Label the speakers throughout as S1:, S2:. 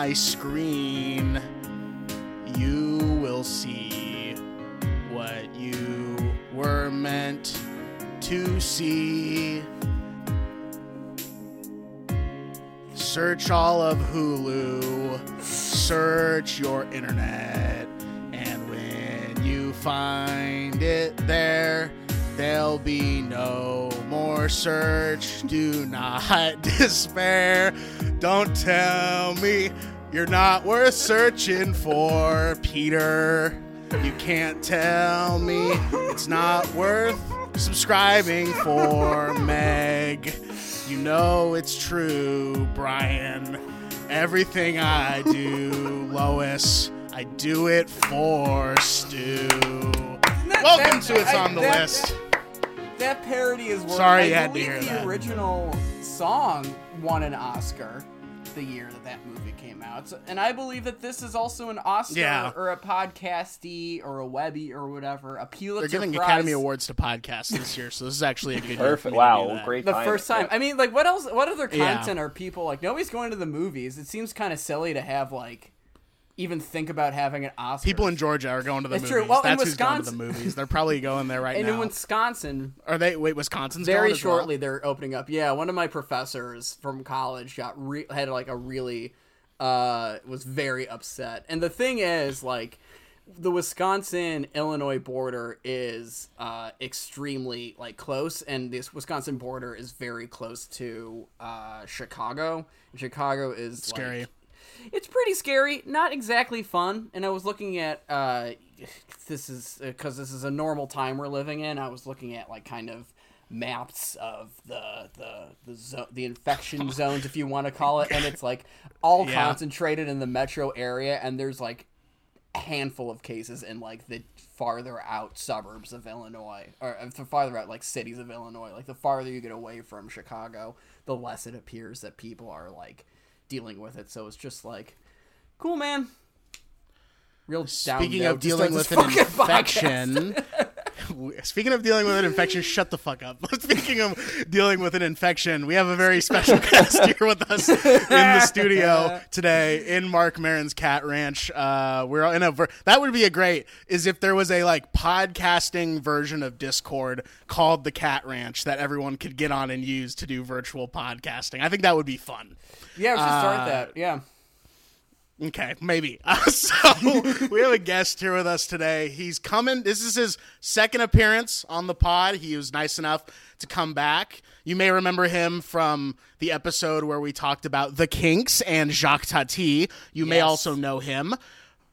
S1: my screen, you will see what you were meant to see. Search all of Hulu, search your internet, and when you find it there, there'll be no more search. Do not despair. Don't tell me you're not worth searching for, Peter. You can't tell me it's not worth subscribing for, Meg. You know it's true, Brian. Everything I do, Lois, I do it for Stu. Welcome
S2: that-
S1: to It's
S2: I-
S1: on the
S2: that-
S1: List.
S2: That parody is worth.
S1: Sorry
S2: I
S1: you had to hear
S2: the
S1: that.
S2: original song won an Oscar the year that that movie came out, so, and I believe that this is also an Oscar
S1: Yeah.
S2: or a podcasty or a Webby or whatever a Pulitzer
S1: They're giving
S2: Prize.
S1: Academy Awards to podcasts this year, so this is actually a good year for
S3: Perfect.
S1: me
S3: Wow.
S1: that.
S3: Great.
S2: The
S3: timing.
S2: first time.
S3: Yeah.
S2: I mean, like, what else? What other
S1: Yeah.
S2: content are people like? Nobody's going to the movies. It seems kind of silly to have like even think about having an Oscar.
S1: People in Georgia are going to the
S2: It's
S1: movies.
S2: true. Well, in
S1: That's who's going to the movies. They're probably going there right
S2: and
S1: now.
S2: in Wisconsin,
S1: are they? Wait, Wisconsin's
S2: very
S1: going as well?
S2: shortly they're opening up. Yeah, one of my professors from college got re- had like a really uh was very upset. And the thing is like the Wisconsin Illinois border is uh extremely like close and this Wisconsin border is very close to uh Chicago. Chicago is
S1: Scary.
S2: like, it's pretty scary, not exactly fun. And I was looking at uh, this is because this is a normal time we're living in. I was looking at like kind of maps of the the the zo- the infection zones, if you want to call it, and it's like all
S1: Yeah.
S2: concentrated in the metro area, and there's like a handful of cases in like the farther out suburbs of Illinois, or uh, the farther out like cities of Illinois. Like the farther you get away from Chicago, the less it appears that people are like dealing with it. So it's just like, cool, man. Real down
S1: Speaking of dealing with an infection, speaking of dealing with an infection, shut the fuck up. speaking of dealing with an infection, we have a very special guest here with us in the studio today in Marc Maron's Cat Ranch. Uh, we're in a ver- that would be a great is if there was a like podcasting version of Discord called the Cat Ranch that everyone could get on and use to do virtual podcasting. I think that would be fun.
S2: Yeah, we should
S1: Uh,
S2: start that. Yeah.
S1: Okay, maybe. Uh, so we have a guest here with us today. He's coming. This is his second appearance on the pod. He was nice enough to come back. You may remember him from the episode where we talked about the Kinks and Jacques Tati. You may also know him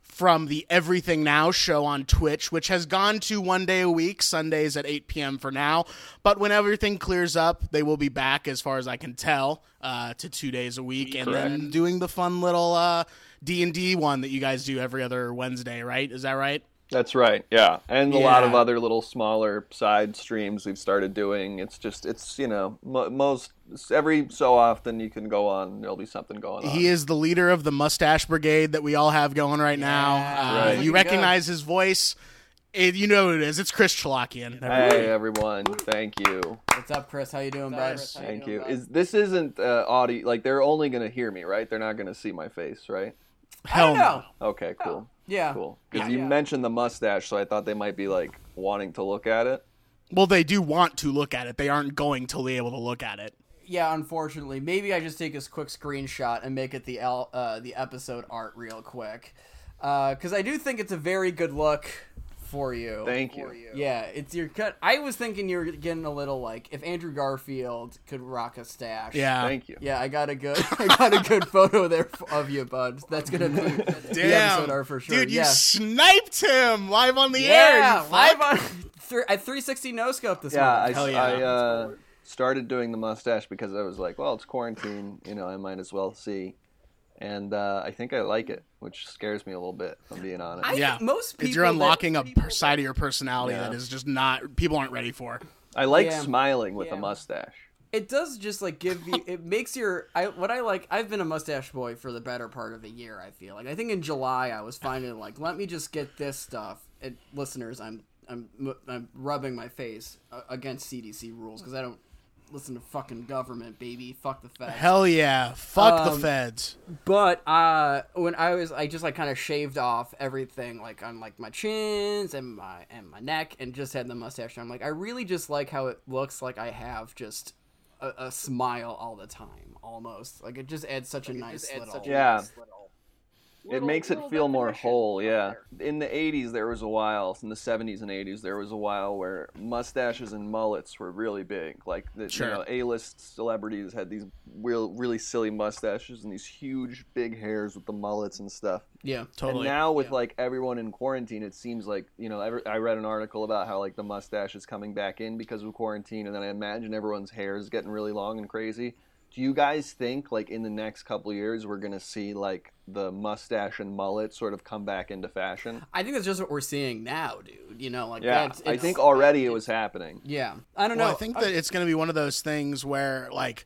S1: from the Everything Now show on Twitch, which has gone to one day a week, Sundays at 8 p.m. for now. But when everything clears up, they will be back, as far as I can tell, uh, to two days a week, and then doing the fun little uh, D and D one that you guys do every other Wednesday, right? Is that right?
S3: That's right. Yeah, and a lot of other little smaller side streams we've started doing. It's just it's you know mo- most every so often you can go on. There'll be something going on.
S1: He is the leader of the Mustache Brigade that we all have going right now. Uh,
S3: Right.
S1: You
S2: Looking
S1: recognize his voice. It, you know who it is. It's Chris Chalakian.
S3: Hey everyone, thank you,
S2: What's up, Chris? How you doing, bud?
S3: thank you. Is this isn't uh, audio? Like they're only gonna hear me, right? They're not gonna see my face, right?
S2: I don't
S1: Hell
S2: know.
S1: no.
S3: Okay, cool,
S2: Yeah.
S3: cool. Because
S2: Yeah.
S3: you
S2: Yeah.
S3: mentioned the mustache, so I thought they might be like wanting to look at it.
S1: Well, they do want to look at it. They aren't going to be able to look at it.
S2: Yeah, unfortunately, maybe I just take this quick screenshot and make it the el- uh, the episode art real quick, because I do think it's a very good look for you.
S3: Thank you.
S2: Yeah, it's your cut. I was thinking you were getting a little like if Andrew Garfield could rock a stash.
S1: Yeah.
S3: Thank you.
S2: Yeah, I got a good, I got a good photo there of you, bud. That's gonna be the
S1: Damn.
S2: episode art for sure.
S1: Dude, you
S2: yeah,
S1: sniped him live on the air.
S2: yeah,
S1: you
S2: live on th- at 360 no scope this
S3: Yeah, I,
S2: morning.
S1: Hell yeah.
S3: I uh, started doing the mustache because I was like, well, it's quarantine, you know, I might as well see. And uh, I think I like it, which scares me a little bit, if I'm being honest.
S2: I
S1: Yeah.
S2: most people
S1: you're
S2: that-
S1: unlocking a per- side of your personality
S3: Yeah.
S1: that is just not people aren't ready for.
S3: I like
S2: Yeah.
S3: smiling with
S2: Yeah.
S3: a mustache.
S2: it does just like give you it makes your I what I like I've been a mustache boy for the better part of a year I feel like I think in July I was finding like let me just get this stuff and listeners I'm I'm I'm rubbing my face uh, against CDC rules because I don't listen to fucking government, baby. Fuck the feds.
S1: Hell yeah. Fuck the
S2: Um,
S1: feds.
S2: But uh, when I was, I just like kind of shaved off everything, like on like my chins and my and my neck, and just had the mustache. I'm like, I really just like how it looks like I have just a, a smile all the time, almost. Like it just adds such a nice little.
S3: Yeah. It makes it feel more whole yeah in the 80s there was a while in the 70s and 80s there was a while where mustaches and mullets were really big like the
S1: Sure.
S3: you know a-list celebrities had these real really silly mustaches and these huge big hairs with the mullets and stuff
S2: Yeah.
S1: Totally.
S3: and now with like everyone in quarantine it seems like you know every, i read an article about how like the mustache is coming back in because of quarantine and then i imagine everyone's hair is getting really long and crazy do you guys think like in the next couple years we're gonna see like the mustache and mullet sort of come back into fashion
S2: I think that's just what we're seeing now, dude. You know, like
S3: yeah
S2: that's,
S3: i think already it was happening
S2: Yeah, I don't
S1: Well,
S2: know.
S1: I think that it's going to be one of those things where like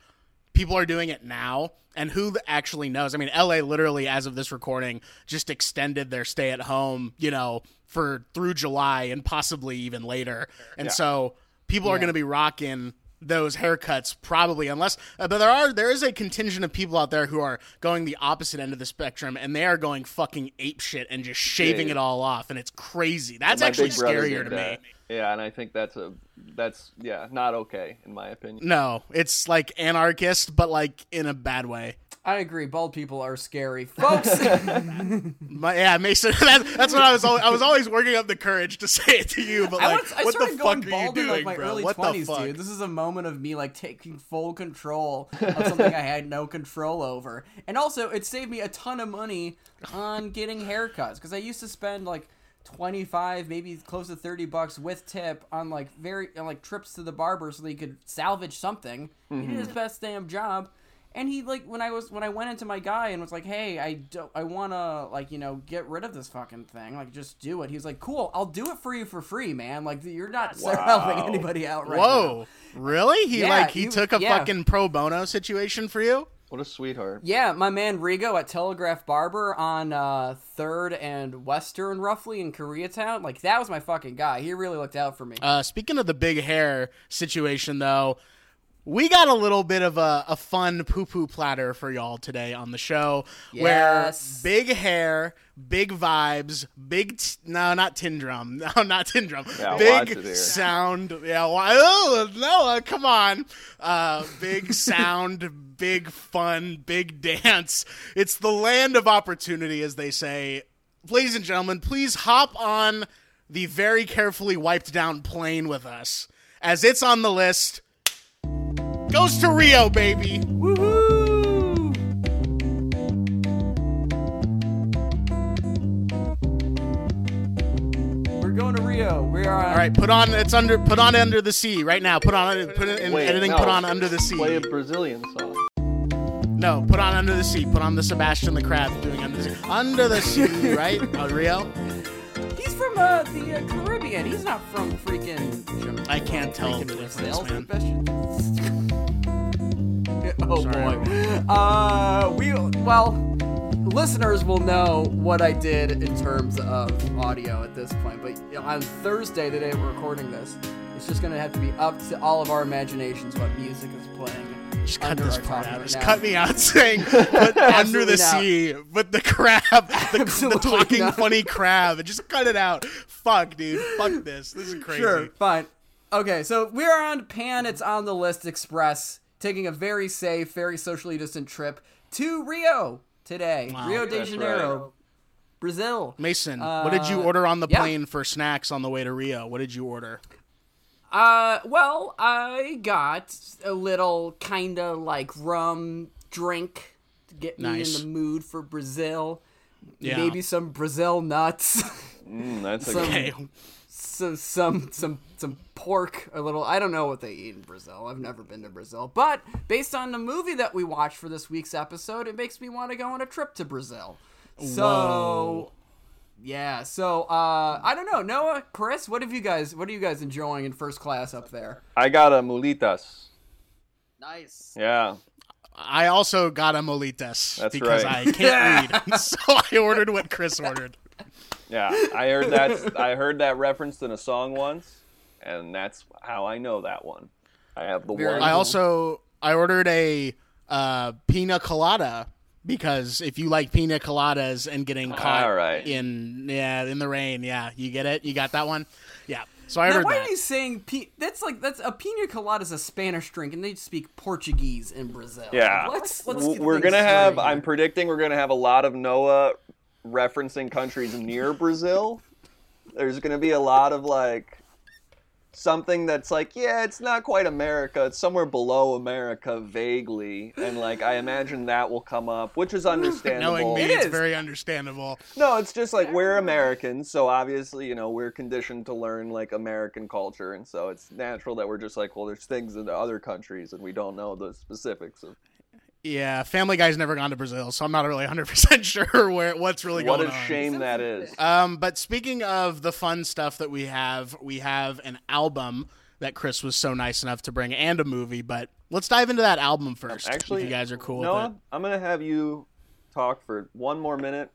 S1: people are doing it now, and who actually knows? I mean, LA literally, as of this recording, just extended their stay at home, you know, for through July and possibly even later, and so people are going to be rocking those haircuts probably unless uh, but there are there is a contingent of people out there who are going the opposite end of the spectrum and they are going fucking ape shit and just shaving
S3: Yeah.
S1: it all off and it's crazy that's actually scarier to me
S3: yeah and i think that's a that's yeah not okay in my opinion
S1: No, it's like anarchist, but like in a bad way.
S2: I agree. Bald people are scary, folks.
S1: My, yeah, Mason. That, that's what I was. Always, I was always working up the courage to say it to you, but
S2: I,
S1: like,
S2: was, I
S1: what
S2: started
S1: the
S2: going
S1: fuck are you
S2: bald in like my
S1: bro?
S2: early
S1: what the
S2: twenties,
S1: fuck?
S2: dude. This is a moment of me like taking full control of something I had no control over, and also it saved me a ton of money on getting haircuts because I used to spend like. 25 maybe close to 30 bucks with tip on like very on like trips to the barber so they could salvage something he did mm-hmm. his best damn job and he like when i was when i went into my guy and was like hey i don't i want to like you know get rid of this fucking thing like just do it he was like cool i'll do it for you for free man like you're not helping anybody out right now.
S1: Whoa, really? He
S2: Yeah,
S1: like he
S2: you-
S1: took a
S2: yeah.
S1: fucking pro bono situation for you?
S3: what a sweetheart
S2: Yeah, my man Rigo at Telegraph Barber on uh, Third and Western, roughly in Koreatown. Like that was my fucking guy. He really looked out for me.
S1: Uh, speaking of the big hair situation, though, we got a little bit of a, a fun poo poo platter for y'all today on the show.
S2: Yes.
S1: Where big hair, big vibes, big t- no, not tin drum, no, not tin drum,
S3: Yeah,
S1: big sound. Yeah, why- oh no, uh, come on, uh, big sound, big fun, big dance. It's the land of opportunity, as they say. Ladies and gentlemen, please hop on the very carefully wiped down plane with us, as it's on the list. Goes to Rio, baby.
S2: Woohoo! We're going to Rio. We are.
S1: All right, put on. It's under. Put on under the sea right now. Put on. Put it in
S3: Wait,
S1: editing.
S3: no.
S1: Put on under the sea.
S3: play a brazilian song
S1: No, put on under the sea. Put on the Sebastian the Crab doing under the sea. Under the sea, right? Uh, Rio.
S2: From uh, the uh, Caribbean. He's not from freaking. Jam-
S1: I can't tell the difference, man.
S2: oh
S1: Sorry,
S2: boy. Uh, we well, listeners will know what I did in terms of audio at this point. But on Thursday, the day we're recording this, it's just gonna have to be up to all of our imaginations what music is playing.
S1: Just cut
S2: under
S1: this part out.
S2: right
S1: Just
S2: now.
S1: cut me out saying put under the
S2: not.
S1: sea, but the crab, the, the talking
S2: not.
S1: funny crab, and just cut it out. Fuck, dude. Fuck this. This is crazy.
S2: Sure, fine. Okay, so we're on Pan. It's on the list Express, taking a very safe, very socially distant trip to Rio today.
S1: Wow.
S2: Rio de
S3: That's
S2: Janeiro, Brazil.
S1: Mason, what did you
S2: Uh,
S1: order on the
S2: yeah.
S1: plane for snacks on the way to Rio? What did you order?
S2: Uh, well, I got a little kind of like rum drink to get me
S1: Nice.
S2: in the mood for Brazil.
S1: Yeah.
S2: Maybe some Brazil nuts.
S3: mm, that's
S2: Some-
S1: Okay.
S2: some some some some pork a little i don't know what they eat in brazil i've never been to brazil but based on the movie that we watched for this week's episode it makes me want to go on a trip to brazil so
S1: Whoa.
S2: Yeah so uh i don't know noah chris what have you guys what are you guys enjoying in first class up there
S3: i got a mulitas
S2: nice
S3: yeah
S1: I also got a molitas
S3: That's
S1: because
S3: right.
S1: I can't read, so I ordered what Chris ordered.
S3: Yeah, I heard that. I heard that referenced in a song once, and that's how I know that one. I have the
S2: Very
S3: one.
S1: I also I ordered a uh, pina colada because if you like pina coladas and getting caught
S3: All right.
S1: in yeah in the rain, yeah, you get it. You got that one. Yeah. So I
S2: Now,
S1: ordered
S2: why
S1: that.
S2: are you saying pi- that's like that's a pina colada is a Spanish drink and they speak Portuguese in Brazil?
S3: Yeah.
S2: let's let's. Get
S3: we're gonna have.
S2: straight
S3: I'm predicting we're gonna have a lot of Noah referencing countries near Brazil. There's gonna be a lot of like something that's like, yeah, it's not quite America. It's somewhere below America, vaguely, and like I imagine that will come up, which is understandable.
S1: Knowing me,
S2: It
S1: it's
S2: is.
S1: very understandable.
S3: No, it's just like we're Americans, so obviously, you know, we're conditioned to learn like American culture, and so it's natural that we're just like, well, there's things in other countries, and we don't know the specifics of
S1: Yeah, Family Guy's never gone to Brazil, so I'm not really 100% sure where what's really
S3: what
S1: going on.
S3: What a
S1: on.
S3: shame that is.
S1: Um, but speaking of the fun stuff that we have, we have an album that Chris was so nice enough to bring and a movie. But let's dive into that album first.
S3: Actually,
S1: if you guys are cool with
S3: Noah. I'm gonna have you talk for one more minute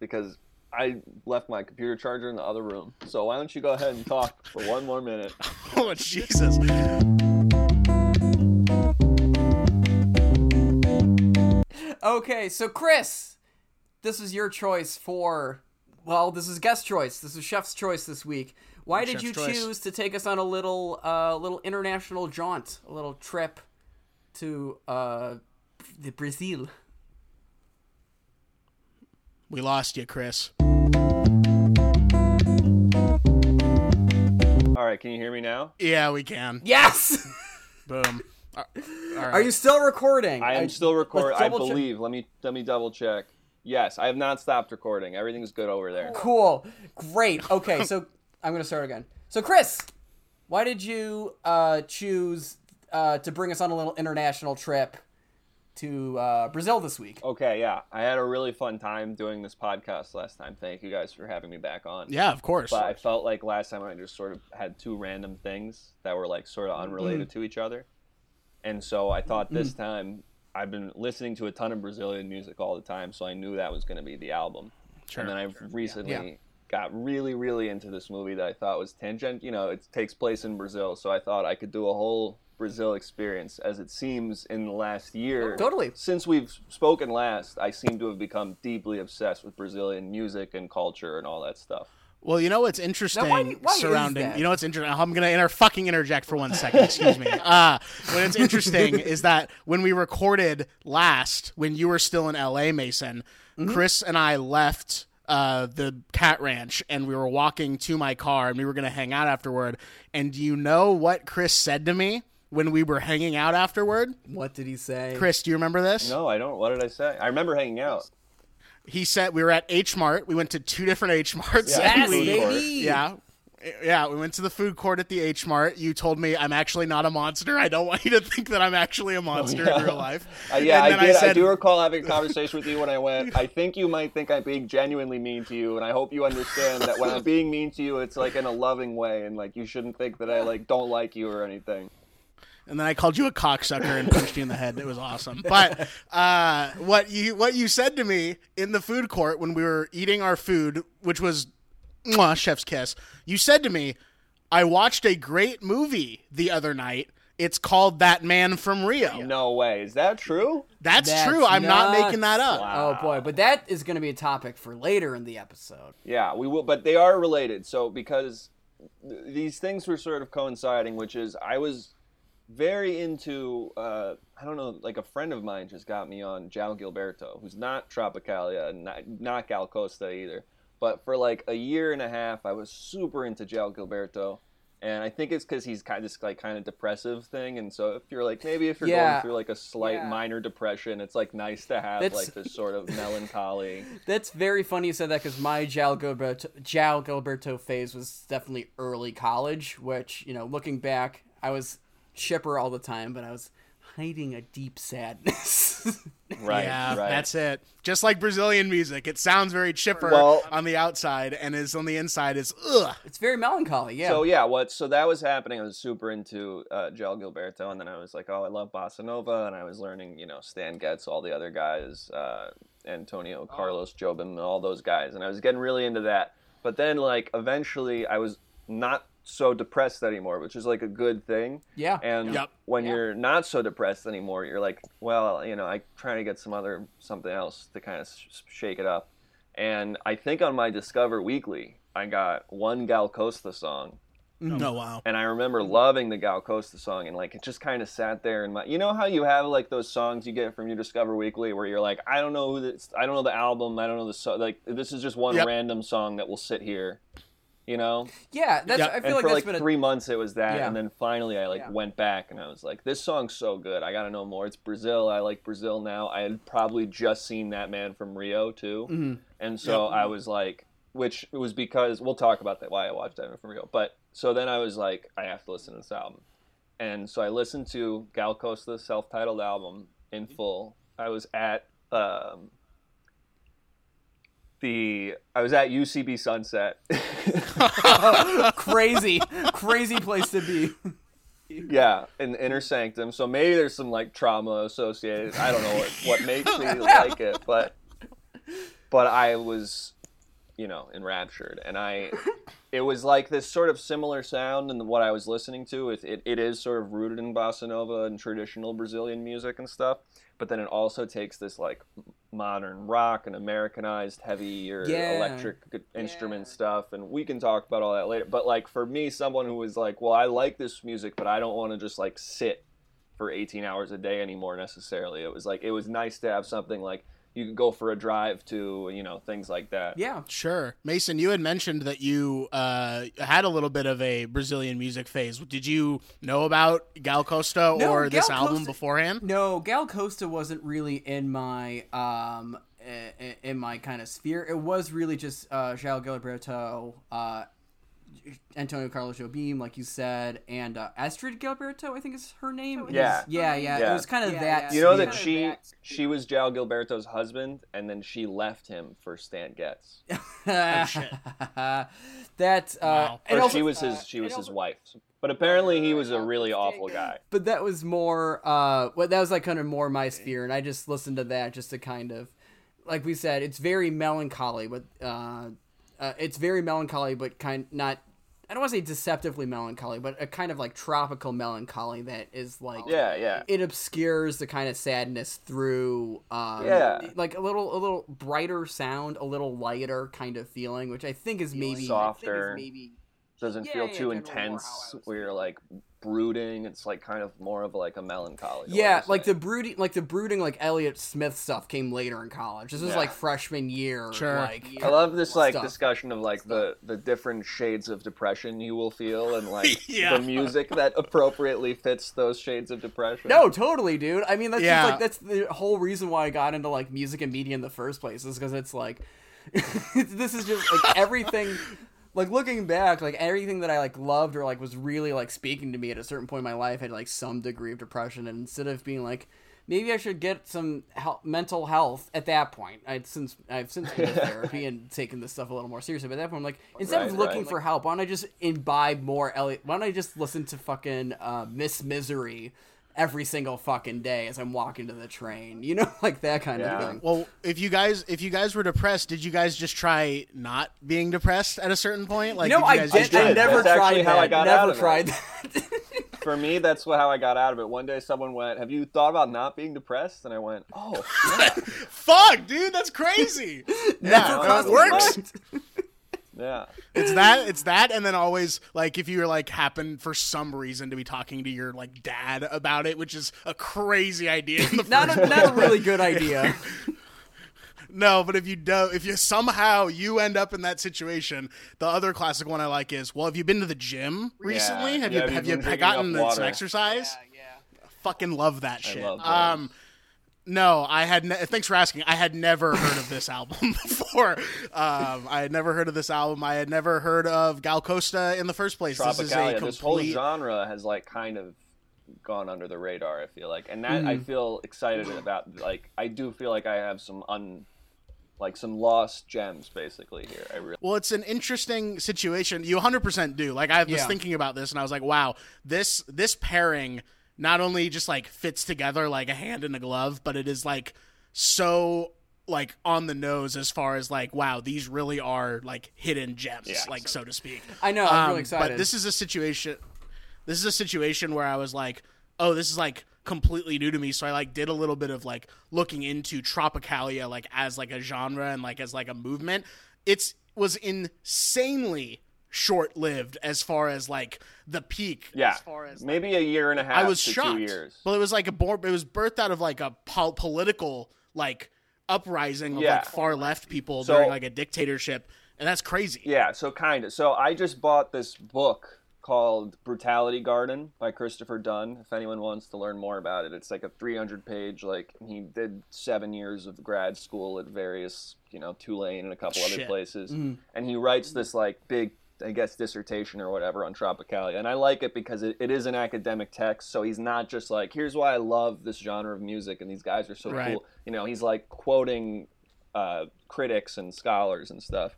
S3: because I left my computer charger in the other room. So why don't you go ahead and talk for one more minute?
S1: Oh Jesus!
S2: Okay, so Chris, this is your choice for. Well, this is guest choice. This is chef's choice this week. Why did
S1: Chef's
S2: you
S1: choice.
S2: choose to take us on a little, uh, little international jaunt, a little trip to uh, the Brazil?
S1: We lost you, Chris.
S3: All right, can you hear me now?
S1: Yeah, we can.
S2: Yes.
S1: Boom. All right.
S2: Are you still recording?
S3: I am still recording. I
S2: double check.
S3: believe. Let me let me double check. Yes, I have not stopped recording. Everything's good over there.
S2: Cool. Great. Okay, so I'm gonna start again. So Chris, why did you uh, choose uh, to bring us on a little international trip to uh, Brazil this week?
S3: Okay, yeah, I had a really fun time doing this podcast last time. Thank you guys for having me back on.
S1: Yeah, of course.
S3: But I felt like last time I just sort of had two random things that were like sort of unrelated
S1: Mm.
S3: to each other. And so I thought this mm. time I've been listening to a ton of Brazilian music all the time, so I knew that was going to be the album.
S1: Sure.
S3: And then I've recently
S2: Yeah.
S3: got really, really into this movie that I thought was tangent. You know, it takes place in Brazil, so I thought I could do a whole Brazil experience. As it seems in the last year, oh,
S2: Totally.
S3: since we've spoken last, I seem to have become deeply obsessed with Brazilian music and culture and all that stuff.
S1: Well, you know what's interesting
S2: why why
S1: surrounding. You know what's interesting. I'm gonna inter- fucking interject for one second. Excuse me. Uh, what it's interesting is that when we recorded last, when you were still in L.A., Mason,
S2: Mm-hmm.
S1: Chris and I left uh, the cat ranch and we were walking to my car and we were gonna hang out afterward. And do you know what Chris said to me when we were hanging out afterward?
S2: What did he say?
S1: Chris, do you remember this?
S3: No, I don't. What did I say? I remember hanging out.
S1: He said we were at H Mart. We went to two different H Marts.
S3: Yeah,
S2: Yes,
S1: we. Yeah. Yeah, we went to the food court at the H Mart. You told me I'm actually not a monster. I don't want you to think that I'm actually a monster in real life.
S3: Uh, yeah,
S1: And
S3: I did. I,
S1: said,
S3: do recall having a conversation with you when I went. I think you might think I'm being genuinely mean to you, and I hope you understand that when I'm being mean to you, it's like in a loving way, and like you shouldn't think that I like don't like you or anything.
S1: And then I called you a cocksucker and punched you in the head. It was awesome. But uh, what you what you said to me in the food court when we were eating our food, which was mwah, chef's kiss, you said to me, "I watched a great movie the other night. It's called That Man from Rio."
S3: No way. Is that true?
S1: That's,
S2: That's
S1: true. I'm not making that up.
S2: Oh boy, but that is going to be a topic for later in the episode.
S3: Yeah, we will, but they are related. So because th- these things were sort of coinciding, which is I was very into uh, I don't know, like a friend of mine just got me on João Gilberto, who's not Tropicalia, not, not Gal Costa either. But for like a year and a half, I was super into João Gilberto. And I think it's because he's kind of this like kind of depressive thing, and so if you're like maybe if you're
S2: Yeah.
S3: going through like a slight
S2: Yeah.
S3: minor depression, it's like nice to have
S2: That's-
S3: like this sort of melancholy.
S2: That's very funny you said that because my João Gilberto, João Gilberto phase was definitely early college, which, you know, looking back, I was shipper all the time, but I was hiding a deep sadness.
S3: Right,
S1: yeah,
S3: right.
S1: that's it. Just like Brazilian music, it sounds very chipper
S3: Well-
S1: on the outside, and is on the inside is ugh.
S2: it's very melancholy, yeah.
S3: So yeah, what so that was happening. I was super into uh, João Gilberto, and then I was like, oh, I love bossa nova, and I was learning, you know, Stan Getz, all the other guys, uh, Antonio Carlos Jobim, and all those guys, and I was getting really into that. But then, like, eventually, I was not so depressed anymore, which is like a good thing.
S2: Yeah.
S3: And
S1: Yep.
S3: when
S2: Yeah.
S3: you're not so depressed anymore, you're like, well, you know, I trying to get some other something else to kind of sh- shake it up. And I think on my Discover Weekly, I got one Gal Costa song, mm.
S1: Oh wow.
S3: and I remember loving the Gal Costa song, and like it just kind of sat there in my. You know how you have like those songs you get from your Discover Weekly where you're like, I don't know who this, I don't know the album, I don't know the song. Like this is just one
S1: Yep.
S3: random song that will sit here, you know.
S2: Yeah, that's.
S1: Yeah.
S2: I feel
S3: And
S2: like
S3: for
S2: that's
S3: like
S2: been a
S3: three months it was that,
S2: Yeah.
S3: and then finally I like
S2: Yeah.
S3: went back and I was like, this song's so good, I gotta know more. It's Brazil, I like Brazil now. I had probably just seen that man from Rio too,
S2: Mhm.
S3: and so
S1: Yep.
S3: I was like, which it was because we'll talk about that why I watched that man from Rio, but so then I was like, I have to listen to this album, and so I listened to Gal Costa's self-titled album in full. I was at um, the I was at UCB Sunset.
S2: crazy, crazy place to be.
S3: Yeah, in the inner sanctum. So maybe there's some like trauma associated. I don't know what, what makes me like it, but but I was, you know, enraptured, and I, it was like this sort of similar sound and what I was listening to. It, it it is sort of rooted in bossa nova and traditional Brazilian music and stuff, but then it also takes this like modern rock and Americanized heavier
S2: Yeah.
S3: electric gu- instrument stuff, and we can talk about all that later. But like for me, someone who was like, well, I like this music, but I don't want to just like sit for 18 hours a day anymore necessarily. It was like it was nice to have something like you could go for a drive to, you know, things like that.
S2: Yeah.
S1: Sure. Mason, you had mentioned that you uh, had a little bit of a Brazilian music phase. Did you know about Gal Costa
S2: No,
S1: or this
S2: Gal
S1: album
S2: Costa-
S1: beforehand?
S2: No, Gal Costa wasn't really in my um i- i- in my kind of sphere. It was really just uh João Gilberto, uh Antonio Carlos Jobim, like you said, and uh, Astrud Gilberto, I think is her name.
S3: Yeah.
S2: yeah, yeah. It was kind of
S4: Yeah,
S2: that.
S4: yeah.
S3: You know
S2: sphere.
S3: that she she was João Gilberto's husband, and then she left him for Stan Getz.
S1: shit.
S2: that uh,
S1: Wow.
S2: and
S3: Or
S2: also,
S3: she was his she was his wife. But apparently he was a really awful guy.
S2: but that was more uh what that was like kind of more my sphere and i just listened to that just to kind of like we said it's very melancholy but uh, uh it's very melancholy but kind not i don't want to say deceptively melancholy but a kind of like tropical melancholy that is like
S3: Yeah, yeah.
S2: it obscures the kind of sadness through um
S3: Yeah.
S2: like a little a little brighter sound a little lighter kind of feeling which i think is maybe
S3: Softer.
S4: maybe
S3: Doesn't
S4: Yeah,
S3: feel
S4: yeah,
S3: too
S4: generally more how I
S3: intense where you're like brooding. It's like kind of more of like a melancholy.
S2: Yeah, like the brooding, like the brooding, like Elliott Smith stuff came later in college. This was
S3: Yeah.
S2: like freshman year.
S1: Sure.
S2: Like,
S3: I love this like
S2: stuff.
S3: discussion of like the the different shades of depression you will feel and like
S1: Yeah.
S3: the music that appropriately fits those shades of depression.
S2: No, totally, dude. I mean, that's
S1: Yeah.
S2: just like that's the whole reason why I got into like music and media in the first place is because it's like this is just like everything. Like looking back, like everything that I like loved or like was really like speaking to me at a certain point in my life had like some degree of depression, and instead of being like, maybe I should get some hel- mental health at that point. I'd since I've since been to therapy and taken this stuff a little more seriously. But at that point, I'm like, instead of looking
S3: right.
S2: for help, why don't I just imbibe more Elliott? Why don't I just listen to fucking uh, Miss Misery every single fucking day as I'm walking to the train? You know, like that kind
S3: Yeah.
S2: of thing.
S1: Well, if you guys if you guys were depressed, did you guys just try not being depressed at a certain point? Like,
S2: you know,
S1: did you
S2: I did.
S1: just
S2: I
S3: did.
S2: never
S3: That's
S2: tried
S3: actually how
S2: that.
S3: I got
S2: never
S3: out of it.
S2: tried that.
S3: For me, that's what, how I got out of it. One day, someone went, "Have you thought about not being depressed?" And I went, "Oh, yeah,
S1: Fuck, dude, that's crazy.
S2: never
S1: Yeah,
S2: crossed
S1: it
S2: my
S1: works.
S2: Mind.
S3: yeah."
S1: It's that, it's that, and then always like if you're like happen for some reason to be talking to your like dad about it, which is a crazy idea. In the
S2: Not
S1: first
S2: a, not a really good idea.
S1: No, but if you do, if you somehow you end up in that situation, the other classic one I like is, well, have you been to the gym recently? have
S3: yeah,
S1: you
S3: have
S1: have
S3: you
S1: you
S3: been drinking
S1: gotten some exercise?
S4: yeah.
S1: Fucking love that shit.
S3: love those.
S1: um, no, I had. Ne- thanks for asking. I had never heard of this album before. Um, I had never heard of this album. I had never heard of Gal Costa in the first place. This is a complete.
S3: This whole genre has like kind of gone under the radar. I feel like, and that I
S1: Mm.
S3: feel excited about. Like, I do feel like I have some un, like some lost gems basically here. I really.
S1: Well, it's an interesting situation. You 100% do. Like I was
S2: Yeah.
S1: thinking about this and I was like, wow, this this pairing not only just like fits together like a hand in a glove, but it is like so like on the nose as far as like wow these really are like hidden gems
S3: Yeah.
S1: like so to speak
S2: I know. I'm really
S1: Um,
S2: excited.
S1: But this is a situation. This is a situation where I was like, oh, this is like completely new to me. So I like did a little bit of like looking into Tropicalia like as like a genre and like as like a movement. It's was insanely short lived as far as like the peak.
S3: Yeah,
S1: As far as
S3: maybe a year and a half.
S1: I was shocked.
S3: Two years.
S1: Well, it was like a born. It was birthed out of like a pol- political like uprising of
S3: Yeah.
S1: like far left people
S3: So-
S1: during like a dictatorship, and that's crazy.
S3: Yeah, so kind of. So I just bought this book called Brutality Garden by Christopher Dunn. If anyone wants to learn more about it, it's like a 300 page. Like he did seven years of grad school at various, you know, Tulane and a couple other
S1: Shit.
S3: places, mm-hmm. and he writes this like big. I guess dissertation or whatever on Tropicalia, and I like it because it, it is an academic text. So he's not just like, "Here's why I love this genre of music," and these guys are so
S1: Right.
S3: cool. You know, he's like quoting uh, critics and scholars and stuff.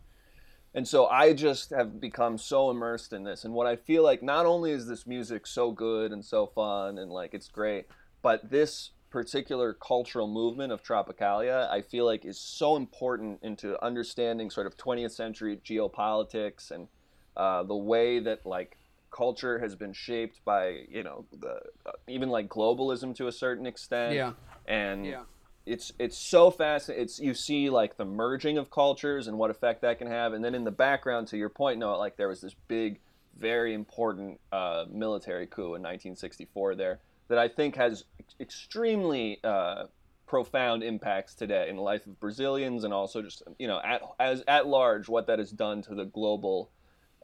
S3: And so I just have become so immersed in this. And what I feel like not only is this music so good and so fun and like it's great, but this particular cultural movement of Tropicalia, I feel like is so important into understanding sort of 20th century geopolitics and uh, the way that like culture has been shaped by, you know, the uh, even like globalism to a certain extent.
S2: Yeah.
S3: And
S2: Yeah.
S3: it's it's so fast. It's you see like the merging of cultures and what effect that can have, and then in the background, to your point, Noah, like there was this big, very important uh, military coup in 1964 there that I think has extremely uh, profound impacts today in the life of Brazilians and also just you know at as at large what that has done to the global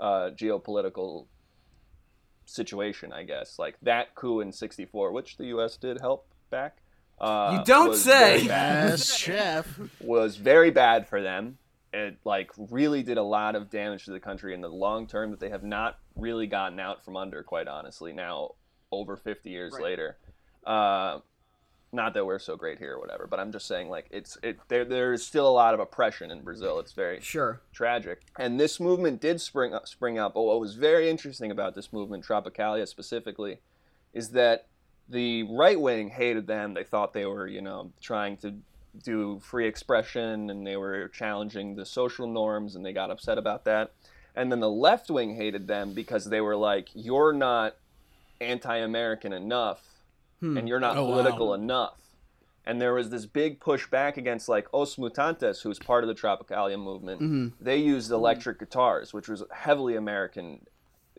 S3: uh, geopolitical situation. I guess like that coup in '64, which the U.S. did help back. Uh,
S2: You don't say.
S1: Yes, chef.
S3: was very bad for them. It like really did a lot of damage to the country in the long term that they have not really gotten out from under. Quite honestly, now over 50 years
S2: Right.
S3: later. Uh, not that we're so great here or whatever, but I'm just saying like it's it there there's still a lot of oppression in Brazil. It's very
S2: Sure.
S3: tragic. And this movement did spring up, spring up. But what was very interesting about this movement, Tropicalia specifically, is that the right wing hated them. They thought they were, you know, trying to do free expression and they were challenging the social norms and they got upset about that. And then the left wing hated them because they were like, you're not anti American enough and you're not
S1: Oh, wow.
S3: political enough. And there was this big pushback against like Os Mutantes, who's part of the Tropicalia movement.
S1: Mm-hmm.
S3: They used electric guitars, which was heavily American.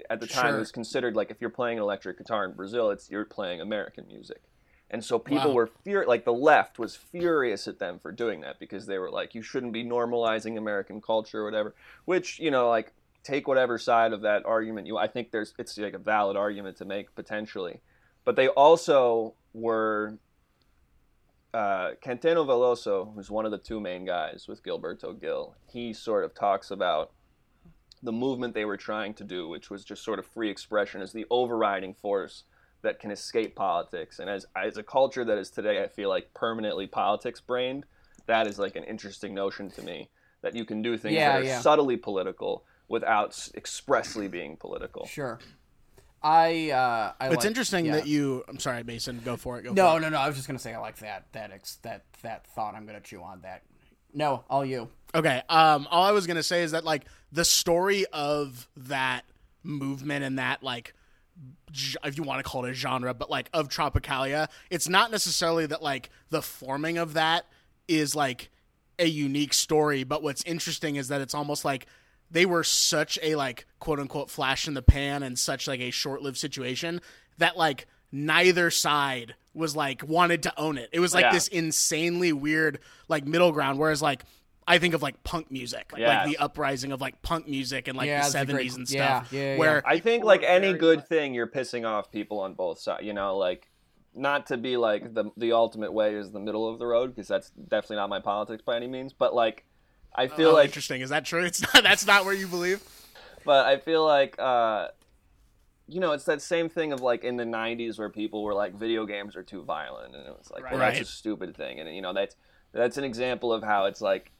S3: At the time,
S1: Sure.
S3: it was considered like if you're playing an electric guitar in Brazil, it's you're playing American music. And so people
S1: Wow.
S3: were fur like the left was furious at them for doing that because they were like, you shouldn't be normalizing American culture or whatever. Which you know, like take whatever side of that argument you. I think there's it's like a valid argument to make potentially, but they also were uh, Caetano Veloso, who's one of the two main guys with Gilberto Gil, he sort of talks about the movement they were trying to do, which was just sort of free expression, as the overriding force that can escape politics. And as as a culture that is today, I feel like permanently politics brained, that is like an interesting notion to me that you can do things
S2: Yeah,
S3: that are
S2: yeah.
S3: subtly political without expressly being political.
S2: Sure. I. Uh, I
S1: It's
S2: like-
S1: interesting
S2: yeah.
S1: that you. I'm sorry, Mason. Go for it. Go
S2: No,
S1: for it.
S2: no, no. I was just gonna say I like that. That ex- that that thought. I'm gonna chew on that. No, all you.
S1: Okay. Um, all I was gonna say is that like the story of that movement and that like, if you want to call it a genre, but like of Tropicalia, it's not necessarily that like the forming of that is like a unique story. But what's interesting is that it's almost like they were such a like quote unquote flash in the pan and such like a short lived situation that like neither side was like wanted to own it. It was like
S3: Yeah.
S1: this insanely weird like middle ground. Whereas like I think of like punk music, like,
S3: Yes.
S1: the uprising of like punk music in like
S2: Yeah,
S1: the
S2: that's a great-
S1: seventies and stuff.
S2: yeah, yeah.
S1: where
S3: I think like any good
S1: much-
S3: thing, you're pissing off people on both sides. You know, like not to be like the the ultimate way is the middle of the road because that's definitely not my politics by any means. But like, I feel
S1: Oh,
S3: like,
S1: interesting. Is that true? It's not. That's not where you believe.
S3: but I feel like, uh, you know, it's that same thing of like in the '90s where people were like, video games are too violent, and it was like, well, that's a stupid thing, and you know, that's that's an example of how it's like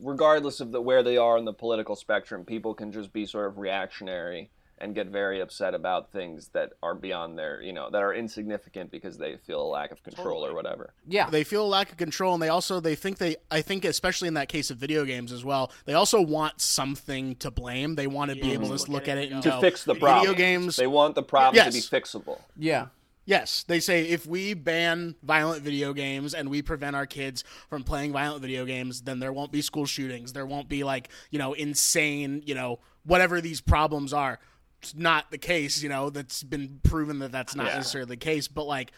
S3: regardless of the where they are in the political spectrum, people can just be sort of reactionary and get very upset about things that are beyond their, you know, that are insignificant because they feel a lack of control or whatever.
S2: Yeah.
S1: they feel a lack of control and they also they think they i think especially in that case of video games as well they also want something to blame they want to be able to just look at it and
S3: To
S1: go,
S3: fix the problem.
S1: video games
S3: They want the problem to be fixable.
S2: yeah.
S1: Yes, they say if we ban violent video games and we prevent our kids from playing violent video games, then there won't be school shootings. There won't be like, you know, insane, you know, whatever these problems are. It's not the case, you know, that's been proven that that's not
S3: Yeah.
S1: necessarily the case, but like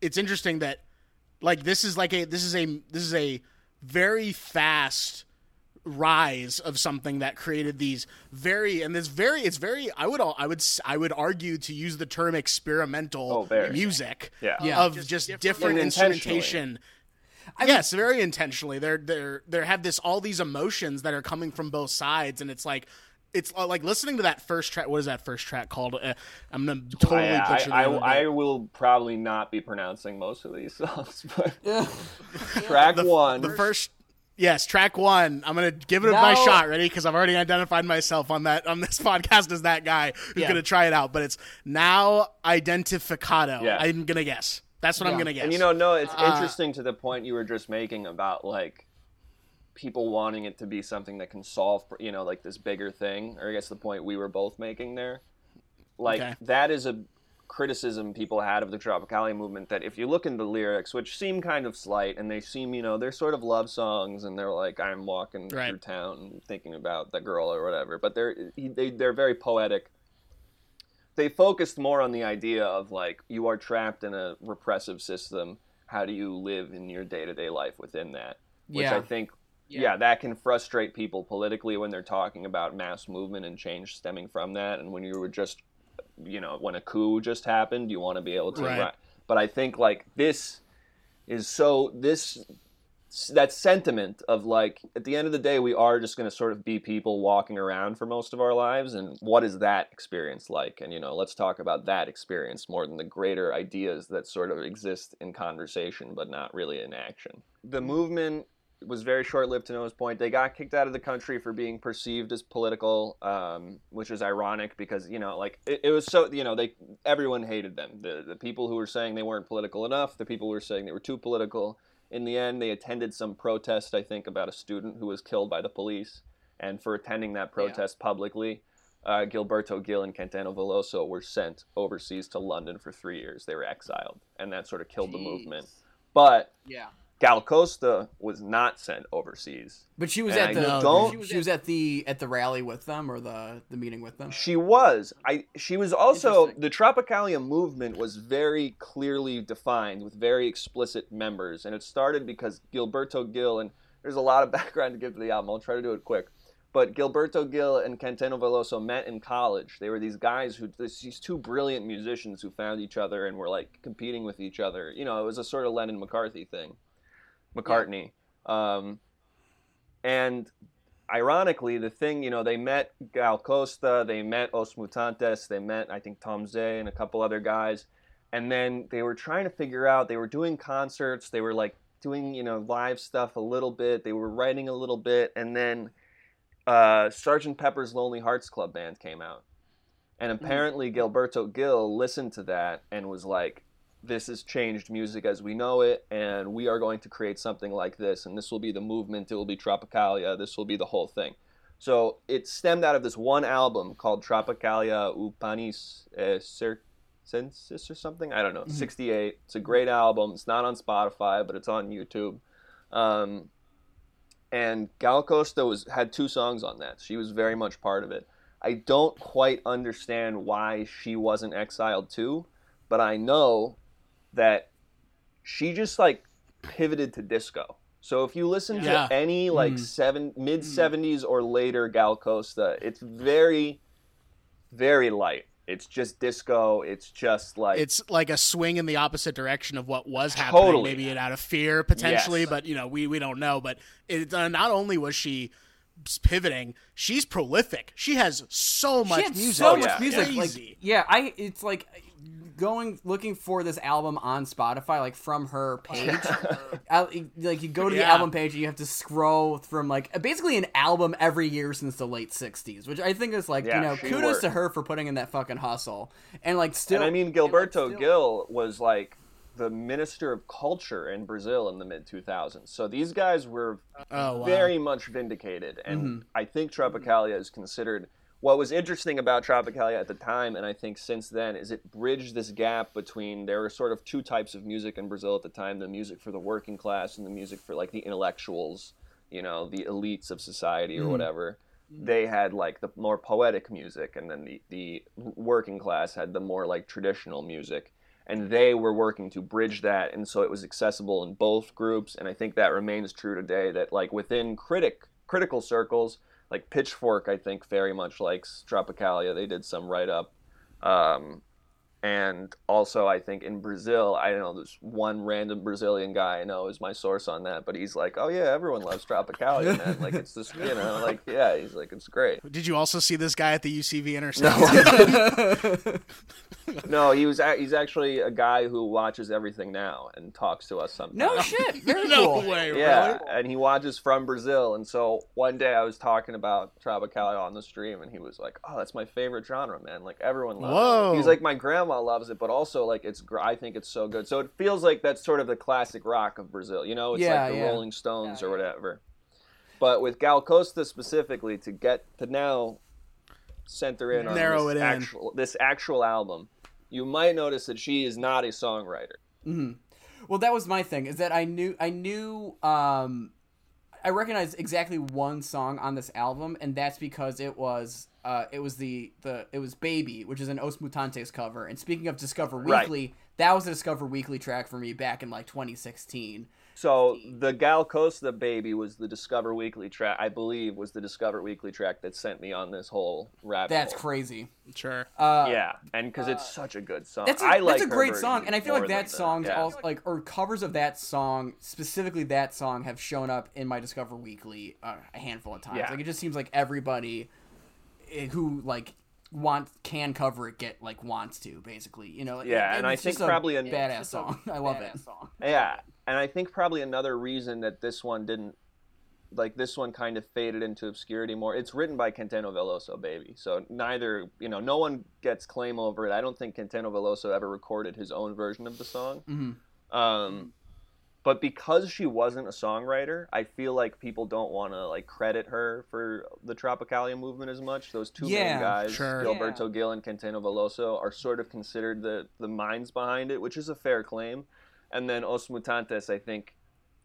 S1: it's interesting that like this is like a this is a this is a very fast rise of something that created these very and this very it's very I would all I would s- I would argue to use the term experimental
S3: Oh,
S1: music
S3: Yeah.
S2: Yeah.
S1: of just, different
S3: And intentionally.
S1: instrumentation. yes, very intentionally. They're they're they have this all these emotions that are coming from both sides, and it's like it's uh, like listening to that first track. What is that first track called? Uh, I'm gonna totally
S3: I,
S1: butcher the
S3: I,
S1: name of
S3: I. I will probably not be pronouncing most of these songs, but track one.
S1: the first yes track one i'm gonna give it my
S2: No.
S1: shot ready because i've already identified myself on that on this podcast as that guy who's
S2: Yeah.
S1: gonna try it out but it's now identificado
S3: Yeah.
S1: i'm gonna guess that's what i'm gonna guess
S3: And you know, no, it's
S1: Uh,
S3: interesting to the point you were just making about like people wanting it to be something that can solve, you know, like this bigger thing, or I guess the point we were both making there. Like
S1: Okay.
S3: that is a criticism people had of the Tropicalia movement that if you look in the lyrics, which seem kind of slight, and they seem, you know, they're sort of love songs, and they're like, I'm walking
S1: Right.
S3: through town thinking about the girl or whatever, but they're they, they're very poetic they focused more on the idea of like you are trapped in a repressive system how do you live in your day-to-day life within that which
S2: Yeah.
S3: i think yeah. that can frustrate people politically when they're talking about mass movement and change stemming from that and when you were just you know when a coup just happened you want to be able to
S1: Right.
S3: but i think like this is so this that sentiment of like at the end of the day we are just going to sort of be people walking around for most of our lives and what is that experience like and you know let's talk about that experience more than the greater ideas that sort of exist in conversation but not really in action the movement was very short-lived to Noah's point. They got kicked out of the country for being perceived as political, um, which is ironic because you know, like it, it was so you know they everyone hated them. The the people who were saying they weren't political enough, the people who were saying they were too political. In the end, they attended some protest, I think, about a student who was killed by the police, and for attending that protest publicly, uh, Gilberto Gil and Caetano Veloso were sent overseas to London for three years. They were exiled, and that sort of killed the movement. But
S2: Yeah.
S3: Gal Costa was not sent overseas.
S2: But she was
S3: And
S2: at
S3: I
S2: the she was, she was at the at the rally with them or the the meeting with them.
S3: She was. I. She was also the Tropicalia movement was very clearly defined with very explicit members, and it started because Gilberto Gil and there's a lot of background to give to the album. I'll try to do it quick. But Gilberto Gil and Caetano Veloso met in college. They were these guys who, these two brilliant musicians who found each other and were like competing with each other. You know, it was a sort of Lennon McCarthy thing. McCartney. Um, and ironically, the thing, you know, they met Gal Costa, they met Os Mutantes, they met, I think, Tom Zé and a couple other guys. And then they were trying to figure out, they were doing concerts, they were like doing, you know, live stuff a little bit, they were writing a little bit. And then uh, Sgt. Pepper's Lonely Hearts Club Band came out. And apparently, Gilberto Gil listened to that and was like, this has changed music as we know it, and we are going to create something like this, and this will be the movement, it will be Tropicalia, this will be the whole thing. So it stemmed out of this one album called Tropicalia ou Panis eh, Circensis or something. I don't know, 68. It's a great album. It's not on Spotify, but it's on YouTube. Um, and Gal Costa was had two songs on that. She was very much part of it. I don't quite understand why she wasn't exiled too, but I know that she just like pivoted to disco. So if you listen
S1: Yeah.
S3: to any like seven mid seventies or later Gal Costa, it's very, very light. It's just disco. It's just like
S1: it's like a swing in the opposite direction of what was happening.
S3: Totally.
S1: Maybe it out of fear potentially,
S3: Yes.
S1: but you know we we don't know. But it, uh, not only was she pivoting, she's prolific. She has so much
S2: she had
S1: music.
S2: so
S1: It's
S2: much music. Like,
S1: crazy.
S2: yeah, I it's like going looking for this album on Spotify, like from her page. Al- like you go to the
S1: Yeah.
S2: album page and you have to scroll from like basically an album every year since the late '60s, which I think is like
S3: Yeah,
S2: you know kudos
S3: worked.
S2: to her for putting in that fucking hustle and like still.
S3: and I mean, Gilberto
S2: still-
S3: Gil was like the minister of culture in Brazil in the mid 2000s. So these guys were
S1: Oh, wow.
S3: very much vindicated. And
S2: Mm-hmm.
S3: I think Tropicalia is considered. What was interesting about Tropicalia at the time, and I think since then, is it bridged this gap between there were sort of two types of music in Brazil at the time: the music for the working class and the music for like the intellectuals, you know, the elites of society or mm-hmm. whatever. Mm-hmm. They had like the more poetic music, and then the the working class had the more like traditional music and they were working to bridge that and so it was accessible in both groups and i think that remains true today that like within critic critical circles like pitchfork i think very much likes tropicalia they did some write up um, and also i think in brazil i don't know there's one random brazilian guy i know is my source on that but he's like oh yeah everyone loves tropicalia man like it's this you know like yeah he's like it's great
S1: Did you also see this guy at the UCV intersection?
S3: no he was a- he's actually a guy who watches everything now and talks to us sometimes
S2: no shit, very
S1: no
S2: cool.
S1: way,
S3: Yeah,
S1: really?
S3: and he watches from Brazil. And so one day I was talking about Tropicalia on the stream, and he was like, "Oh, that's my favorite genre, man! Like everyone loves
S1: Whoa.
S3: it." He's like, "My grandma loves it, but also like it's. I think it's so good." So it feels like that's sort of the classic rock of Brazil. You know, it's
S2: Yeah,
S3: like the
S2: yeah.
S3: Rolling Stones or whatever. But with Gal Costa specifically, to get to now center in on
S1: Narrow
S3: this
S1: it in.
S3: actual this actual album, you might notice that she is not a songwriter.
S2: Well, that was my thing. Is that I knew I knew um, I recognize exactly one song on this album, and that's because it was uh, it was the the it was Baby, which is an Os Mutantes cover. And speaking of Discover
S3: Right.
S2: Weekly, that was a Discover Weekly track for me back in like 2016.
S3: So the Gal Costa baby was the Discover Weekly track. I believe was the Discover Weekly track that sent me on this whole rabbit
S2: That's
S3: hole.
S2: crazy.
S1: Sure.
S2: Uh,
S3: yeah, and because it's such a good song.
S2: That's a,
S3: I like
S2: that's a
S3: her
S2: great song, and I feel like
S3: more than
S2: that
S3: the-
S2: song's
S3: yeah.
S2: also like or covers of that song, specifically that song, have shown up in my Discover Weekly uh, a handful of times.
S3: Yeah.
S2: Like it just seems like everybody eh, who like wants can cover it get like wants to basically, you know.
S3: Yeah, and I
S2: it's
S3: think
S2: just a
S3: probably a-
S2: badass song. I love it.
S3: Yeah, and I think probably another reason that this one didn't, like this one kind of faded into obscurity more. It's written by Caetano Veloso, baby. So neither, you know, no one gets claim over it. I don't think Caetano Veloso ever recorded his own version of the song.
S2: Mhm.
S3: Um, but because she wasn't a songwriter, I feel like people don't want to like credit her for the Tropicalia movement as much. Those two
S2: Yeah,
S3: main guys,
S1: sure.
S3: Gilberto Gil and Caetano Veloso, are sort of considered the the minds behind it, which is a fair claim. And then Os Mutantes, I think,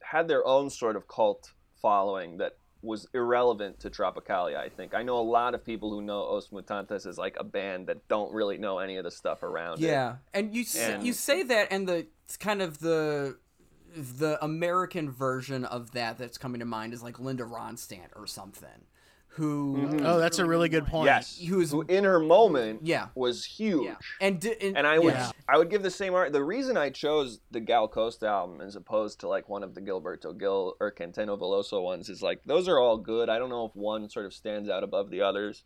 S3: had their own sort of cult following that was irrelevant to Tropicalia. I think I know a lot of people who know Os Mutantes as like a band that don't really know any of the stuff around it.
S2: Yeah, and you s
S3: And-
S2: you say that, and the it's kind of the the American version of that that's coming to mind is like Linda Ronstadt or something, who mm-hmm.
S1: Oh, that's a really good point.
S3: Yes,
S2: Who's-
S3: who in her moment
S2: Yeah.
S3: was huge.
S2: and di- and,
S3: And I would
S2: yeah.
S3: I would give the same art. The reason I chose the Gal Costa album as opposed to like one of the Gilberto Gil or Caetano Veloso ones is like those are all good. I don't know if one sort of stands out above the others,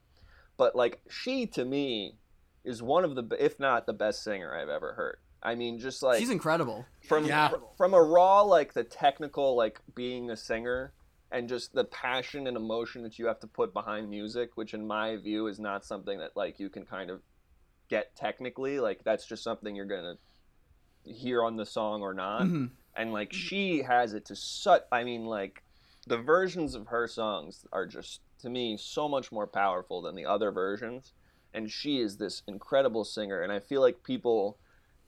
S3: but like she to me is one of the if not the best singer I've ever heard. I mean, just like
S2: she's incredible.
S3: from
S1: Yeah.
S3: from a raw like the technical like being a singer and just the passion and emotion that you have to put behind music which in my view is not something that like you can kind of get technically like that's just something you're gonna hear on the song or not
S2: Mhm.
S3: and like she has it to such i mean like the versions of her songs are just to me so much more powerful than the other versions and she is this incredible singer and i feel like people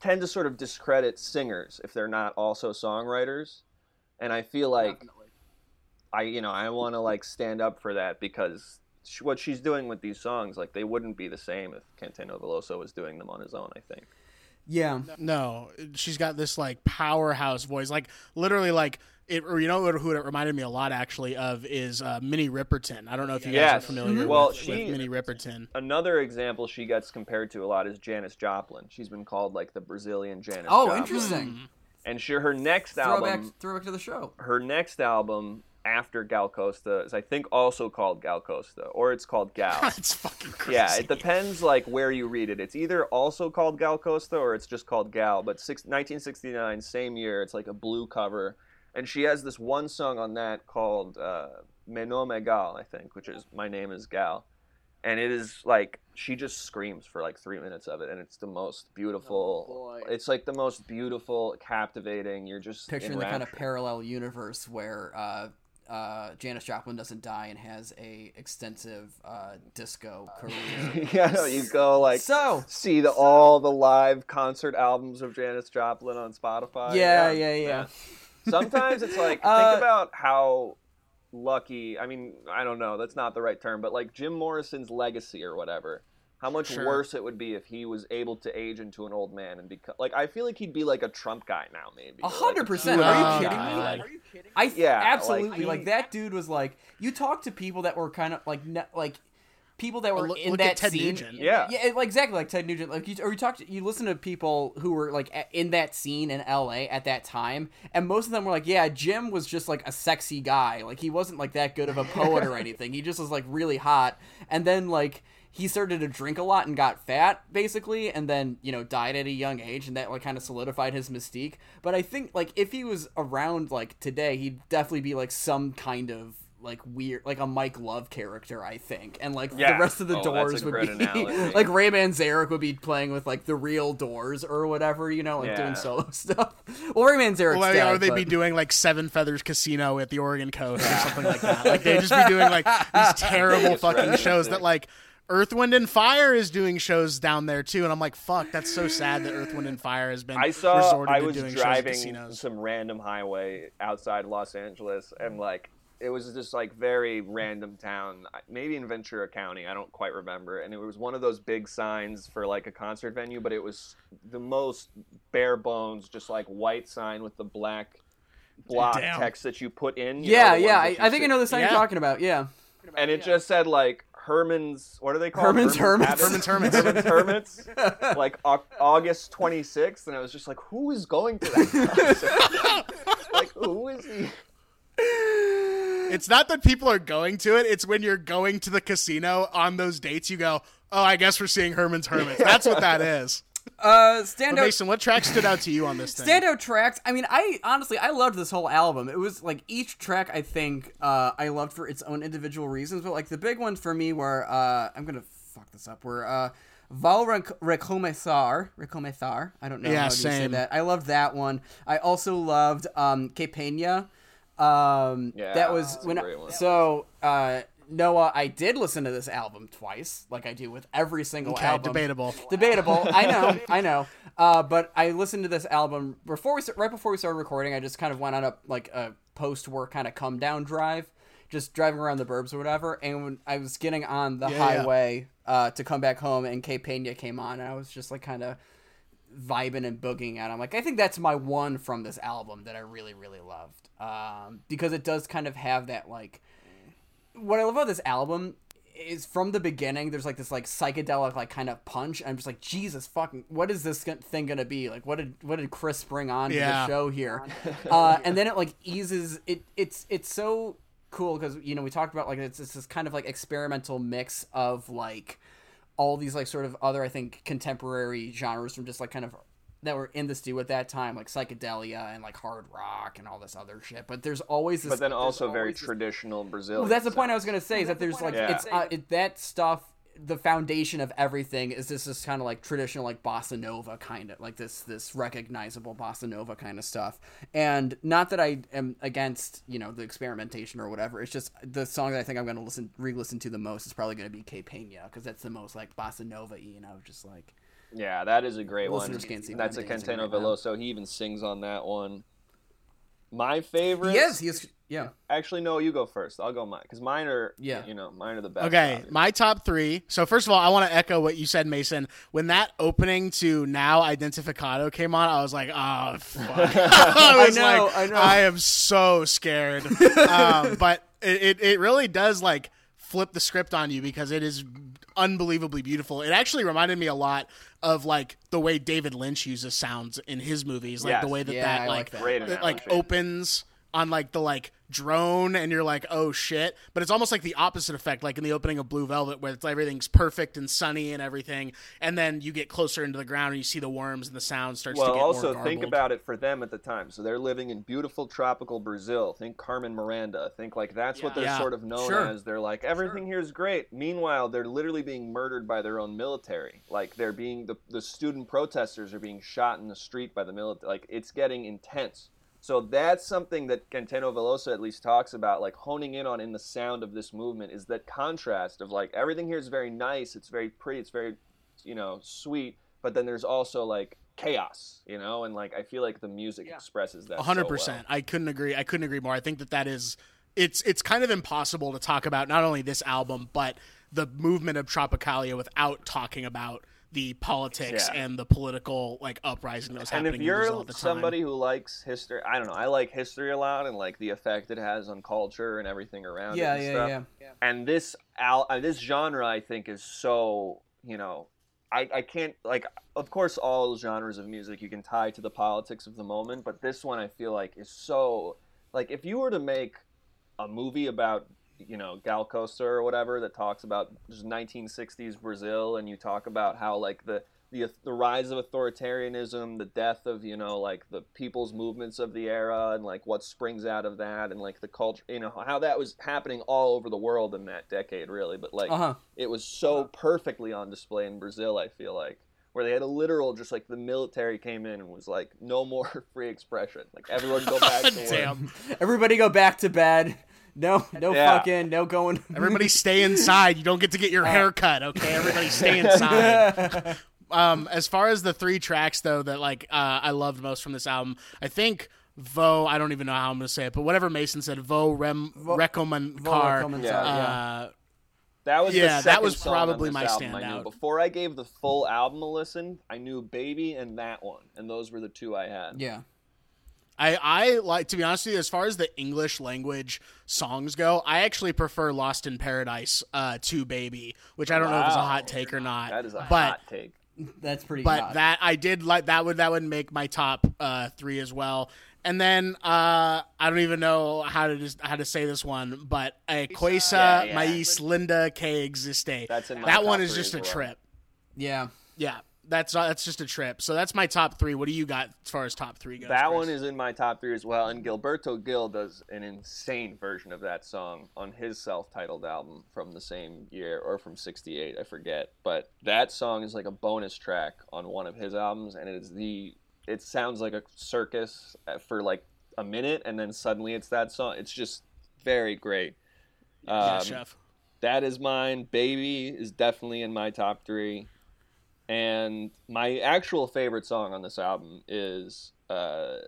S3: tend to sort of discredit singers if they're not also songwriters. And i feel like i you know i want to like stand up for that because sh what she's doing with these songs like they wouldn't be the same if Caetano Veloso was doing them on his own i think.
S2: Yeah,
S1: No, she's got this like powerhouse voice, like literally like it. Or you know who who it reminded me a lot actually of is uh, Minnie Riperton. I don't know if you guys are familiar
S3: Mhm. Well,
S1: with,
S3: she-
S1: with Minnie Riperton.
S3: another example she gets compared to a lot is Janis Joplin. She's been called like the Brazilian Janis.
S2: Oh,
S3: Joplin.
S2: interesting.
S3: And she her next
S2: Throwback,
S3: album,
S2: throwback to the show.
S3: her next album, after Gal Costa is I think also called Gal Costa or it's called Gal.
S1: it's fucking crazy.
S3: yeah, it depends like where you read it. It's either also called Gal Costa or it's just called Gal. But six, 1969, same year, it's like a blue cover, and she has this one song on that called uh, "Me nome Gal," I think, which is "My name is Gal," and it is like she just screams for like three minutes of it, and it's the most beautiful.
S2: Oh, boy.
S3: it's like the most beautiful, captivating. You're just
S2: Picturing the kind of parallel universe where uh, uh, Janis Joplin doesn't die and has a extensive uh, disco career.
S3: yeah, you go like
S2: so
S3: see the all the live concert albums of Janis Joplin on Spotify.
S2: yeah Yeah, yeah, yeah.
S3: Sometimes it's like
S2: Uh,
S3: think about how lucky. I mean, I don't know. That's not the right term, but like Jim Morrison's legacy or whatever. How much
S1: Sure.
S3: worse it would be if he was able to age into an old man and become like I feel like he'd be like a Trump guy now, maybe.
S2: A
S3: or, like,
S2: hundred percent. Are you kidding me?
S1: God.
S2: I th-
S3: Yeah, like,
S2: absolutely like, that dude was like you talk to people that were kind of like ne- like people that were
S1: look-
S2: in
S1: look at
S2: that
S1: Ted
S2: scene.
S1: Nugent.
S3: Yeah.
S2: yeah, like exactly like Ted Nugent. Like you, or you talk to you listen to people who were like in that scene in L.A. at that time, and most of them were like, yeah, Jim was just like a sexy guy. Like he wasn't like that good of a poet or anything. He just was like really hot, and then like. He started to drink a lot and got fat, basically, and then you know died at a young age, and that like kind of solidified his mystique. But I think like if he was around like today, he'd definitely be like some kind of like weird, like a Mike Love character, I think, and like
S3: Yeah.
S2: the rest of the
S3: Oh,
S2: Doors would be
S3: analogy.
S2: like Ray Manzarek would be playing with like the real Doors or whatever, you know, like
S3: Yeah.
S2: doing solo stuff. Well, Ray Manzarek's
S1: Well,
S2: dead,
S1: or they'd be doing like Seven Feathers Casino at the Oregon Coast or something like that. Like they'd just be doing like these terrible fucking shows that like Earth, Wind, and Fire is doing shows down there too, and I'm like, fuck, that's so sad that Earth, Wind, and Fire has been
S3: I saw
S1: resorted
S3: I
S1: to
S3: was
S1: doing shows at
S3: driving some random highway outside Los Angeles and like it was just like very random town, maybe in Ventura County, I don't quite remember. And it was one of those big signs for like a concert venue, but it was the most bare bones, just like white sign with the black block
S1: Damn.
S3: text that you put in. you
S2: Yeah,
S3: know,
S2: yeah, I, I think I know the sign
S1: Yeah.
S2: you're talking about. Yeah,
S3: And it just said like Herman's, what are they called?
S2: Herman's Hermits.
S3: Habits?
S1: Herman's Hermits.
S3: Herman's Hermits. like Au- August 26th, and I was just like, who is going to that concert? like, who is he?
S1: It's not that people are going to it; it's when you're going to the casino on those dates. You go, oh, I guess we're seeing Herman's Hermits. That's what that is.
S2: uh,
S1: But
S2: standout
S1: Mason, what track stood out to you on this thing?
S2: standout tracks. I mean, I honestly I loved this whole album. It was like each track I think uh, I loved for its own individual reasons, but like the big ones for me were uh, I'm gonna fuck this up. Were uh, Val Rec- Recomenzar, Recomenzar. I don't know
S1: Yeah,
S2: how you say that. I loved that one. I also loved um, Que Pena. Um,
S3: Yeah,
S2: that was
S3: that's a
S2: when
S3: great one.
S2: so uh, Noah. I did listen to this album twice, like I do with every single
S1: Okay,
S2: album.
S1: debatable.
S2: Debatable. I know. I know. Uh, but I listened to this album before we right before we started recording. I just kind of went on a like a post work kind of come down drive, just driving around the burbs or whatever. And when I was getting on the
S1: Yeah, yeah.
S2: highway uh, to come back home, and Que Pena came on, and I was just like kind of vibing and booging out. I'm like, I think that's my one from this album that I really, really loved. Um, because it does kind of have that like what I love about this album is from the beginning there's like this like psychedelic like kind of punch and I'm just like Jesus fucking what is this thing gonna be like what did what did Chris bring on to
S1: Yeah.
S2: the show here uh, and then it like eases it it's it's so cool because you know we talked about like it's, it's this kind of like experimental mix of like all these like sort of other I think contemporary genres from just like kind of that were in the stew at that time like psychedelia and like hard rock and all this other shit but there's always this
S3: But then also very
S2: this-
S3: traditional Brazilian.
S2: well, that's the point I was gonna say is that there's like
S3: Yeah.
S2: it's uh, it, that stuff. The foundation of everything is this this kind of like traditional like bossa nova kind of like this this recognizable bossa nova kind of stuff. And not that I am against you know the experimentation or whatever. It's just the song that I think I'm gonna listen re-listen to the most is probably gonna be Que Pena because that's the most like bossa nova y. You know, just like
S3: Yeah, that is a great one. That's a Caetano
S2: right.
S3: Veloso. He even sings on that one. My favorite.
S2: Yes, is he is yeah.
S3: Actually, no. You go first. I'll go mine because mine are.
S2: Yeah.
S3: You know, mine are the best.
S1: Okay,
S3: obviously.
S1: my top three. So first of all, I want to echo what you said, Mason. When that opening to Now Identificado came on, I was like, oh fuck. I was
S2: know,
S1: like,
S2: I know.
S1: I am so scared. um, but it, it it really does like flip the script on you because it is unbelievably beautiful. It actually reminded me a lot of like the way David Lynch uses sounds in his movies, like
S3: Yes.
S1: the way that
S2: Yeah,
S1: that like
S2: like that.
S3: Great
S1: uh, like opens on like the like drone and you're like oh shit but it's almost like the opposite effect like in the opening of blue velvet where it's everything's perfect and sunny and everything and then you get closer into the ground and you see the worms and the sound starts to
S3: Well,
S1: get
S3: also
S1: more
S3: think about it for them at the time. So they're living in beautiful tropical Brazil. Think Carmen Miranda. Think like that's what they're
S1: Yeah.
S3: sort of known
S2: Sure.
S3: as. They're like everything here is great. Meanwhile, they're literally being murdered by their own military. Like they're being the the student protesters are being shot in the street by the military. Like it's getting intense. So that's something that Caetano Veloso at least talks about, like honing in on in the sound of this movement is that contrast of like everything here is very nice, it's very pretty, it's very, you know, sweet, but then there's also like chaos, you know, and like I feel like the music expresses that.
S1: A hundred
S3: so
S1: percent.
S3: well.
S1: I couldn't agree. I couldn't agree more. I think that that is it's it's kind of impossible to talk about not only this album but the movement of Tropicalia without talking about the politics
S3: Yeah.
S1: and the political like uprising that was
S3: And
S1: happening
S3: if you're
S1: at the time.
S3: somebody who likes history, I don't know, I like history a lot and like the effect it has on culture and everything around
S2: Yeah,
S3: it. and
S2: yeah,
S3: stuff.
S2: yeah.
S3: and this al- uh, this genre I think is so you know I, I can't like of course all genres of music you can tie to the politics of the moment but this one I feel like is so like if you were to make a movie about you know Gal Costa or whatever that talks about just 1960s Brazil and you talk about how like the the, the rise of authoritarianism, the death of you know like the people's movements of the era, and like what springs out of that, and like the culture, you know how that was happening all over the world in that decade, really. But like
S2: Uh-huh.
S3: it was so perfectly on display in Brazil. I feel like where they had a literal, just like the military came in and was like, no more free expression. Like everyone go back to work.
S1: Damn.
S2: Everybody go back to bed. No, no
S3: Yeah.
S2: fucking, no going.
S1: Everybody stay inside. You don't get to get your hair cut, okay? Everybody stay inside. um, as far as the three tracks though that like uh, I loved most from this album, I think Vo. I don't even know how I'm gonna say it, but whatever Mason said, Vo Rem Recommend Car.
S2: Recommend-
S3: Yeah.
S1: Uh,
S3: That was
S1: Yeah,
S3: the
S1: that was probably my
S3: album I knew.
S1: standout.
S3: Before I gave the full album a listen, I knew "Baby" and that one, and those were the two I had.
S2: yeah.
S1: I, I like to be honest with you, as far as the English language songs go, I actually prefer Lost in Paradise uh, to Baby, which I don't know if it's a hot take or not.
S3: That is a
S1: but
S3: hot take.
S2: That's pretty good
S1: but
S2: hot.
S1: that I did like that would that would make my top uh, three as well. And then uh, I don't even know how to just how to say this one, but uh, Quesa
S3: Yeah, yeah.
S1: Mais Linda Que Existe.
S3: That's in my
S1: that
S3: top
S1: one is
S3: three
S1: just a
S3: well.
S1: trip.
S2: yeah.
S1: Yeah, that's uh, that's just a trip. So that's my top three. What do you got as far as top three goes?
S3: That
S1: Chris?
S3: one is in my top three as well. And Gilberto Gil does an insane version of that song on his self-titled album from the same year or from '68, I forget. But that song is like a bonus track on one of his albums, and it is the. It sounds like a circus uh, for like a minute, and then suddenly it's that song. It's just very great.
S1: yeah,
S3: Um,
S1: chef.
S3: that is mine. Baby is definitely in my top three. And my actual favorite song on this album is uh,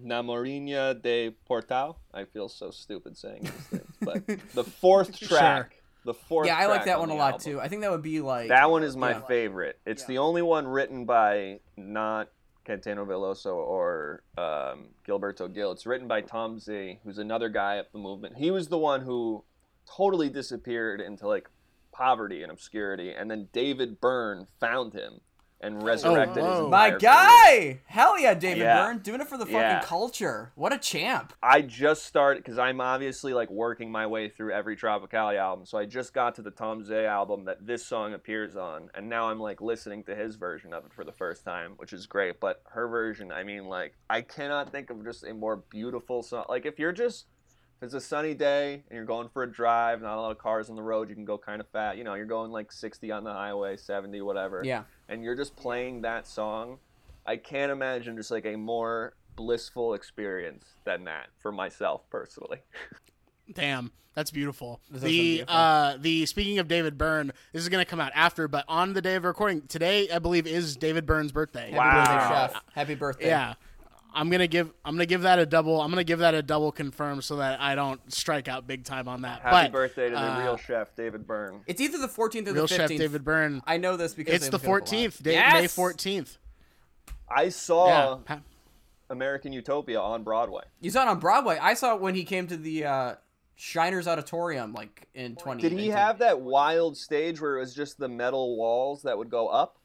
S3: Namorinha de Portal. I feel so stupid saying these things, but the fourth track. The fourth.
S2: Yeah, I like that
S3: on
S2: one a
S3: the
S2: lot
S3: album.
S2: too. I think that would be like
S3: That one is my
S2: Yeah.
S3: favorite. It's the only one written by not Caetano Veloso or um, Gilberto Gil. It's written by Tom Zé, who's another guy at the movement. He was the one who totally disappeared into like poverty and obscurity, and then David Byrne found him and oh, resurrected his
S1: whoa.
S2: My
S3: entire career.
S2: guy! Hell yeah, David
S3: Yeah.
S2: Byrne, doing it for the fucking
S3: Yeah.
S2: culture. What a champ!
S3: I just started because I'm obviously like working my way through every Tropicali album. So I just got to the Tom Zé album that this song appears on, and now I'm like listening to his version of it for the first time, which is great. But her version, I mean, like I cannot think of just a more beautiful song. Like if you're just if it's a sunny day and you're going for a drive, not a lot of cars on the road, you can go kind of fat. You know, you're going like 60 on the highway, 70, whatever
S2: Yeah.
S3: and you're just playing that song, I can't imagine just like a more blissful experience than that for myself personally.
S1: Damn, that's beautiful.
S2: That's
S1: the
S2: beautiful.
S1: uh the speaking of David Byrne, this is gonna come out after, but on the day of recording today, I believe is David Byrne's birthday.
S2: Happy
S3: Wow.
S2: birthday, chef. Happy birthday.
S1: Yeah. I'm gonna give I'm gonna give that a double I'm gonna give that a double confirm so that I don't strike out big time on that.
S3: Happy
S1: but
S3: birthday to the
S1: uh,
S3: real chef David Byrne.
S2: It's either the 14th or
S1: real
S2: the 15th.
S1: Real chef David Byrne.
S2: I know this because
S1: It's the
S2: look it up a lot.
S1: 14th, day,
S2: Yes!
S1: May 14th.
S3: I saw
S1: Yeah.
S3: American Utopia on Broadway.
S2: You saw it on Broadway. I saw it when he came to the uh, Shiners Auditorium, like in 20.
S3: Did he have that wild stage where it was just the metal walls that would go up?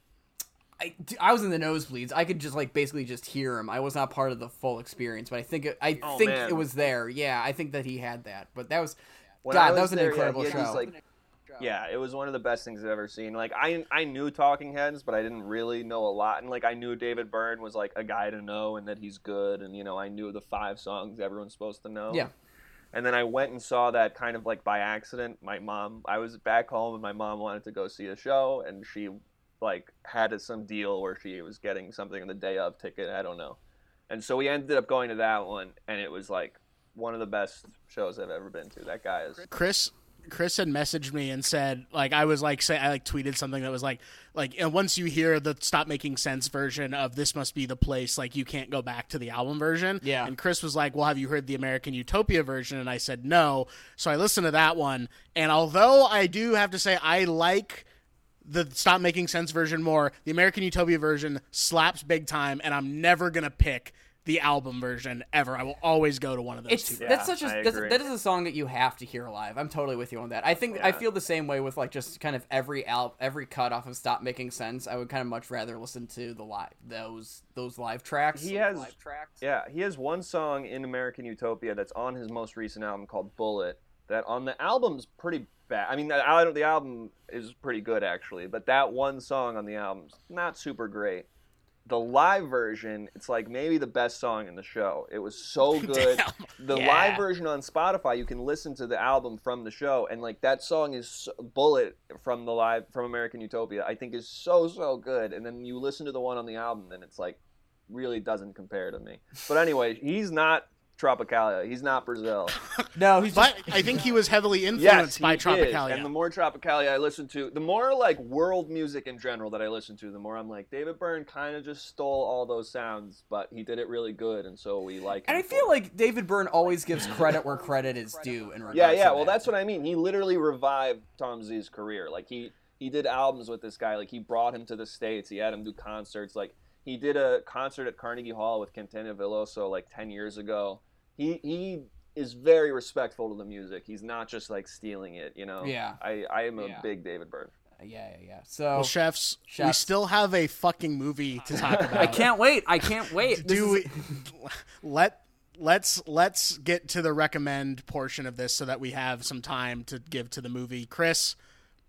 S2: I, I was in the nosebleeds. I could just like basically just hear him. I was not part of the full experience, but I think it, I
S3: Oh,
S2: think
S3: man.
S2: it was there. Yeah, I think that he had that. But that was
S3: When
S2: God, that was an
S3: there, yeah,
S2: incredible
S3: these,
S2: show.
S3: like, yeah, it was one of the best things I've ever seen. Like I I knew Talking Heads, but I didn't really know a lot. And like I knew David Byrne was like a guy to know and that he's good. And you know I knew the five songs everyone's supposed to know.
S2: Yeah.
S3: And then I went and saw that kind of like by accident. My mom, I was back home and my mom wanted to go see a show, and she like had some deal where she was getting something on the day of ticket. I don't know. And so we ended up going to that one, and it was like one of the best shows I've ever been to. That guy is
S1: Chris Chris had messaged me and said like I was like say I like tweeted something that was like like and once you hear the stop making sense version of this must be the place like you can't go back to the album version
S2: Yeah.
S1: and Chris was like well have you heard the American Utopia version and I said no so I listened to that one and although I do have to say I like the stop making sense version more the American Utopia version slaps big time and I'm never gonna pick the album version ever I will always go to one of those
S2: it's
S1: two
S2: that's such
S3: I
S2: a that's,
S3: agree.
S2: that is a song that you have to hear live. I'm totally with you on that. I think I feel the same way with like just kind of every al- every cut off of Stop Making Sense. I would kind of much rather listen to the live those those live tracks.
S3: He has-
S2: live tracks.
S3: Yeah, he has one song in American Utopia that's on his most recent album called Bullet. That on the album's pretty bad. I mean, the, al- the album is pretty good actually, but that one song on the album's not super great. The live version, it's like maybe the best song in the show. It was so good. The
S2: Yeah.
S3: live version on Spotify, you can listen to the album from the show, and like that song is Bullet from the live from American Utopia. I think is so so good. And then you listen to the one on the album, and it's like really doesn't compare to me. But anyway, he's not Tropicalia. He's not Brazil.
S2: No, he's
S1: but
S2: just,
S1: I think he was heavily
S3: yes,
S1: influenced
S3: he
S1: by
S3: is.
S1: Tropicalia.
S3: And the more Tropicalia I listen to, the more like world music in general that I listen to, the more I'm like David Byrne kind of just stole all those sounds, but he did it really good, and so we like.
S2: and I feel
S3: it.
S2: like David Byrne always gives credit where credit is due. In
S3: Yeah, yeah. Well,
S2: that.
S3: that's what I mean. He literally revived Tom Zé's career. Like he he did albums with this guy. Like he brought him to the states. He had him do concerts. Like he did a concert at Carnegie Hall with Caetano Veloso like ten years ago. He he is very respectful to the music. He's not just like stealing it. You know.
S2: Yeah.
S3: I I am a
S2: Yeah.
S3: big David Byrne.
S2: Uh, yeah, yeah, yeah. So
S1: well, chefs, we still have a fucking movie to talk about.
S2: I can't wait. I can't wait.
S1: Do we, let let's let's get to the recommend portion of this so that we have some time to give to the movie. Chris,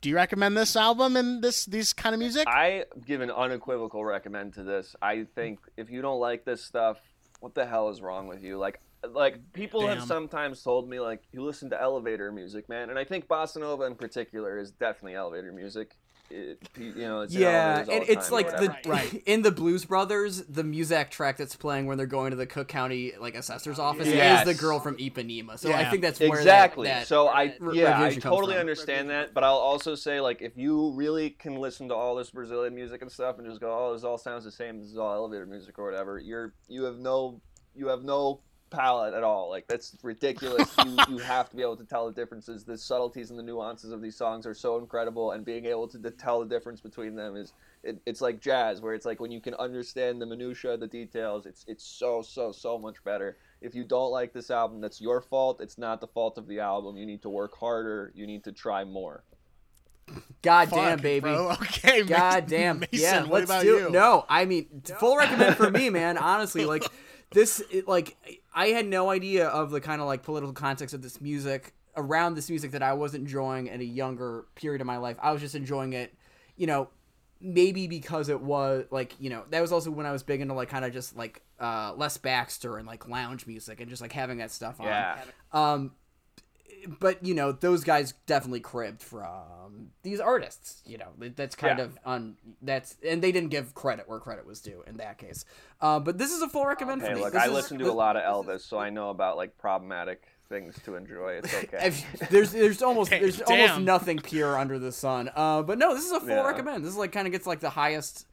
S1: do you recommend this album and this these kind of music?
S3: I give an unequivocal recommend to this. I think if you don't like this stuff, what the hell is wrong with you? Like, like people have sometimes told me like you listen to elevator music, man, and I think bossa nova in particular is definitely elevator music. It, you know, it's
S2: yeah, and it's
S3: time
S2: like the.
S1: Right.
S2: in the Blues Brothers, the music track that's playing when they're going to the Cook County like assessor's oh, office
S3: Yes.
S2: is the girl from Ipanema. So I think that's where that-
S3: exactly.
S2: that,
S3: so I
S2: re-
S3: yeah, I totally
S2: from.
S3: understand that, but I'll also say like if you really can listen to all this Brazilian music and stuff and just go, oh, this all sounds the same. This is all elevator music or whatever. You're you have no you have no palette at all. Like that's ridiculous. you you have to be able to tell the differences. The subtleties and the nuances of these songs are so incredible, and being able to, to tell the difference between them is it, it's like jazz, where it's like when you can understand the minutia, the details. It's it's so so so much better. If you don't like this album, that's your fault. It's not the fault of the album. You need to work harder. You need to try more.
S2: God
S1: Fuck,
S2: damn, baby.
S1: bro. Okay,
S2: God
S1: Mason,
S2: damn.
S1: Mason,
S2: yeah,
S1: what
S2: let's
S1: about
S2: do
S1: you?
S2: No, I mean, full recommend for me, man. Honestly, like this, it, like I had no idea of the kind of like political context of this music around this music that I wasn't enjoying at a younger period of my life. I was just enjoying it, you know, maybe because it was like you know that was also when I was big into like kind of just like uh Les Baxter and like lounge music and just like having that stuff on.
S3: Yeah.
S2: Um, but you know those guys definitely cribbed from these artists. You know that's kind
S3: Yeah.
S2: of on that's and they didn't give credit where credit was due in that case. Uh, but this is a full recommend
S3: Hey,
S2: for me.
S3: look,
S2: This
S3: I
S2: is-
S3: listen to
S2: this-
S3: a lot of Elvis, so I know about like problematic things to enjoy. It's okay.
S2: if- there's there's almost there's almost nothing pure under the sun. Uh, but no, this is a full
S3: Yeah.
S2: recommend. This is like kind of gets like the highest,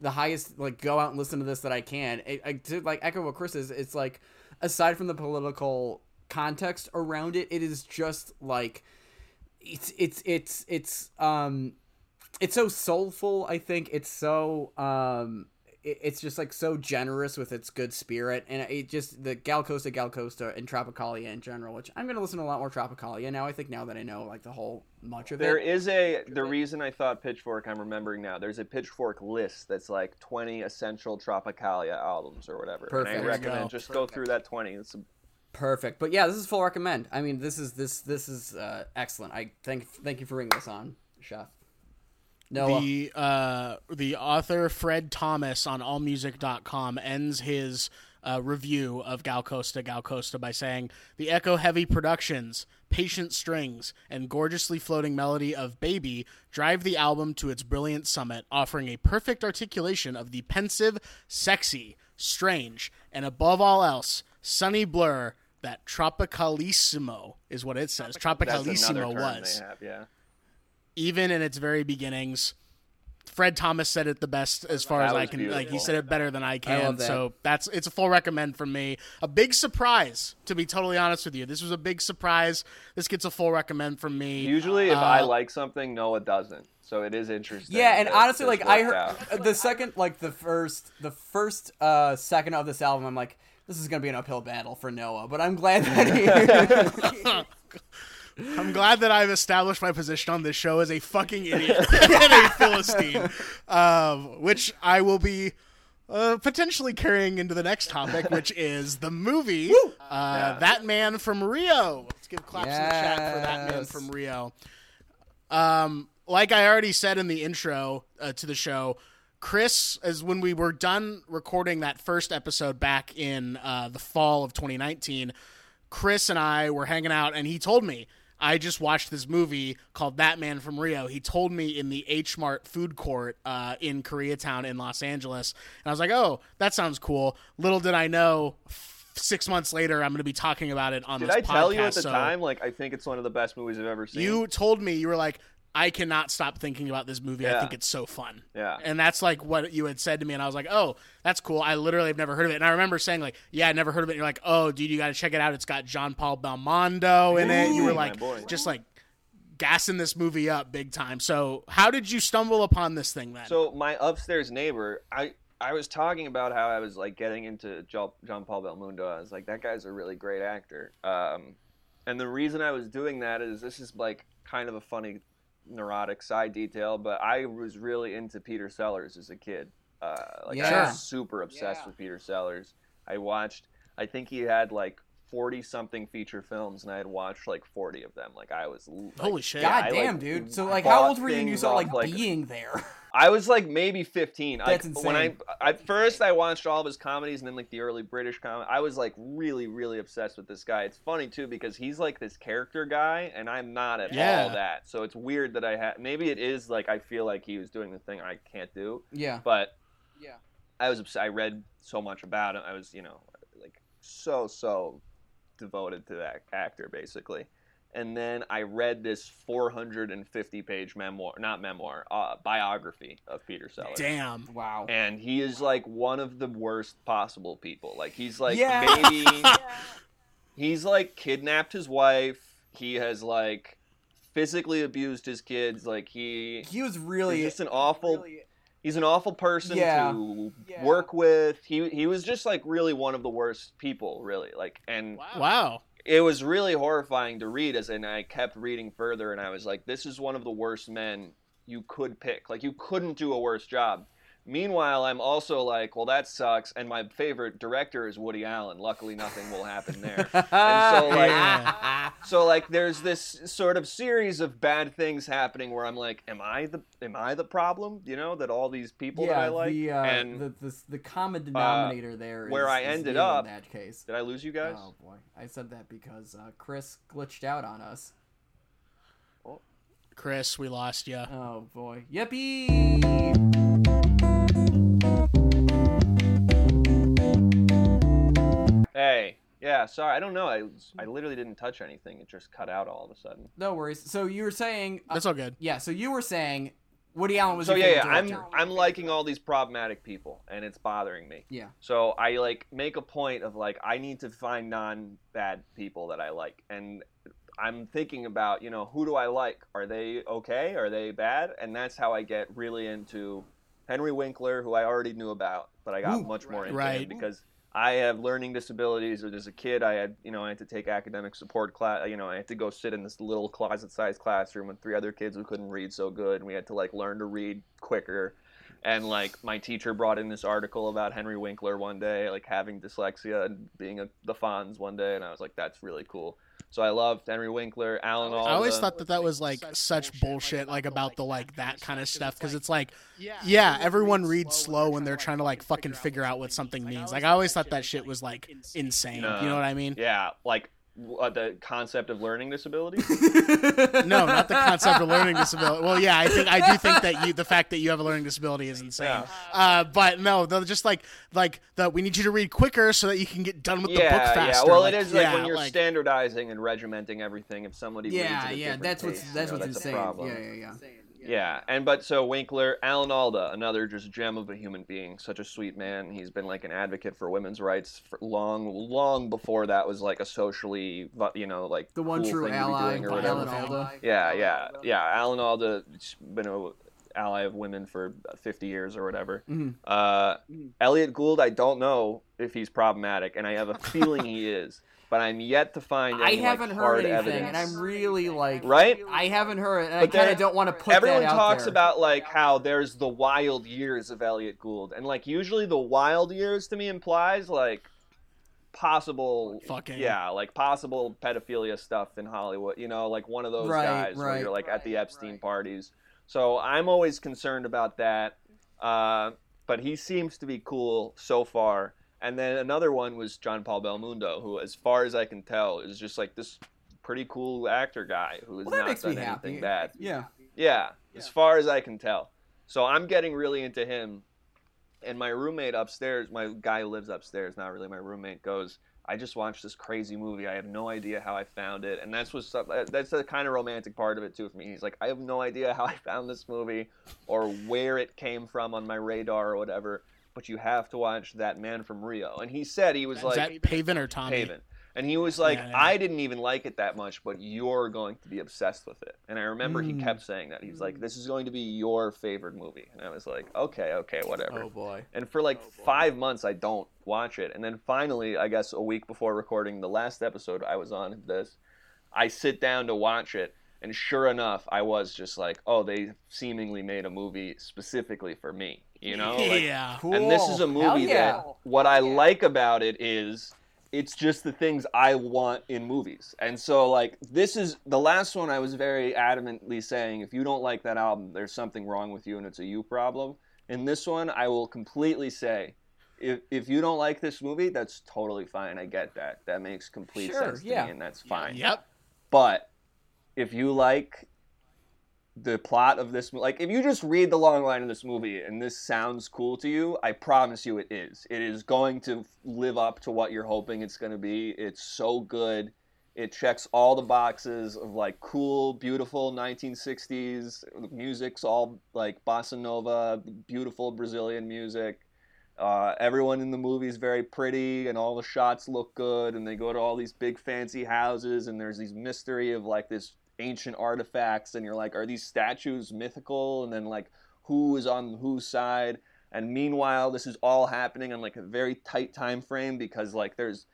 S2: the highest like go out and listen to this that I can. I, I, to like echo what Chris is. It's like aside from the political context around it, it is just like it's it's it's it's um it's so soulful. I think it's so um it's just like so generous with its good spirit, and it just the Gal Costa, Gal Costa, and Tropicalia in general. Which I'm gonna listen to a lot more Tropicalia now. I think now that I know like the whole much of
S3: There
S2: There
S3: is a the reason I thought Pitchfork. I'm remembering now. There's a Pitchfork list that's like 20 essential Tropicalia albums or whatever.
S2: Perfect.
S3: And I recommend
S1: go.
S3: just go through that 20. It's a,
S2: Perfect. But yeah, this is full recommend. I mean, this is this this is uh, excellent. I thank thank you for bringing this on, Chef. Noah.
S1: The uh, the author Fred Thomas on AllMusic.com ends his uh, review of Gal Costa Gal Costa by saying the echo heavy productions, patient strings, and gorgeously floating melody of Baby drive the album to its brilliant summit, offering a perfect articulation of the pensive, sexy, strange, and above all else, sunny blur that Tropicalissimo is what it says.
S3: that's
S1: Tropicalissimo was
S3: they have, yeah.
S1: even in its very beginnings. Fred Thomas said it the best as far
S3: That
S1: as I
S3: was
S1: can. Like he said it better than I can.
S2: love that.
S1: So that's it's a full recommend from me. A big surprise, to be totally honest with you. This was a big surprise. This gets a full recommend from me.
S3: Usually, if I
S1: Uh,
S3: like something, Noah doesn't. So it is interesting.
S2: Yeah, and
S3: that
S2: honestly, like I heard
S3: out.
S2: the second, like the first, the first uh second of this album, I'm like, this is gonna be an uphill battle for Noah. But I'm glad that he.
S1: I'm glad that I've established my position on this show as a fucking idiot and a philistine, um, which I will be. Uh, potentially carrying into the next topic, which is the movie uh,
S3: Yeah.
S1: "That Man from Rio." Let's give claps in the chat for "That Man from Rio." Um, like I already said in the intro uh, to the show, Chris, as when we were done recording that first episode back in uh, the fall of 2019, Chris and I were hanging out, and he told me. I just watched this movie called That Man from Rio. He told me in the H Mart food court uh, in Koreatown in Los Angeles. And I was like, oh, that sounds cool. Little did I know, f- six months later, I'm going to be talking about it on this podcast.
S3: Did I tell you at the
S1: so-
S3: time? Like, I think it's one of the best movies I've ever seen.
S1: you told me you were like, I cannot stop thinking about this movie. I think it's so fun.
S3: Yeah.
S1: And that's like what you had said to me, and I was like, oh, that's cool. I literally have never heard of it. And I remember saying like, yeah, I never heard of it. And you're like, oh, dude, you got to check it out. It's got John Paul Belmondo in it. You were like, just like gassing this movie up big time. So how did you stumble upon this thing then?
S3: So my upstairs neighbor, I I was talking about how I was like getting into John Paul Belmondo. I was like, that guy's a really great actor. Um, and the reason I was doing that is this is like kind of a funny, neurotic side detail, but I was really into Peter Sellers as a kid. Uh, like I was super obsessed
S2: Yeah.
S3: with Peter Sellers. I watched. I think he had like. 40 something feature films and I had watched like 40 of them. Like I was like,
S1: Holy shit.
S2: God
S3: I,
S2: damn,
S3: like,
S2: dude. So like, how old were you when you
S3: things
S2: saw like,
S3: like-
S2: being there?
S3: I was like maybe 15.
S2: That's
S3: like, When I at first I watched all of his comedies and then like the early British comedy. I was like really really obsessed with this guy. It's funny too because he's like this character guy and I'm not at
S1: Yeah.
S3: all that. So it's weird that I had maybe it is like I feel like he was doing the thing I can't do.
S2: yeah.
S3: But
S2: Yeah.
S3: I was obs- I read so much about him. I was, you know, like so so devoted to that actor basically. And then I read this 450 page memoir, not memoir, uh, biography of Peter Sellers.
S1: Damn.
S2: Wow.
S3: And he is like one of the worst possible people. Like he's like
S2: Yeah.
S3: maybe he's like kidnapped his wife. He has like physically abused his kids. Like he
S2: He was really
S3: just an awful
S2: really-
S3: he's an awful person
S2: Yeah.
S3: to
S2: Yeah.
S3: work with. He he was just like really one of the worst people, really. Like and
S1: Wow.
S3: it was really horrifying to read as and I kept reading further and I was like this is one of the worst men you could pick. Like you couldn't do a worse job. Meanwhile, I'm also like, well, that sucks. And my favorite director is Woody Allen. Luckily, nothing will happen there. and so, like,
S1: Yeah.
S3: so like, there's this sort of series of bad things happening where I'm like, am I the am I the problem? You know, that all these people that I like,
S2: the, uh,
S3: and
S2: the, the the common denominator there is
S3: where I
S2: is
S3: ended up-
S2: in that case.
S3: did I lose you guys?
S2: Oh boy, I said that because uh, Chris glitched out on us.
S1: Chris, we lost you.
S2: Oh boy, yippee!
S3: Yeah, sorry, I don't know. I I literally didn't touch anything. It just cut out all of a sudden.
S2: No worries. So you were saying, uh,
S1: That's all good.
S2: yeah. So you were saying Woody Allen was
S3: So
S2: your
S3: yeah, yeah,
S2: favorite
S3: I'm
S2: director.
S3: I'm liking all these problematic people, and it's bothering me.
S2: Yeah.
S3: So I like make a point of like I need to find non bad people that I like, and I'm thinking about you know who do I like? Are they okay? Are they bad? And that's how I get really into Henry Winkler, who I already knew about, but I got
S2: Ooh.
S3: much more into
S1: Right.
S3: him because I have learning disabilities. Or as a kid, I had you know I had to take academic support class. You know I had to go sit in this little closet-sized classroom with three other kids who couldn't read so good, and we had to like learn to read quicker. And like my teacher brought in this article about Henry Winkler one day, like having dyslexia and being a, the Fonz one day, and I was like, that's really cool. So I loved Henry Winkler, Alan Alda.
S1: I always thought that that was like such bullshit, like about the like that kind of stuff, because it's like, yeah, everyone reads slow when they're trying to like fucking figure out what something means. Like I always thought that shit was like insane. You know what I mean?
S3: Yeah, like uh, the concept of learning disability.
S1: No, not the concept of learning disability. Well, yeah, I think I do think that you the fact that you have a learning disability is insane.
S3: Yeah.
S1: Uh, but no, they're just like like the we need you to read quicker so that you can get done with the book
S3: yeah,
S1: faster.
S3: yeah. Well,
S1: like,
S3: it is like
S1: yeah,
S3: when you're
S1: like-
S3: standardizing and regimenting everything. If somebody reads
S2: yeah,
S3: at
S2: yeah.
S3: different
S2: That's what's
S3: pace,
S2: that's
S3: you know,
S2: what's
S3: that's a
S2: insane.
S3: problem.
S2: Yeah, yeah, yeah.
S3: Yeah, and but so Winkler, Alan Alda, another just gem of a human being, such a sweet man. He's been like an advocate for women's rights for long, long before that was like a socially, you know, like
S2: The one
S3: cool
S2: true
S3: thing
S2: ally,
S3: doing or
S2: Alan
S3: whatever.
S2: Alda.
S3: Yeah, yeah, yeah. Alan Alda's been a ally of women for 50 years or whatever.
S2: Mhm.
S3: Uh, Elliot Gould, I don't know if he's problematic, and I have a feeling he is, but I'm yet to find
S2: I haven't
S3: like,
S2: heard
S3: hard
S2: anything,
S3: evidence.
S2: and I'm really like,
S3: right?
S2: I haven't heard, it, and I kind of don't want to put
S3: Everyone
S2: that out
S3: talks
S2: there.
S3: about like how there's the wild years of Elliot Gould, and like usually the wild years to me implies like possible
S1: Fucking.
S3: yeah like possible pedophilia stuff in hollywood you know like one of those
S2: Right,
S3: guys where you're like at the epstein parties so i'm always concerned about that uh, but he seems to be cool so far and then another one was john paul belmondo who as far as i can tell is just like this pretty cool actor guy who has
S2: Well, that
S3: not
S2: makes
S3: done
S2: me
S3: anything
S2: happy.
S3: bad
S2: Yeah.
S3: yeah, as far as I can tell. So I'm getting really into him. And my roommate upstairs, my guy who lives upstairs, not really my roommate, goes, I just watched this crazy movie. I have no idea how I found it. And that's what's uh, that's the kind of romantic part of it too for me. He's like, I have no idea how I found this movie or where it came from on my radar or whatever. But you have to watch that man from Rio. And he said he was
S1: Is
S3: like
S1: that Paven or Tommy?
S3: Haven. And he was like,
S1: Yeah, yeah.
S3: I didn't even like it that much, but you're going to be obsessed with it. And I remember he
S2: Mm.
S3: kept saying that. He's like, this is going to be your favorite movie. And I was like, okay, okay, whatever.
S2: Oh boy.
S3: And for like five months, I don't watch it. And then finally, I guess a week before recording the last episode I was on this, I sit down to watch it. And sure enough, I was just like, oh, they seemingly made a movie specifically for me. You know? Like,
S1: yeah.
S2: Cool.
S3: and this is a movie
S2: yeah.
S3: that what I like about it is it's just the things I want in movies. And so like this is the last one I was very adamantly saying if you don't like that album there's something wrong with you and it's a you problem. In this one I will completely say if if you don't like this movie that's totally fine. I get that. That makes complete
S2: Sure,
S3: sense to
S2: yeah.
S3: me and that's fine.
S1: Yep.
S3: But if you like the plot of this, like if you just read the long line of this movie and this sounds cool to you, I promise you it is. It is going to live up to what you're hoping it's going to be. It's so good. It checks all the boxes of like cool, beautiful 1960s. The music's all like bossa nova, beautiful Brazilian music. Uh, everyone in the movie is very pretty, and all the shots look good. And they go to all these big fancy houses, and there's these mystery of like this ancient artifacts, and you're like, are these statues mythical? And then like, who is on whose side? And meanwhile, this is all happening on like a very tight time frame because like there's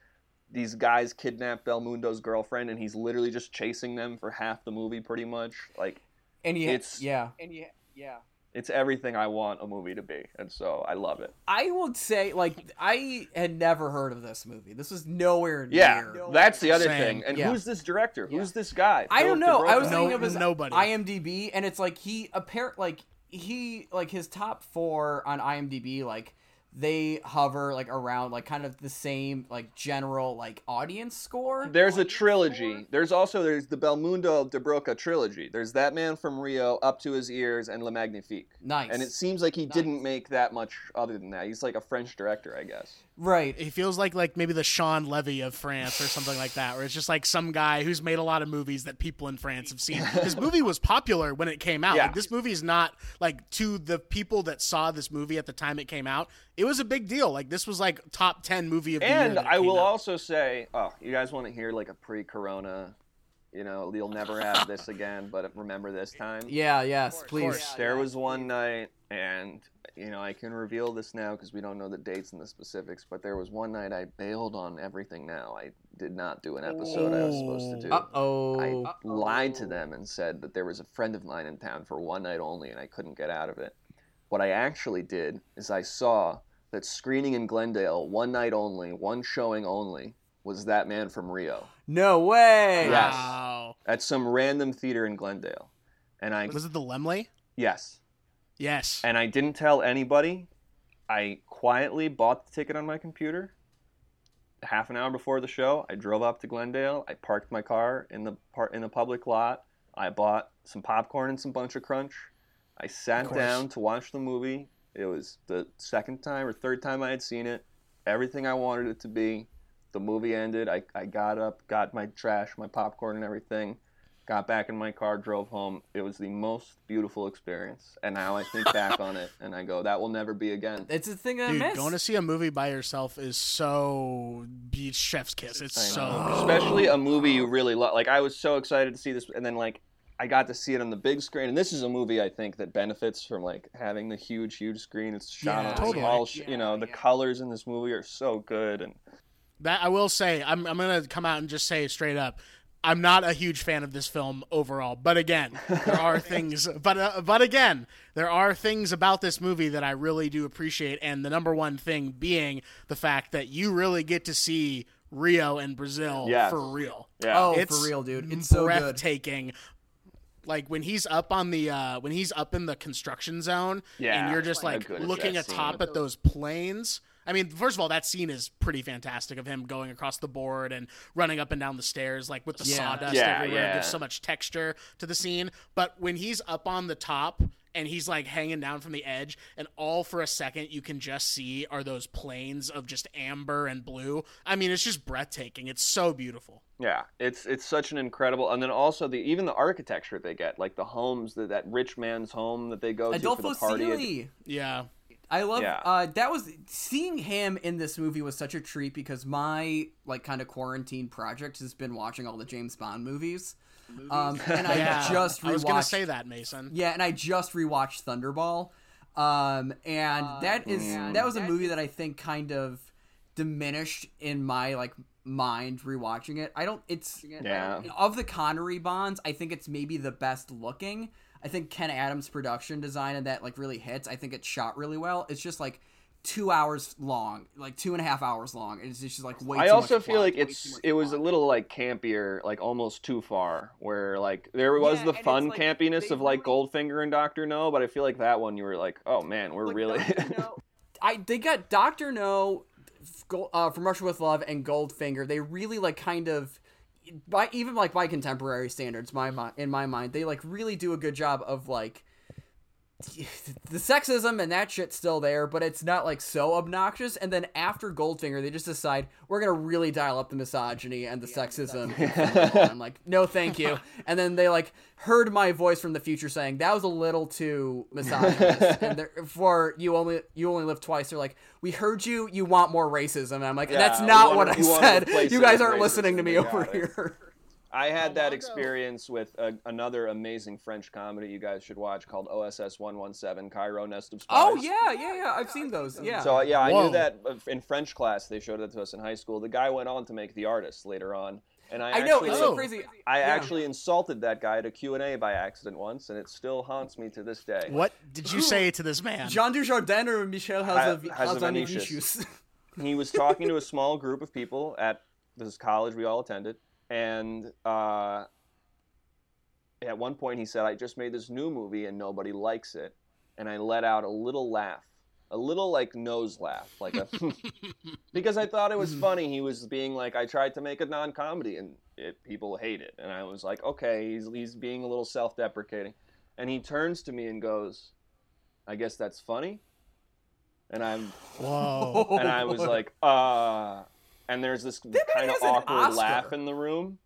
S3: these guys kidnap Belmondo's girlfriend, and he's literally just chasing them for half the movie, pretty much. Like
S2: And you,
S3: It's-
S2: yeah.
S4: And yeah, yeah.
S3: It's everything I want a movie to be, and so I love it.
S2: I would say, like, I had never heard of this movie. This was nowhere
S3: Yeah,
S2: near.
S3: that's the other
S1: Same.
S3: thing. And
S2: Yeah.
S3: who's this director? Who's this guy?
S2: I don't
S3: Philip
S2: know. I was
S3: DeBroca?
S1: No-
S2: thinking of his
S1: nobody.
S2: IMDb, and it's like he apparent like he like his top four on IMDb like they hover like around like kind of the same like general like audience score.
S3: There's a trilogy. There's also there's the Belmondo de Broca trilogy. There's that man from Rio, Up to His Ears, and Le Magnifique.
S2: nice.
S3: And it seems like he didn't make that much other than that. He's like a French director, I guess.
S2: Right.
S1: He feels like like maybe the Shawn Levy of France or something like that, where it's just like some guy who's made a lot of movies that people in France have seen. This movie was popular when it came out.
S3: Yeah.
S1: Like this movie is not like to the people that saw this movie at the time it came out. It was a big deal. Like this was like top ten movie of the year.
S3: And I will
S1: out.
S3: also say, oh, you guys want to hear like a pre-corona, you know, you'll never have this again, but remember this time.
S2: Yeah. Yes. Please.
S1: course.
S3: There was one night, and you know, I can reveal this now because we don't know the dates and the specifics. But there was one night I bailed on everything. Now I did not do an episode I was supposed to do.
S2: Uh oh.
S3: I lied to them and said that there was a friend of mine in town for one night only, and I couldn't get out of it. What I actually did is I saw that screening in Glendale, one night only, one showing only, was that man from Rio
S2: No way.
S3: Yes.
S1: Wow.
S3: at some random theater in Glendale, and I
S1: Was it the Laemmle?
S3: yes,
S1: Yes.
S3: and I didn't tell anybody. I quietly bought the ticket on my computer. Half an hour before the show, I drove up to Glendale. I parked my car in the par- in the public lot. I bought some popcorn and some bunch of crunch. I sat down to watch the movie. It was the second time or third time I had seen it. Everything I wanted it to be. The movie ended. I, I got up, got my trash, my popcorn, and everything. Got back in my car, drove home. It was the most beautiful experience. And now I think back on it and I go, that will never be again.
S2: It's a thing I
S1: Dude,
S2: miss.
S1: going to see a movie by yourself is so be chef's kiss. It's
S3: I
S1: so
S3: especially a movie you really love. Like I was so excited to see this, and then like I got to see it on the big screen. And this is a movie I think that benefits from like having the huge, huge screen. It's shot
S1: Yeah,
S3: on
S1: totally.
S3: all, sh- you know, the colors in this movie are so good. And
S1: That I will say, I'm I'm gonna come out and just say straight up, I'm not a huge fan of this film overall. But again, there are things. But uh, but again, there are things about this movie that I really do appreciate, and the number one thing being the fact that you really get to see Rio and Brazil
S3: Yes.
S1: for real.
S3: yeah,
S2: Oh,
S1: It's
S2: for real, dude. It's so good.
S1: breathtaking. Like when he's up on the uh, when he's up in the construction zone,
S3: Yeah,
S1: and you're just like looking atop at those planes. I mean, first of all, that scene is pretty fantastic of him going across the board and running up and down the stairs, like with the
S2: Yeah.
S1: sawdust
S3: Yeah,
S1: everywhere. It
S3: yeah.
S1: gives so much texture to the scene. But when he's up on the top and he's like hanging down from the edge, and all for a second you can just see are those planes of just amber and blue. I mean, it's just breathtaking. It's so beautiful.
S3: yeah, it's it's such an incredible. And then also the even the architecture they get, like the homes that that rich man's home that they go to for the party.
S2: Sealy.
S1: Yeah.
S2: I love
S3: Yeah.
S2: uh that was seeing him in this movie was such a treat because my like kind of quarantine project has been watching all the James Bond movies. Um and I
S1: Yeah.
S2: just rewatched
S1: I was gonna say that, Mason.
S2: Yeah, and I just rewatched Thunderball. Um and that is that was a movie that I think kind of diminished in my like mind rewatching it. I don't it's
S3: Yeah.
S2: of the Connery Bonds, I think it's maybe the best looking. I think Ken Adams' production design and that like really hits. I think it's shot really well. It's just like two hours long, like two and a half hours long. It's just like way.
S3: I
S2: too
S3: also
S2: much
S3: feel
S2: plot.
S3: like it's it was a little like campier, like almost too far. Where like there was the fun campiness of like Goldfinger and Doctor No, but I feel like that one you were like, oh man, we're really.
S2: I they got Doctor No, uh, from Russia with Love and Goldfinger. They really like kind of. By even like by contemporary standards, my in my mind, they like really do a good job of like the sexism and that shit's still there, but it's not like so obnoxious. And then after Goldfinger, they just decide we're gonna really dial up the misogyny and the sexism. I'm like, no, thank you. And then they like heard my voice from the future saying that was a little too misogynist. and therefore, you only you only live twice. They're like, we heard you. You want more racism. And I'm like,
S3: Yeah,
S2: that's not what I said. You guys aren't listening to me over here.
S3: I had that experience with a, another amazing French comedy you guys should watch called OSS 117 Cairo Nest of Spies.
S2: Oh yeah, yeah, yeah. I've seen those. Yeah.
S3: So yeah, I
S1: Whoa.
S3: knew that uh, in French class they showed it to us in high school. The guy went on to make The Artist later on, and I,
S2: I know
S3: actually,
S2: it's so
S1: Oh.
S2: crazy.
S3: I
S2: Yeah.
S3: actually insulted that guy at a Q&A by accident once, and it still haunts me to this day.
S1: What did you say to this man?
S2: Jean Dujardin or Michel
S3: Ha-
S2: Hazanavicius.
S3: Hazanavicius. He was talking to a small group of people at this college we all attended, and uh, at one point he said, "I just made this new movie and nobody likes it," and I let out a little laugh, a little like nose laugh, like a because I thought it was funny. He was being like, "I tried to make a non-comedy and it, people hate it," and I was like, "Okay, he's he's being a little self-deprecating," and he turns to me and goes, "I guess that's funny," and I'm
S1: Whoa.
S3: and I was like, uh, and there's this kind of awkward laugh in the room,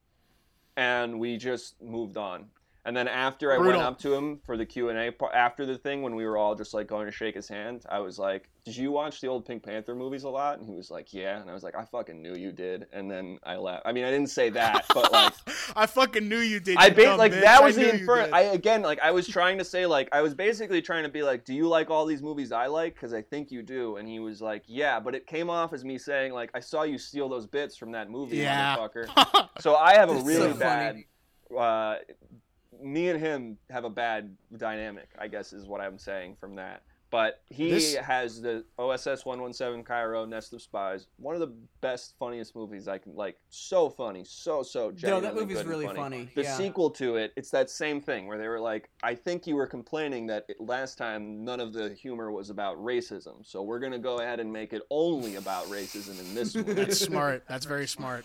S3: and we just moved on. And then after I
S1: Brutal.
S3: went up to him for the Q and A part, after the thing when we were all just like going to shake his hand, I was like, "Did you watch the old Pink Panther movies a lot?" And he was like, "Yeah." And I was like, "I fucking knew you did." And then I laughed. I mean, I didn't say that, but like.
S1: I fucking knew you did.
S3: I ba- like
S1: bitch.
S3: that was the infer. I again like I was trying to say like I was basically trying to be like, do you like all these movies I like? Because I think you do. And he was like, yeah, but it came off as me saying like I saw you steal those bits from that movie,
S1: Yeah.
S3: motherfucker. so I have a really
S2: so
S3: bad. Uh, me and him have a bad dynamic. I guess is what I'm saying from that. But he
S1: This-
S3: has the OSS 117 Cairo Nest of Spies, one of the best, funniest movies I can like. So funny, so so.
S2: No, that movie's really
S3: funny.
S2: funny.
S3: The
S2: yeah.
S3: sequel to it, it's that same thing where they were like, I think you were complaining that it, last time none of the humor was about racism, so we're gonna go ahead and make it only about racism in this one."
S1: That's smart. That's very smart.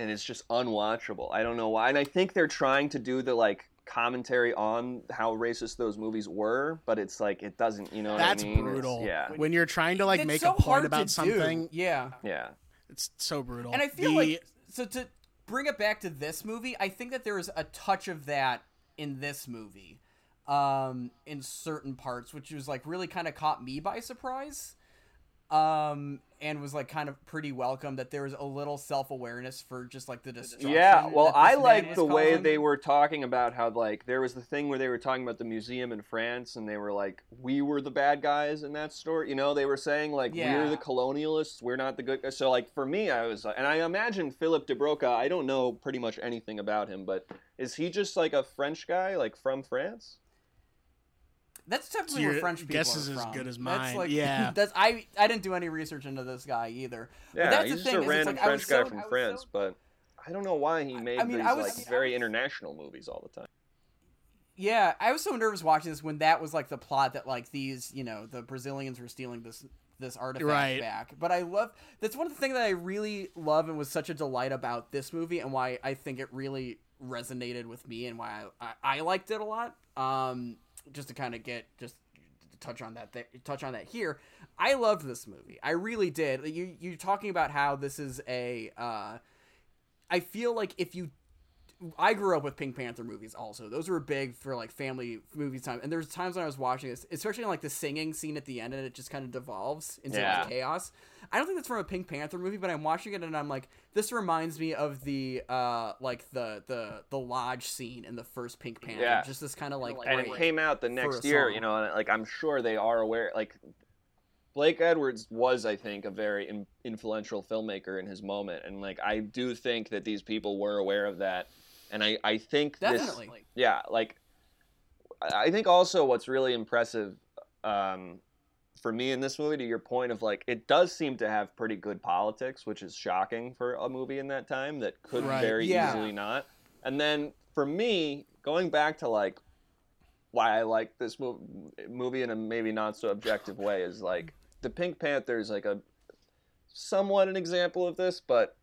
S3: And it's just unwatchable. I don't know why. And I think they're trying to do the like commentary on how racist those movies were, but it's like it doesn't. You know what
S1: That's
S3: I mean? It's-
S1: brutal.
S3: yeah,
S1: When you're trying to like
S2: It's
S1: make
S2: so
S1: a point
S2: hard to
S1: about
S2: do.
S1: something,
S2: Yeah.
S3: yeah.
S1: it's so brutal.
S2: And I feel
S1: The-
S2: like so to bring it back to this movie, I think that there is a touch of that in this movie, um, in certain parts, which was like really kind of caught me by surprise, um, and was like kind of pretty welcome that there was a little self awareness for just like the destruction.
S3: Yeah, well, I like the way
S2: causing.
S3: they were talking about how like there was the thing where they were talking about the museum in France, and they were like, "We were the bad guys in that story." You know, they were saying like,
S2: Yeah.
S3: "We're the colonialists. We're not the good." guys." So like for me, I was, and I imagine Philip de Broca. I don't know pretty much anything about him, but is he just like a French guy, like from France?
S2: That's typically
S1: your
S2: where French people
S1: guess
S2: are
S1: is as
S2: from.
S1: good as
S2: That's
S1: mine.
S2: like,
S1: Yeah.
S2: that's I. I didn't do any research into this guy either. But
S3: Yeah,
S2: that's
S3: he's
S2: the
S3: just
S2: thing,
S3: a random
S2: like,
S3: French guy
S2: so-
S3: from France,
S2: so-
S3: but I don't know why he made I
S2: mean,
S3: these
S2: I was-
S3: like
S2: I
S3: very
S2: was-
S3: international movies all the time.
S2: Yeah, I was so nervous watching this when that was like the plot that like these, you know, the Brazilians were stealing this this artifact
S1: Right.
S2: back. But I love that's one of the things that I really love and was such a delight about this movie and why I think it really resonated with me and why I, I, I liked it a lot. Um, just to kind of get just touch on that touch on that here. I loved this movie. I really did. You you talking about how this is a uh I feel like if you I grew up with Pink Panther movies also. Those were big for like family movie time. And there's times when I was watching this, especially in like the singing scene at the end and it just kind of devolves into
S3: Yeah.
S2: like chaos. I don't think that's from a Pink Panther movie, but I'm watching it and I'm like, this reminds me of the uh like the the the lodge scene in the first Pink Panther.
S3: Yeah.
S2: Just this kind of like
S3: and it came out the next year you know and like i'm sure they are aware like blake edwards was i think a very in- influential filmmaker in his moment and like i do think that these people were aware of that and i i think this yeah like i think also what's really impressive um for me in this movie to your point of like it does seem to have pretty good politics which is shocking for a movie in that time that could
S1: Right.
S3: very
S2: Yeah.
S3: easily not and then for me going back to like why i like this mov- movie in a maybe not so objective way is like the pink panther is like a somewhat an example of this but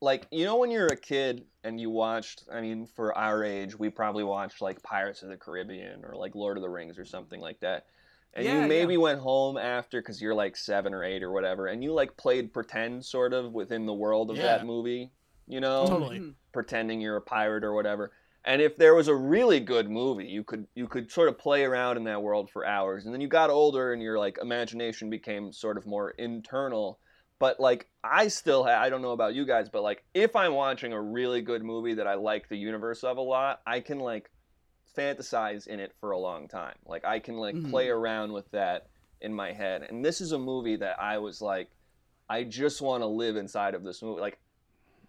S3: like you know when you're a kid and you watched i mean for our age we probably watched like pirates of the caribbean or like lord of the rings or something like that and
S2: Yeah,
S3: you maybe went home after because you're like seven or eight or whatever and you like played pretend sort of within the world of
S1: Yeah.
S3: that movie you know
S1: Totally.
S2: Mhm.
S3: pretending you're a pirate or whatever and if there was a really good movie you could you could sort of play around in that world for hours and then you got older and your like imagination became sort of more internal but like i still ha- i don't know about you guys but like if i'm watching a really good movie that i like the universe of a lot i can like fantasize in it for a long time like i can like
S2: Mhm.
S3: play around with that in my head and this is a movie that i was like i just want to live inside of this movie like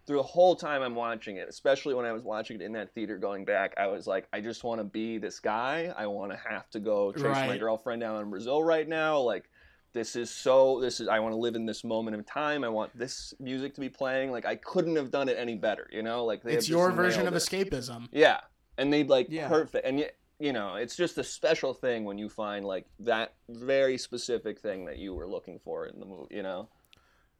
S3: through the whole time I'm watching it, especially when I was watching it in that theater going back, I was like, I just want to be this guy. I want to have to go chase my girlfriend down in Brazil right now. Like, this is so, this is, I want to live in this moment of time. I want this music to be playing. Like, I couldn't have done it any better, you know? Like, they
S1: It's your version of
S3: it.
S1: escapism.
S3: Yeah. And they'd like
S2: Yeah.
S3: perfect. And you know, it's just a special thing when you find like that very specific thing that you were looking for in the movie, you know?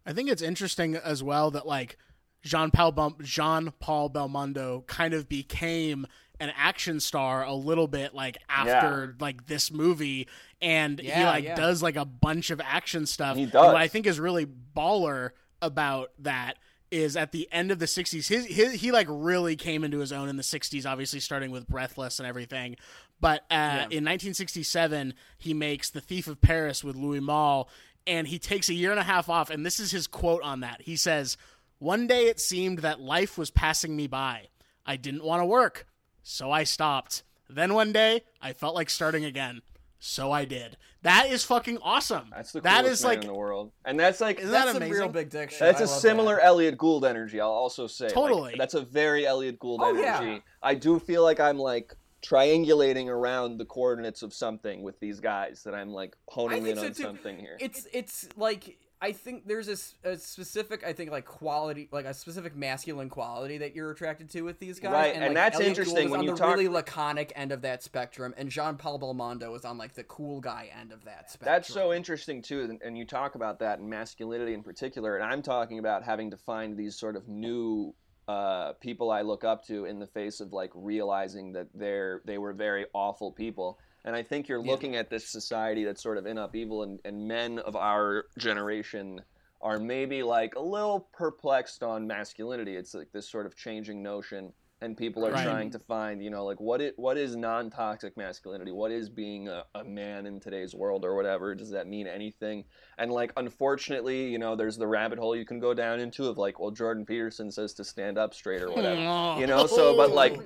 S1: I think it's interesting as well that like Jean Paul Jean Paul Belmondo kind of became an action star a little bit like after like this movie and he like
S2: yeah.
S1: does like a bunch of action stuff.
S3: He
S1: And what I think is really baller about that is at the end of the 60s his, his he like really came into his own in the 60s obviously starting with breathless and everything. But uh, in 1967 he makes the thief of paris with louis malle and he takes a year and a half off and this is his quote on that. He says one day it seemed that life was passing me by. I didn't want to work so i stopped then one day i felt like starting again so i did that is fucking awesome
S3: That's the
S1: that
S3: coolest
S1: is
S3: man
S1: like
S3: in the world, and that's like
S1: Isn't
S2: That's
S1: that
S2: some
S1: amazing?
S2: real big dick shit.
S3: That's
S2: I
S3: a similar
S2: that.
S3: Elliott Gould energy. I'll also say Like,
S1: Totally.
S3: that's a very Elliott Gould
S2: Oh,
S3: energy.
S2: yeah.
S3: I do feel like I'm like triangulating around the coordinates of something with these guys that I'm like honing in
S2: so
S3: on
S2: too.
S3: something here.
S2: It's it's like I think there's a specific I think like quality like a specific masculine quality that you're attracted to with these guys.
S3: Right,
S2: and,
S3: and
S2: like,
S3: that's
S2: Elliott
S3: interesting when
S2: on
S3: you
S2: the
S3: talk-
S2: really laconic end of that spectrum, and Jean Paul Belmondo is on like the cool guy end of that spectrum.
S3: That's so interesting too, and- and you talk about that and masculinity in particular. And I'm talking about having to find these sort of new uh, people I look up to in the face of like realizing that they're they were very awful people. And I think you're looking at this society that's sort of in upheaval, and, and men of our generation are maybe like a little perplexed on masculinity. It's like this sort of changing notion, and people are
S1: Right.
S3: trying to find, you know, like what it what is non toxic masculinity? What is being a, a man in today's world or whatever? Does that mean anything? And like, unfortunately, you know, there's the rabbit hole you can go down into of like, well, Jordan Peterson says to stand up straight or whatever, you know. So, but like,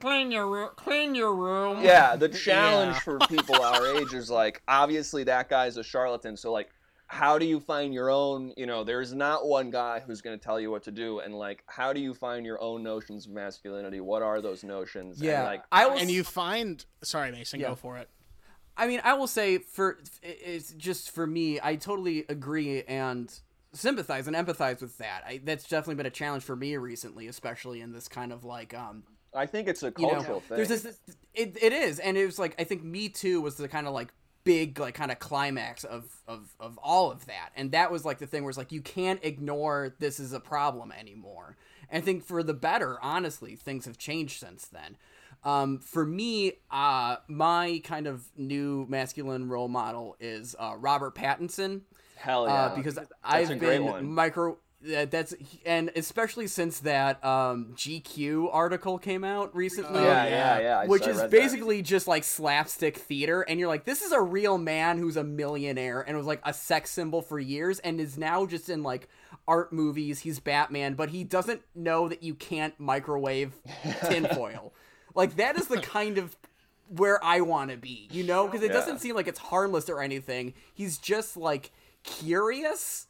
S2: clean your room. Clean your room.
S3: yeah, the challenge
S1: Yeah.
S3: for people our age is like, obviously that guy's a charlatan. So like, how do you find your own? You know, there's not one guy who's going to tell you what to do, and like, how do you find your own notions of masculinity? What are those notions? And,
S2: Yeah,
S3: like,
S2: I will.
S1: and you find sorry mason
S2: Yeah.
S1: go for it
S2: I mean, I will say for it's just for me, I totally agree and sympathize and empathize with that. I, that's definitely been a challenge for me recently, especially in this kind of like um
S3: I think it's a
S2: you know,
S3: cultural thing.
S2: there's this it, it is and it was like I think Me Too was the kind of like big like kind of climax of of of all of that. And that was like the thing where it's like you can't ignore this is a problem anymore. And I think for the better, honestly, things have changed since then. Um, for me, uh, my kind of new masculine role model is uh, Robert Pattinson
S3: Hell yeah!
S2: uh, because I've
S3: a great
S2: been micro. That's and especially since that um, GQ article came out recently.
S3: yeah, yeah, yeah. I
S2: Which is
S3: read that.
S2: basically just like slapstick theater, and you're like, this is a real man who's a millionaire and was like a sex symbol for years, and is now just in like art movies. He's Batman, but he doesn't know that you can't microwave tinfoil. like that is the kind of where I want to be, you know? Because it
S3: Yeah.
S2: doesn't seem like it's harmless or anything. He's just like curious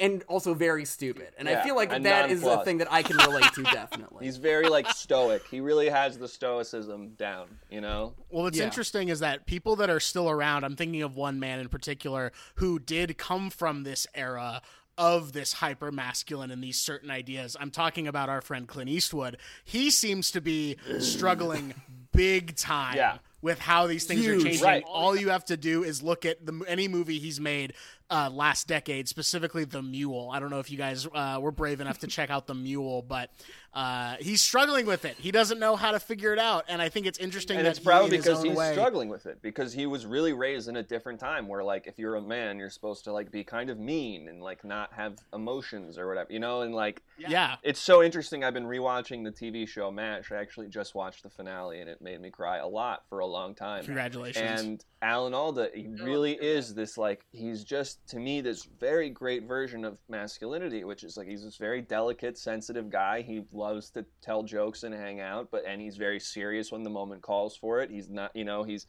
S2: and also very stupid. And I feel like
S3: and
S2: that is a thing that I can relate to definitely.
S3: He's very like stoic. He really has the stoicism down. You know.
S1: Well, what's
S2: Yeah.
S1: interesting is that people that are still around, I'm thinking of one man in particular who did come from this era of this hyper masculine and these certain ideas. I'm talking about our friend Clint Eastwood. He seems to be struggling big time
S3: Yeah.
S1: with how these things
S2: Huge.
S1: are changing.
S3: Right.
S1: All you have to do is look at the, any movie he's made uh, last decade, specifically The Mule. I don't know if you guys uh, were brave enough to check out The Mule, but uh, he's struggling with it. He doesn't know how to figure it out, and I think it's interesting
S3: and
S1: that
S3: it's probably
S1: in
S3: because he's
S1: way-
S3: struggling with it because he was really raised in a different time where like if you're a man you're supposed to like be kind of mean and like not have emotions or whatever you know and like
S1: Yeah.
S3: it's so interesting i've been rewatching the tv show M*A*S*H. i actually just watched the finale and it made me cry a lot for a long time
S1: Congratulations.
S3: and alan alda he really is this like he's just to me this very great version of masculinity which is like he's this very delicate sensitive guy. He loves to tell jokes and hang out but and he's very serious when the moment calls for it. He's not you know he's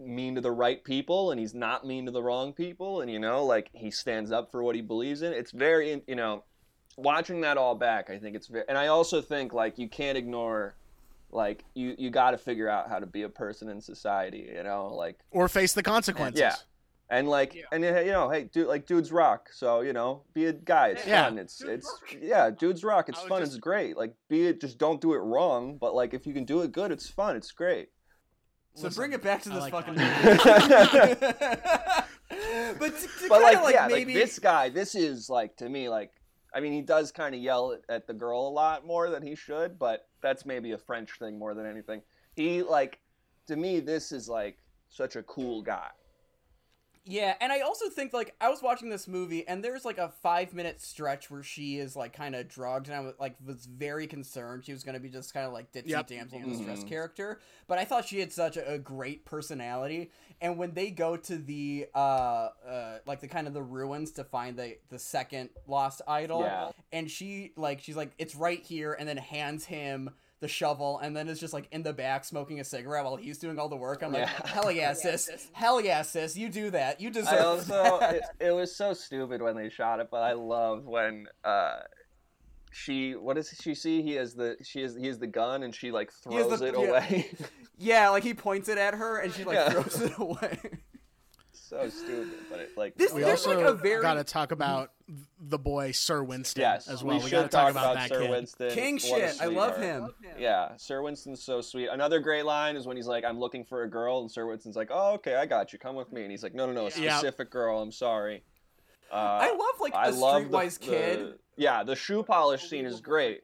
S3: mean to the right people and he's not mean to the wrong people and you know like he stands up for what he believes in. It's very you know watching that all back i think it's very and i also think like you can't ignore like you you got to figure out how to be a person in society you know like
S1: or face the consequences.
S3: yeah and like and uh, you know hey dude like dudes rock so you know be a guy it's
S1: Yeah.
S3: fun it's it's yeah dudes rock it's fun
S1: just-
S3: it's great like be it just don't do it wrong but like if you can do it good it's fun it's great
S2: so bring it back to this
S1: like
S2: fucking
S3: that.
S2: movie. but to, to
S3: but like,
S2: like
S3: yeah,
S2: maybe
S3: like this guy, this is like to me like I mean he does kind of yell at, at the girl a lot more than he should, but that's maybe a French thing more than anything. He like to me this is like such a cool guy.
S2: Yeah, and I also think like I was watching this movie and there's like a five minute stretch where she is like kind of drugged and I was like was very concerned she was gonna be just kind of like ditzy
S1: Yep.
S2: damsel in distress character, but I thought she had such a, a great personality. And when they go to the uh, uh like the kind of the ruins to find the the second lost idol,
S3: Yeah.
S2: and she like she's like it's right here and then hands him the shovel and then is just like in the back smoking a cigarette while he's doing all the work i'm like
S3: Yeah.
S2: hell yeah sis hell yeah sis you do that you deserve
S3: I also
S2: that.
S3: it, it was so stupid when they shot it, but I love when uh she what does she see? He has the she has he has the gun and she like throws
S2: the-
S3: it
S2: yeah.
S3: away.
S2: yeah like he points it at her and she like
S3: Yeah.
S2: throws it away
S3: so stupid, but it like
S2: This-
S1: We
S2: There's,
S1: also
S2: like, a very-
S1: got to talk about the boy Sir Winston
S3: yes
S1: as well.
S3: We,
S1: We, got to talk
S3: about,
S1: about, that
S3: Sir
S1: kid.
S3: Winston.
S2: king
S3: What
S2: shit i love him
S3: Yeah, Sir Winston's so sweet. Another great line is when he's like, "I'm looking for a girl," and Sir Winston's like, "Oh, okay, I got you. Come with me." And he's like, "No, no, no, a
S1: Yeah.
S3: specific girl. I'm sorry." Uh,
S2: i love like
S3: I
S2: a
S3: love the-
S2: streetwise kid
S3: the- yeah, the shoe polish scene is great.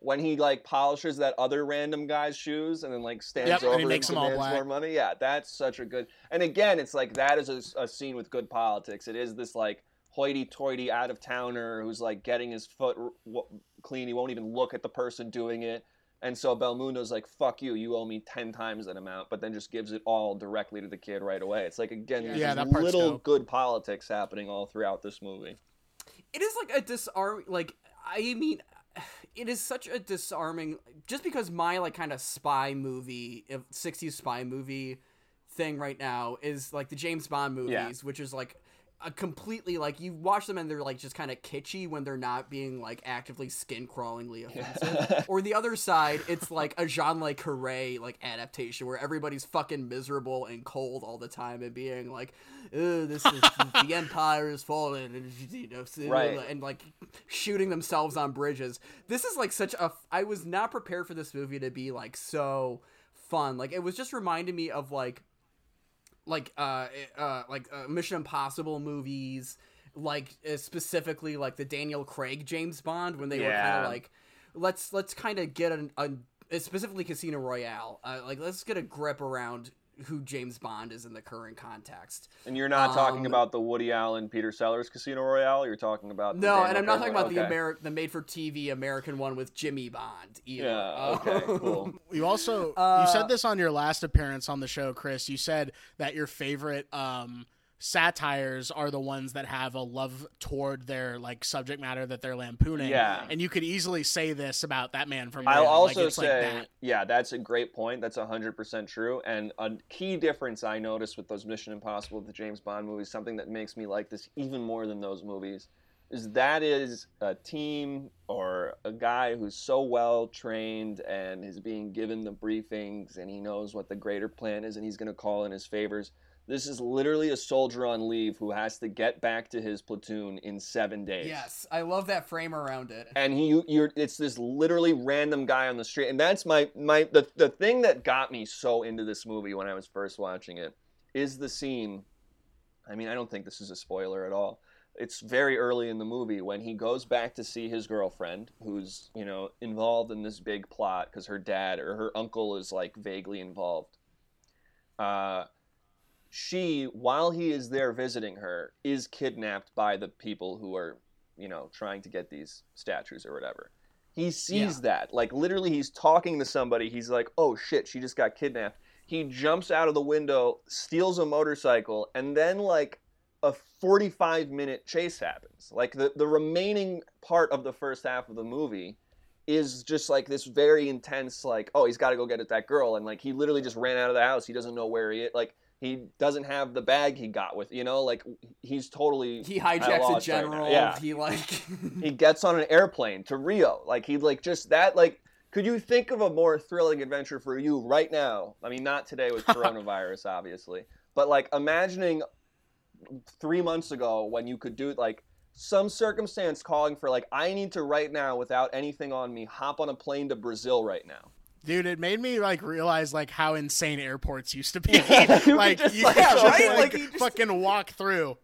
S3: When he like polishes that other random guy's shoes and then like stands
S1: Yep, and
S3: over
S1: he makes
S3: and
S1: them all
S3: demands
S1: black.
S3: more money. Yeah, that's such a good. And again, it's like that is a, a scene with good politics. It is this like hoity-toity out of towner who's like getting his foot r- w- clean. He won't even look at the person doing it. And so Belmondo's like, "Fuck you! You owe me ten times that amount," but then just gives it all directly to the kid right away. It's like again,
S1: Yeah,
S3: this
S1: that
S3: little
S1: dope.
S3: good politics happening all throughout this movie.
S2: it is like a disarm like i mean it is such a disarming just because my like kind of spy movie if 60s spy movie thing right now is like the james bond movies
S3: Yeah.
S2: which is like a completely like you watch them and they're like just kind of kitschy when they're not being like actively skin crawlingly offensive. Or the other side it's like a Jean Le Carre like adaptation where everybody's fucking miserable and cold all the time and being like this is the empire is fallen and you know
S3: Right.
S2: and like shooting themselves on bridges. This is like such a i was not prepared for this movie to be like so fun. Like it was just reminding me of like like uh uh like uh, Mission Impossible movies, like uh, specifically like the Daniel Craig James Bond when they were kind of like let's let's kind of get an, a specifically Casino Royale, uh, like let's get a grip around who James Bond is in the current context.
S3: And you're not talking
S2: Um,
S3: about the Woody Allen, Peter Sellers Casino Royale. You're talking about the
S2: No,
S3: Daniel
S2: and I'm not
S3: Craig
S2: talking
S3: one?
S2: about the Ameri- the made for TV American one with Jimmy Bond either.
S3: Yeah. Okay. Cool.
S1: You also
S2: Uh,
S1: you said this on your last appearance on the show, Chris. You said that your favorite um, satires are the ones that have a love toward their like subject matter that they're lampooning.
S3: Yeah.
S1: and you could easily say this about that man from.
S3: I'll also
S1: like,
S3: say,
S1: like that.
S3: yeah, that's a great point. That's 100% true. And a key difference I noticed with those Mission Impossible, the James Bond movies, something that makes me like this even more than those movies, is that is a team or a guy who's so well trained and is being given the briefings and he knows what the greater plan is and he's going to call in his favors. This is literally a soldier on leave who has to get back to his platoon in seven days.
S2: Yes, I love that frame around it.
S3: and he you're it's this literally random guy on the street and that's my my the, the thing that got me so into this movie when i was first watching it is the scene. I mean i don't think this is a spoiler at all. It's very early in the movie when he goes back to see his girlfriend who's you know involved in this big plot because her dad or her uncle is like vaguely involved. Uh she while he is there visiting her is kidnapped by the people who are you know, trying to get these statues or whatever. He sees that. Like literally he's talking to somebody. He's like, "Oh shit, she just got kidnapped." He jumps out of the window, steals a motorcycle, and then like a 45 minute chase happens. Like the the remaining part of the first half of the movie is just like this very intense like, "Oh, he's got to go get at that girl." And like he literally just ran out of the house. He doesn't know where he is. Like he doesn't have the bag he got with, you know, like he's totally
S2: He hijacks a
S3: loss right
S2: general.
S3: Yeah
S2: He like
S3: he gets on an airplane to Rio. Like he like just that like could you think of a more thrilling adventure for you right now? I mean not today with coronavirus obviously, but like imagining 3 months ago when you could do like some circumstance calling for like I need to right now without anything on me hop on a plane to Brazil right now.
S1: Dude, it made me like realize like how insane airports used to be.
S3: You
S1: like
S3: just,
S1: you
S3: like,
S1: could
S3: go
S1: just,
S3: in,
S1: like,
S2: like, you just-
S1: fucking walk through.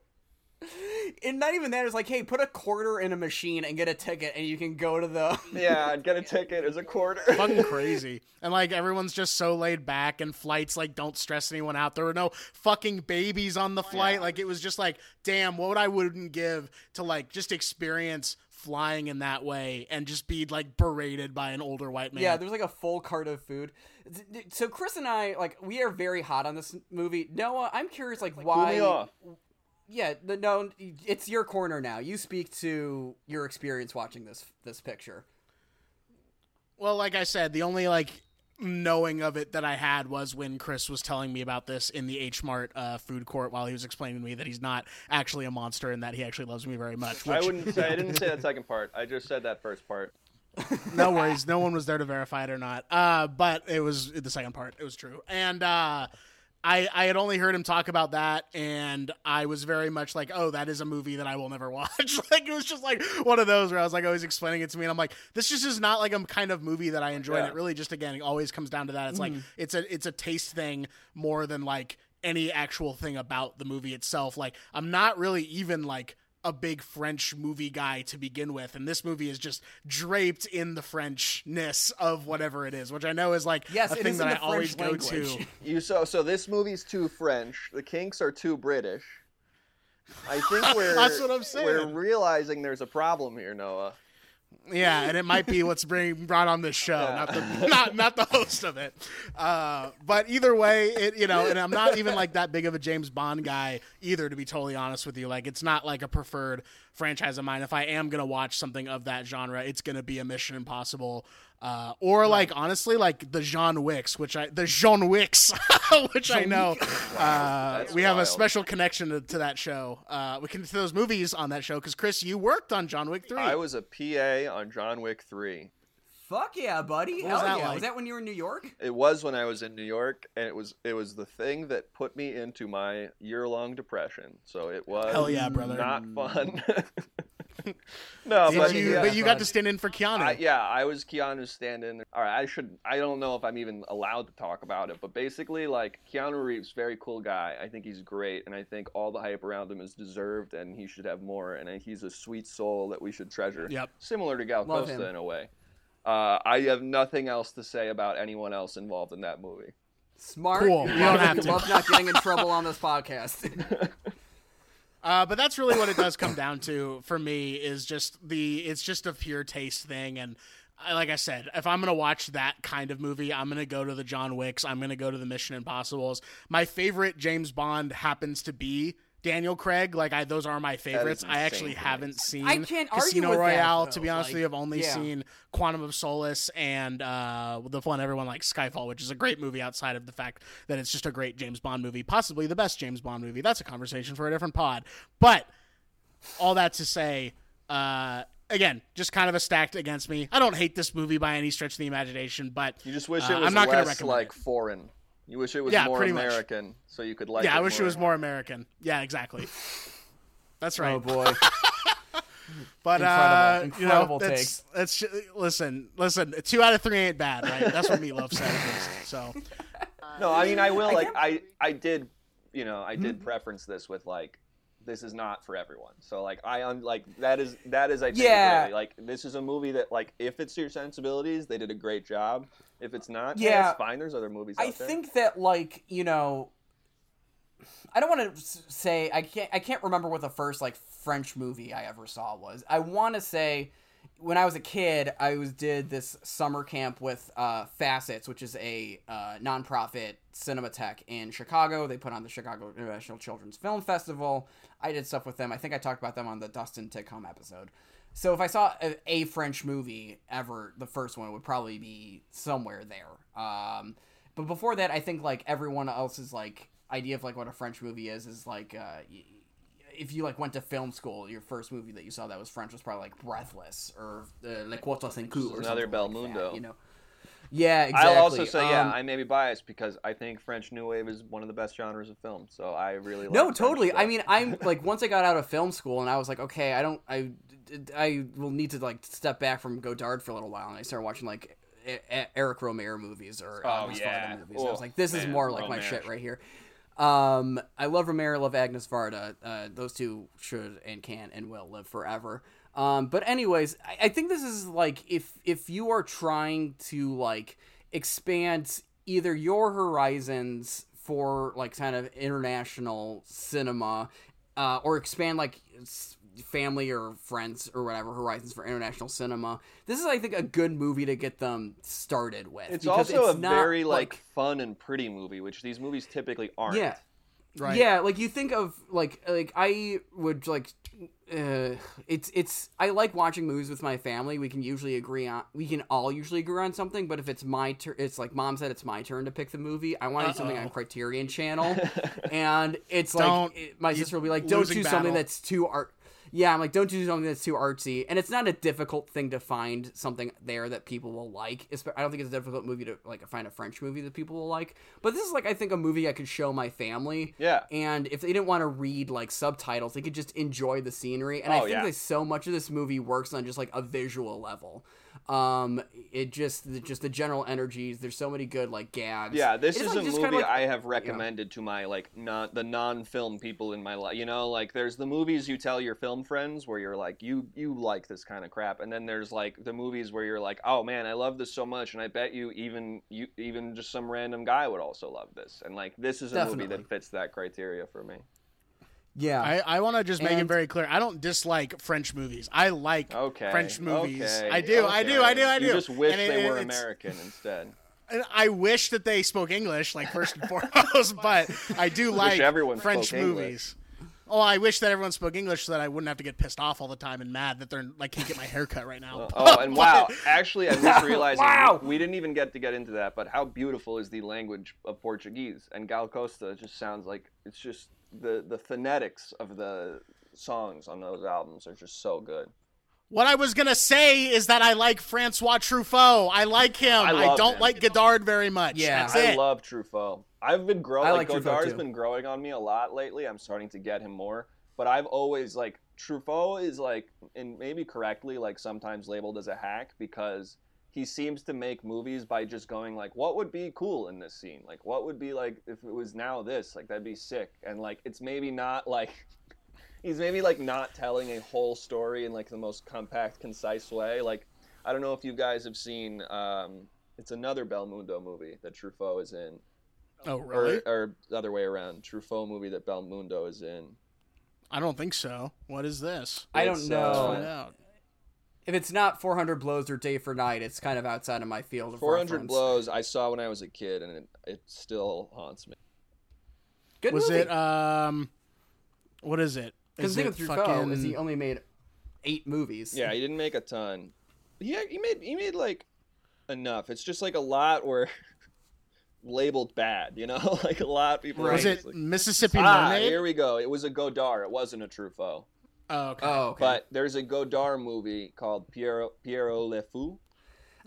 S2: and not even that is like, hey, put a quarter in a machine and get a ticket, and you can go to the.
S3: Yeah, get a ticket as a quarter.
S1: fucking crazy. And like everyone's just so laid back and flights like don't stress anyone out. There were no fucking babies on the flight. Like it was just like, damn, what I wouldn't give to like just experience flying in that way and just be like berated by an older white man.
S2: Yeah, there's like a full cart of food. So Chris and I, like, we are very hot on this movie. Noah, I'm curious, like,
S3: Cool
S2: why?
S3: me off.
S2: Yeah, the, no, it's your corner now. You speak to your experience watching this this picture.
S1: Well, like I said, the only like knowing of it that I had was when Chris was telling me about this in the H Mart uh, food court while he was explaining to me that he's not actually a monster and that he actually loves me very much.
S3: I wouldn't say I didn't say that second part. I just said that first part.
S1: no worries, no one was there to verify it or not. Uh, but it was the second part. It was true, and uh, I I had only heard him talk about that, and I was very much like, oh, that is a movie that I will never watch. like it was just like one of those where I was like always explaining it to me, and I'm like, this just is not like a kind of movie that I enjoy. And it really just again it always comes down to that. It's like mm-hmm. it's a it's a taste thing more than like any actual thing about the movie itself. Like I'm not really even like a big French movie guy to begin with, and this movie is just draped in the Frenchness of whatever it is, which I know is like
S2: Yes,
S1: a thing that I
S2: the
S1: always
S2: French
S1: go
S2: language.
S1: to.
S3: You so so this movie's too French. The Kinks are too British. I think we're
S1: That's what I'm saying.
S3: We're realizing there's a problem here, Noah.
S1: Yeah, and it might be what's bring brought on this show,
S3: Yeah.
S1: not the not not the host of it. Uh, but either way, it you know, and I'm not even like that big of a James Bond guy either, to be totally honest with you. Like, it's not like a preferred franchise of mine. If I am gonna watch something of that genre, it's gonna be a Mission Impossible. Uh, or like honestly, like the John Wicks, which I the John Wicks, which I know uh,
S3: That's
S1: we have a special connection to, to that show. Uh, we can to those movies on that show because Chris, you worked on John Wick three.
S3: I was a PA on John Wick 3.
S2: Fuck yeah, buddy!
S1: What was
S2: Hell
S1: that
S2: yeah!
S1: like?
S2: Was that when you were in New York?
S3: It was when I was in New York, and it was it was the thing that put me into my year long depression. So it was
S1: Hell yeah, brother.
S3: not fun. no,
S1: Did
S3: but
S1: you?
S3: yeah,
S1: but you got to stand in for Keanu.
S3: I, yeah, I was Keanu's stand-in. All right, I should. I don't know if I'm even allowed to talk about it, but basically, like Keanu Reeves, very cool guy. I think he's great, and I think all the hype around him is deserved, and he should have more. And he's a sweet soul that we should treasure.
S1: Yep.
S3: Similar to Gal
S2: Love
S3: Costa
S2: him.
S3: in a way. Uh, I have nothing else to say about anyone else involved in that movie.
S2: Smart.
S1: Cool. You don't have to.
S2: Love not getting in trouble on this podcast.
S1: Uh, but that's really what it does come down to for me is just the it's just a pure taste thing and like I said, if I'm gonna watch that kind of movie, I'm gonna go to the John Wicks. I'm gonna go to the Mission Impossibles. My favorite James Bond happens to be Daniel Craig. Like I, those are my favorites. I actually
S3: to
S1: haven't seen
S2: I can't
S1: Casino
S2: with that,
S1: Royale.
S2: though.
S1: to be honest with you, I've only
S2: yeah.
S1: seen Quantum of Solace and uh, the one everyone likes, Skyfall, which is a great movie outside of the fact that it's just a great James Bond movie, possibly the best James Bond movie. That's a conversation for a different pod. But all that to say, uh, again, just kind of a stacked against me. I don't hate this movie by any stretch of the imagination, but
S3: You just wish
S1: uh,
S3: it was
S1: I'm not gonna
S3: less
S1: recommend
S3: like
S1: it.
S3: Foreign. You wish it was
S1: Yeah,
S3: more
S1: pretty much.
S3: American, so you could like.
S1: yeah,
S3: it
S1: I wish
S3: more.
S1: it was more American. Yeah, exactly. That's right.
S2: oh boy.
S1: But
S2: Incredible.
S1: uh,
S2: Incredible
S1: you know, that's, that's ju- listen, listen. Two out of three ain't bad, right? That's what Meatloaf said at least. So
S3: No, I mean I will like
S2: can't-
S3: I I did you know I
S1: Hmm?
S3: did preference this with like this is not for everyone. So like I un like that is that is I think
S2: Yeah.
S3: really, like this is a movie that like if it's your sensibilities they did a great job. If it's not,
S2: Yeah.
S3: yeah, it's fine. There's other movies
S2: I
S3: there.
S2: think that like you know, I don't want to say I can't I can't remember what the first like French movie I ever saw was. I want to say when I was a kid, I was did this summer camp with uh, Facets, which is a uh, nonprofit cinematheque in Chicago. They put on the Chicago International Children's Film Festival. I did stuff with them. I think I talked about them on the Dustin Titcomb episode. So if I saw a, a French movie ever, the first one would probably be somewhere there. Um, but before that, I think like everyone else's like idea of like what a French movie is is like uh, if you like went to film school, your first movie that you saw that was French was probably like Breathless or uh, Le Quatre Cinq or
S3: another
S2: something like
S3: Belmondo.
S2: that, you know. Yeah, exactly.
S3: I'll also say yeah,
S2: Um,
S3: I may be biased because I think French New Wave is one of the best genres of film. So I really
S2: No, totally. I mean, I'm like once I got out of film school and I was like, okay, I don't, I, I will need to like step back from Godard for a little while, and I started watching like Eric Rohmer movies or
S3: Oh,
S2: Amos
S3: yeah.
S2: Movies. And I was
S3: Oh,
S2: like, this is more like my shit right here. Um, I love Rohmer, love Agnes Varda. Uh, those two should and can and will live forever. Um, but anyways, I, I think this is like if if you are trying to like expand either your horizons for like kind of international cinema, uh, or expand like family or friends or whatever horizons for international cinema. This is, I think, a good movie to get them started with.
S3: It's
S2: because
S3: also
S2: it's
S3: a
S2: not,
S3: very like, fun and pretty movie, which these movies typically aren't.
S2: yeah.
S1: Right.
S2: Yeah, like you think of like like I would like uh it's it's I like watching movies with my family. We can usually agree on we can all usually agree on something, but if it's my turn it's like mom said it's my turn to pick the movie. I want to do something on Criterion Channel and it's like it- my sister will be like don't
S1: losing
S2: do something that's too art yeah, I'm like, don't do something that's too artsy, and it's not a difficult thing to find something there that people will like. I don't think it's a difficult movie to like find a French movie that people will like. But this is like, I think, a movie I could show my family.
S3: Yeah.
S2: And if they didn't want to read like subtitles, they could just enjoy the scenery. And I
S3: Oh,
S2: think
S3: yeah.
S2: that so much of this movie works on just like a visual level. Um, it just the, just the general energies. There's so many good like gags.
S3: Yeah, this
S2: It's,
S3: is
S2: like,
S3: a movie
S2: like-
S3: I have recommended to my like non the non-film people in my life. You know, like there's the movies you tell your film friends where you're like you you like this kind of crap, and then there's like the movies where you're like, oh man, I love this so much, and I bet you even you even just some random guy would also love this, and like this is a movie that fits that criteria for me.
S2: Yeah.
S1: I, I want to just make it very clear. I don't dislike French movies. I like
S3: Okay,
S1: French movies.
S3: okay,
S1: I do. I do. I do. I do.
S3: You just wish
S1: And it-
S3: they were
S1: it's-
S3: American instead.
S1: and I wish that they spoke English, like first and foremost. but I do like
S3: everyone
S1: French
S3: spoke
S1: movies. Oh, I wish that everyone spoke English so that I wouldn't have to get pissed off all the time and mad that they're like can't get my hair cut right now.
S3: Oh, and wow! Actually, I'm just realizing
S2: Wow.
S3: we, we didn't even get to get into that. But how beautiful is the language of Portuguese? And Gal Costa just sounds like it's just the the phonetics of the songs on those albums are just so good.
S1: What I was gonna say is that I like Francois Truffaut. I like him.
S3: I
S1: I, don't
S3: him.
S1: like Godard very much.
S2: Yeah.
S1: That's
S3: I
S1: it.
S3: love Truffaut. I've been growing.
S2: I
S3: Like,
S2: like Truffaut,
S3: Godard's
S2: too.
S3: been growing on me a lot lately. I'm starting to get him more. But I've always like Truffaut is like, and maybe correctly, like sometimes labeled as a hack because he seems to make movies by just going like, what would be cool in this scene? Like, what would be like if it was now this? Like that'd be sick. And like, it's maybe not like. He's maybe like not telling a whole story in like the most compact, concise way. Like, I don't know if you guys have seen. Um, it's another Belmondo movie that Truffaut is in,
S1: Oh, really?
S3: or, or the other way around. Truffaut movie that Belmondo is in.
S1: I don't think so. What is this?
S2: I don't know.
S3: uh,
S1: Find out.
S2: if it's not 400 blows or day for night, it's kind of outside of my field of
S3: 400
S2: reference.
S3: Blows I saw when I was a kid, and it, it still haunts me.
S2: Good
S1: Was
S2: movie.
S1: it um what is it?
S2: Because
S1: Is
S2: the thing
S1: it
S2: Truffaut
S1: fucking
S2: is he only made eight movies.
S3: Yeah, he didn't make a ton. Yeah, he made he made like enough. It's just like a lot were labeled bad, you know, like a lot of people. are
S1: was
S3: just
S1: it
S3: like,
S1: Mississippi
S3: ah,
S1: Mermaid?
S3: here we go. It was a Godard. It wasn't a Truffaut.
S1: Oh, okay.
S2: Oh, okay.
S3: But there's a Godard movie called Pierrot Pierrot Le Fou.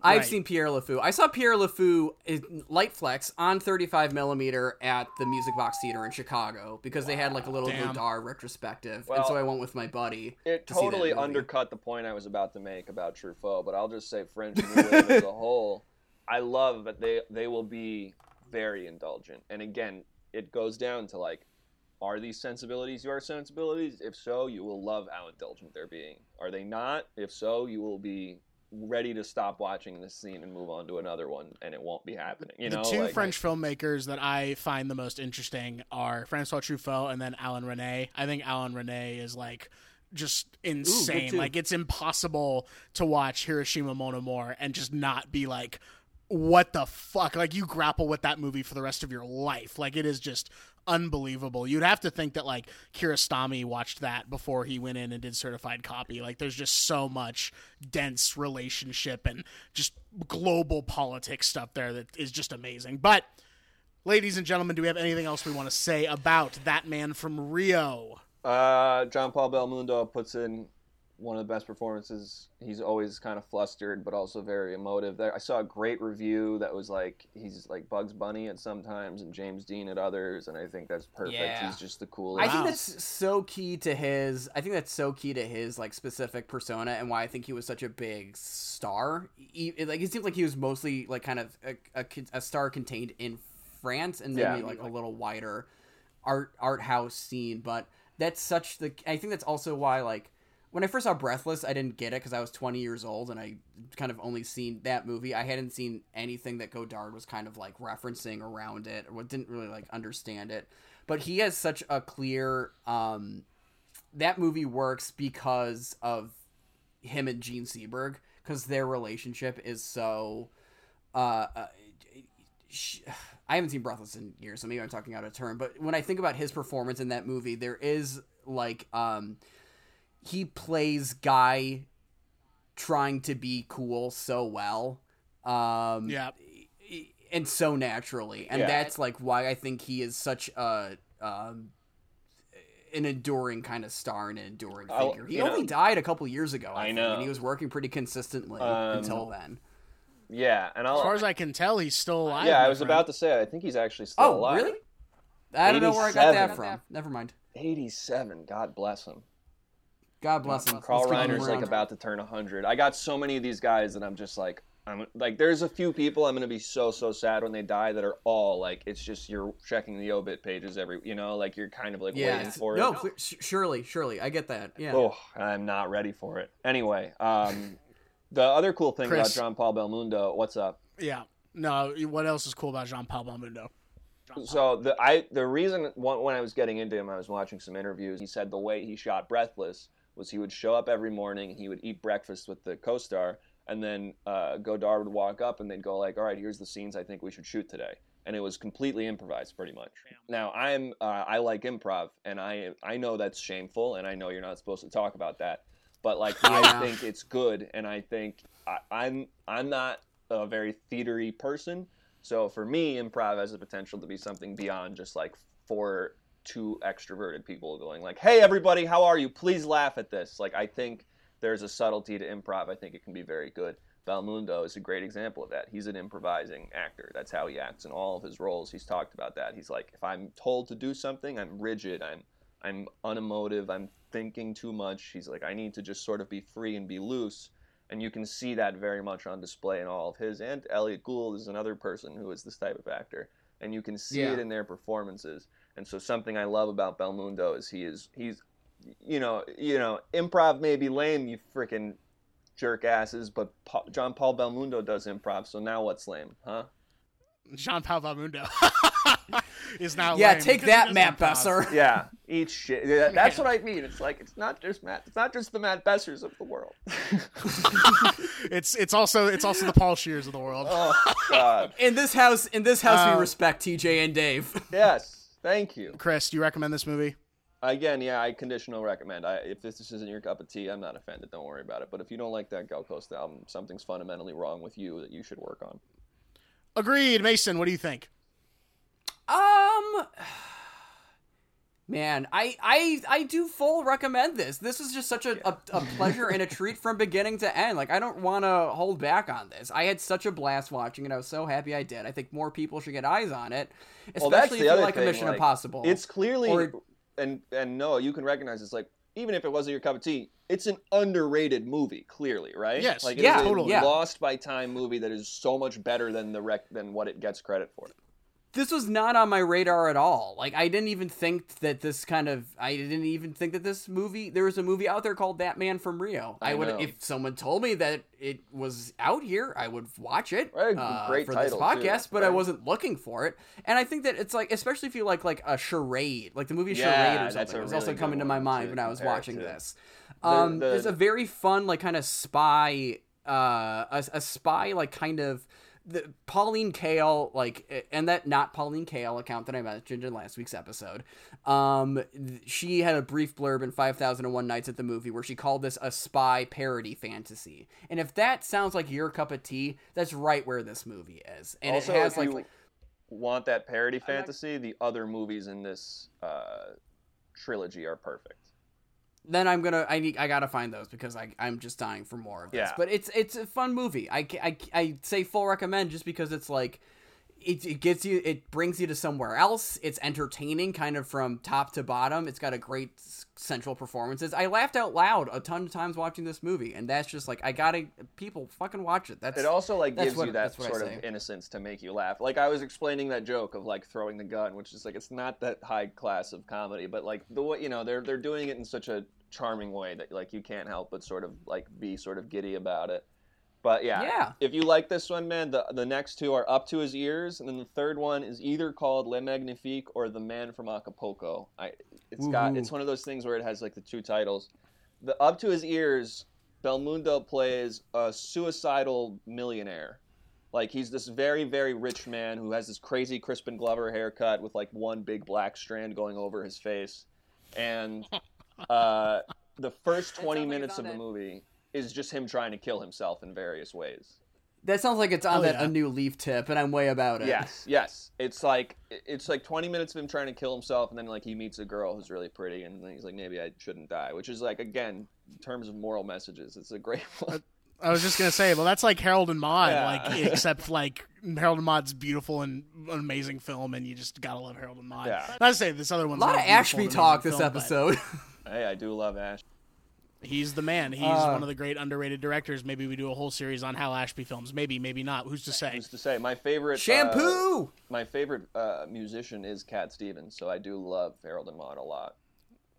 S2: I've
S1: Right.
S2: seen Pierre LeFou. I saw Pierre LeFou in Light Flex on 35 millimeter at the Music Box Theater in Chicago because they had like a little
S1: Damn.
S2: Godard retrospective,
S3: Well,
S2: and so I went with my buddy.
S3: It
S2: to see that
S3: totally undercut the point I was about to make about Truffaut, but I'll just say French New Wave as a whole. I love that they they will be very indulgent, and again, it goes down to like, are these sensibilities your sensibilities? If so, you will love how indulgent they're being. Are they not? If so, you will be ready to stop watching this scene and move on to another one, and it won't be happening. You
S1: the
S3: know,
S1: two
S3: like,
S1: French filmmakers that I find the most interesting are Francois Truffaut and then Alain Resnais. I think Alain Resnais is like just insane.
S2: too.
S1: like it's impossible to watch Hiroshima Mon Amour and just not be like, what the fuck? Like you grapple with that movie for the rest of your life. Like it is just unbelievable. You'd have to think that like Kiarostami watched that before he went in and did certified copy. Like there's just so much dense relationship and just global politics stuff there that is just amazing. But ladies and gentlemen, do we have anything else we want to say about that man from Rio?
S3: Uh, John Paul Belmondo puts in one of the best performances. He's always kind of flustered, but also very emotive. There, I saw a great review that was like he's like Bugs Bunny at sometimes and James Dean at others, and I think that's perfect.
S2: Yeah.
S3: He's just the coolest.
S2: I think that's so key to his. I think that's so key to his like specific persona and why I think he was such a big star. He, like it seems like he was mostly like kind of a, a, a star contained in France and maybe
S3: Yeah.
S2: like a little wider art art house scene, but that's such the. I think that's also why like when I first saw Breathless, I didn't get it because I was 20 years old and I kind of only seen that movie. I hadn't seen anything that Godard was kind of like referencing around it or didn't really like understand it. But he has such a clear. Um, that movie works because of him and Jean Seberg because their relationship is so. Uh, uh, I haven't seen Breathless in years, so maybe I'm talking out of turn. But when I think about his performance in that movie, there is like um, he plays guy trying to be cool so well. Um,
S1: Yeah.
S2: and so naturally, and
S3: Yeah.
S2: that's like why I think he is such a um, an enduring kind of star and an enduring
S3: I'll-
S2: figure. He
S3: you know-
S2: only died a couple years ago, I,
S3: I
S2: think,
S3: know.
S2: and he was working pretty consistently
S3: Um,
S2: until then.
S3: Yeah, and I'll.
S1: As far as I can tell, he's still alive.
S3: yeah, I was
S1: friend.
S3: about to say. I think he's actually still
S2: Oh,
S3: alive.
S2: really? I don't know where I got that from. Never mind.
S3: Eighty-seven. God bless him.
S2: God bless him.
S3: Carl
S2: Let's keep him
S3: Reiner's like about to turn 100. I got so many of these guys that I'm just like, I'm like, there's a few people I'm gonna be so so sad when they die that are all like, it's just you're checking the obit pages every, you know, like you're kind of like
S2: Yeah.
S3: waiting for it.
S2: No, clear, surely, surely, I get that. Yeah.
S3: Oh, I'm not ready for it. Anyway, um, the other cool thing
S1: Chris.
S3: about John Paul Belmondo, what's up?
S1: Yeah. No. What else is cool about Jean Paul Belmondo?
S3: So the I the reason when when I was getting into him, I was watching some interviews. He said the way he shot Breathless was he would show up every morning, he would eat breakfast with the co-star, and then uh, Godard would walk up and they'd go like, "All right, here's the scenes I think we should shoot today," and it was completely improvised, pretty much. Now I'm uh, I like improv, and I I know that's shameful, and I know you're not supposed to talk about that, but like I think it's good, and I think I, I'm I'm not a very theatery person. So for me, improv has the potential to be something beyond just like four two extroverted people going like, "Hey everybody, how are you? Please laugh at this." Like I think there's a subtlety to improv. I think it can be very good. Belmondo is a great example of that. He's an improvising actor. That's how he acts in all of his roles. He's talked about that. He's like, if I'm told to do something, I'm rigid. I'm I'm unemotive. I'm thinking too much. He's like, I need to just sort of be free and be loose and you can see that very much on display in all of his. And Elliott Gould is another person who is this type of actor, and you can see
S2: Yeah.
S3: it in their performances. And so something I love about Belmondo is he is he's, you know, you know, improv may be lame, you freaking jerk asses, but Pa- John Paul Belmondo does improv. So now what's lame, huh?
S1: John Paul Belmondo is now. Lame.
S2: Yeah,
S1: lame
S2: take that,
S1: does
S2: Matt
S1: improv.
S2: Besser.
S3: Yeah, eat shit. Yeah, That's what I mean. It's like it's not just Matt. It's not just the Matt Bessers of the world.
S1: It's it's also it's also the Paul Scheers of the world.
S3: oh God.
S2: In this house, in this house,
S1: Uh,
S2: we respect TJ and Dave.
S3: Yes. Thank you.
S1: Chris, do you recommend this movie?
S3: Again, yeah, I conditional recommend. I, if this isn't your cup of tea, I'm not offended. Don't worry about it. But if you don't like that Gal Costa album, something's fundamentally wrong with you that you should work on.
S1: Agreed, Mason. What do you think?
S2: Um, man, I I I do full recommend this. This is just such a, a, a pleasure and a treat from beginning to end. Like I don't want to hold back on this. I had such a blast watching it. I was so happy I did. I think more people should get eyes on it, especially
S3: Well,
S2: if you like
S3: thing.
S2: a Mission
S3: like,
S2: Impossible.
S3: It's clearly
S2: Or-
S3: and and no, you can recognize it's like even if it wasn't your cup of tea, it's an underrated movie. Clearly, right?
S1: Yes.
S3: like it
S2: Yeah,
S3: a
S1: totally.
S2: yeah.
S3: lost by time movie that is so much better than the rec than what it gets credit for.
S2: This was not on my radar at all. Like I didn't even think that this kind of I didn't even think that this movie there was a movie out there called That Man from Rio. I,
S3: I
S2: would
S3: know.
S2: if someone told me that it was out here, I would watch it
S3: Right,
S2: uh,
S3: great
S2: for
S3: title,
S2: this
S3: too,
S2: podcast, but I wasn't looking for it. And I think that it's like especially if you like like a charade, like the movie
S3: Yeah,
S2: Charade or something
S3: a
S2: was also
S3: really good
S2: coming to my mind
S3: to
S2: when I was watching this. Um,
S3: the-
S2: there's a very fun like kind of spy uh a, a spy like kind of the Pauline Kael like and that not Pauline Kael account that I mentioned in last week's episode. Um she had a brief blurb in 5001 Nights at the Movie where she called this a spy parody fantasy. And if that sounds like your cup of tea, that's right where this movie is. And
S3: also,
S2: it has
S3: if
S2: like
S3: you want that parody fantasy, the other movies in this uh, trilogy are perfect.
S2: Then I'm gonna I need I gotta find those because I I'm just dying for more of this.
S3: Yeah.
S2: But it's it's a fun movie. I, I I say full recommend just because it's like it, it gets you it brings you to somewhere else it's entertaining kind of from top to bottom it's got a great central performances i laughed out loud a ton of times watching this movie and that's just like i gotta people fucking watch it that's
S3: It also like gives
S2: what-
S3: you that
S2: that's what I
S3: sort of innocence to make you laugh. Like I was explaining that joke of like throwing the gun, which is like it's not that high class of comedy, but like the way you know they're they're doing it in such a charming way that like you can't help but sort of like be sort of giddy about it. But yeah,
S2: Yeah.
S3: if you like this one, man, the the next two are up to his ears, and then the third one is either called Le Magnifique or The Man from Acapulco. I it's got it's one of those things where it has like the two titles. The up to his ears, Belmondo plays a suicidal millionaire. Like he's this very very rich man who has this crazy Crispin Glover haircut with like one big black strand going over his face, and uh, the first twenty minutes of the
S2: that-
S3: movie is just him trying to kill himself in various ways.
S2: that sounds like it's on
S1: Oh,
S2: that
S1: yeah.
S2: a new leaf tip and i'm way about it
S3: Yes, yes. It's like it's like 20 minutes of him trying to kill himself, and then like he meets a girl who's really pretty, and then he's like, maybe I shouldn't die. Which is like again, in terms of moral messages, it's a great one.
S1: I was just gonna say, well, that's like Harold and Maude,
S3: Yeah.
S1: like except like Harold and Maude's beautiful and an amazing film, and you just gotta love Harold and Maude.
S3: Yeah.
S1: Not to say this other one's
S2: a lot of ashby talk this
S1: film, but
S2: episode
S3: hey, I do love Ash.
S1: He's the man. He's
S2: Uh,
S1: one of the great underrated directors. Maybe we do a whole series on Hal Ashby films. Maybe, maybe not. Who's to say?
S3: Who's to say? My favorite uh,
S2: shampoo
S3: my favorite uh, musician is Cat Stevens, so I do love Harold and Maude a lot.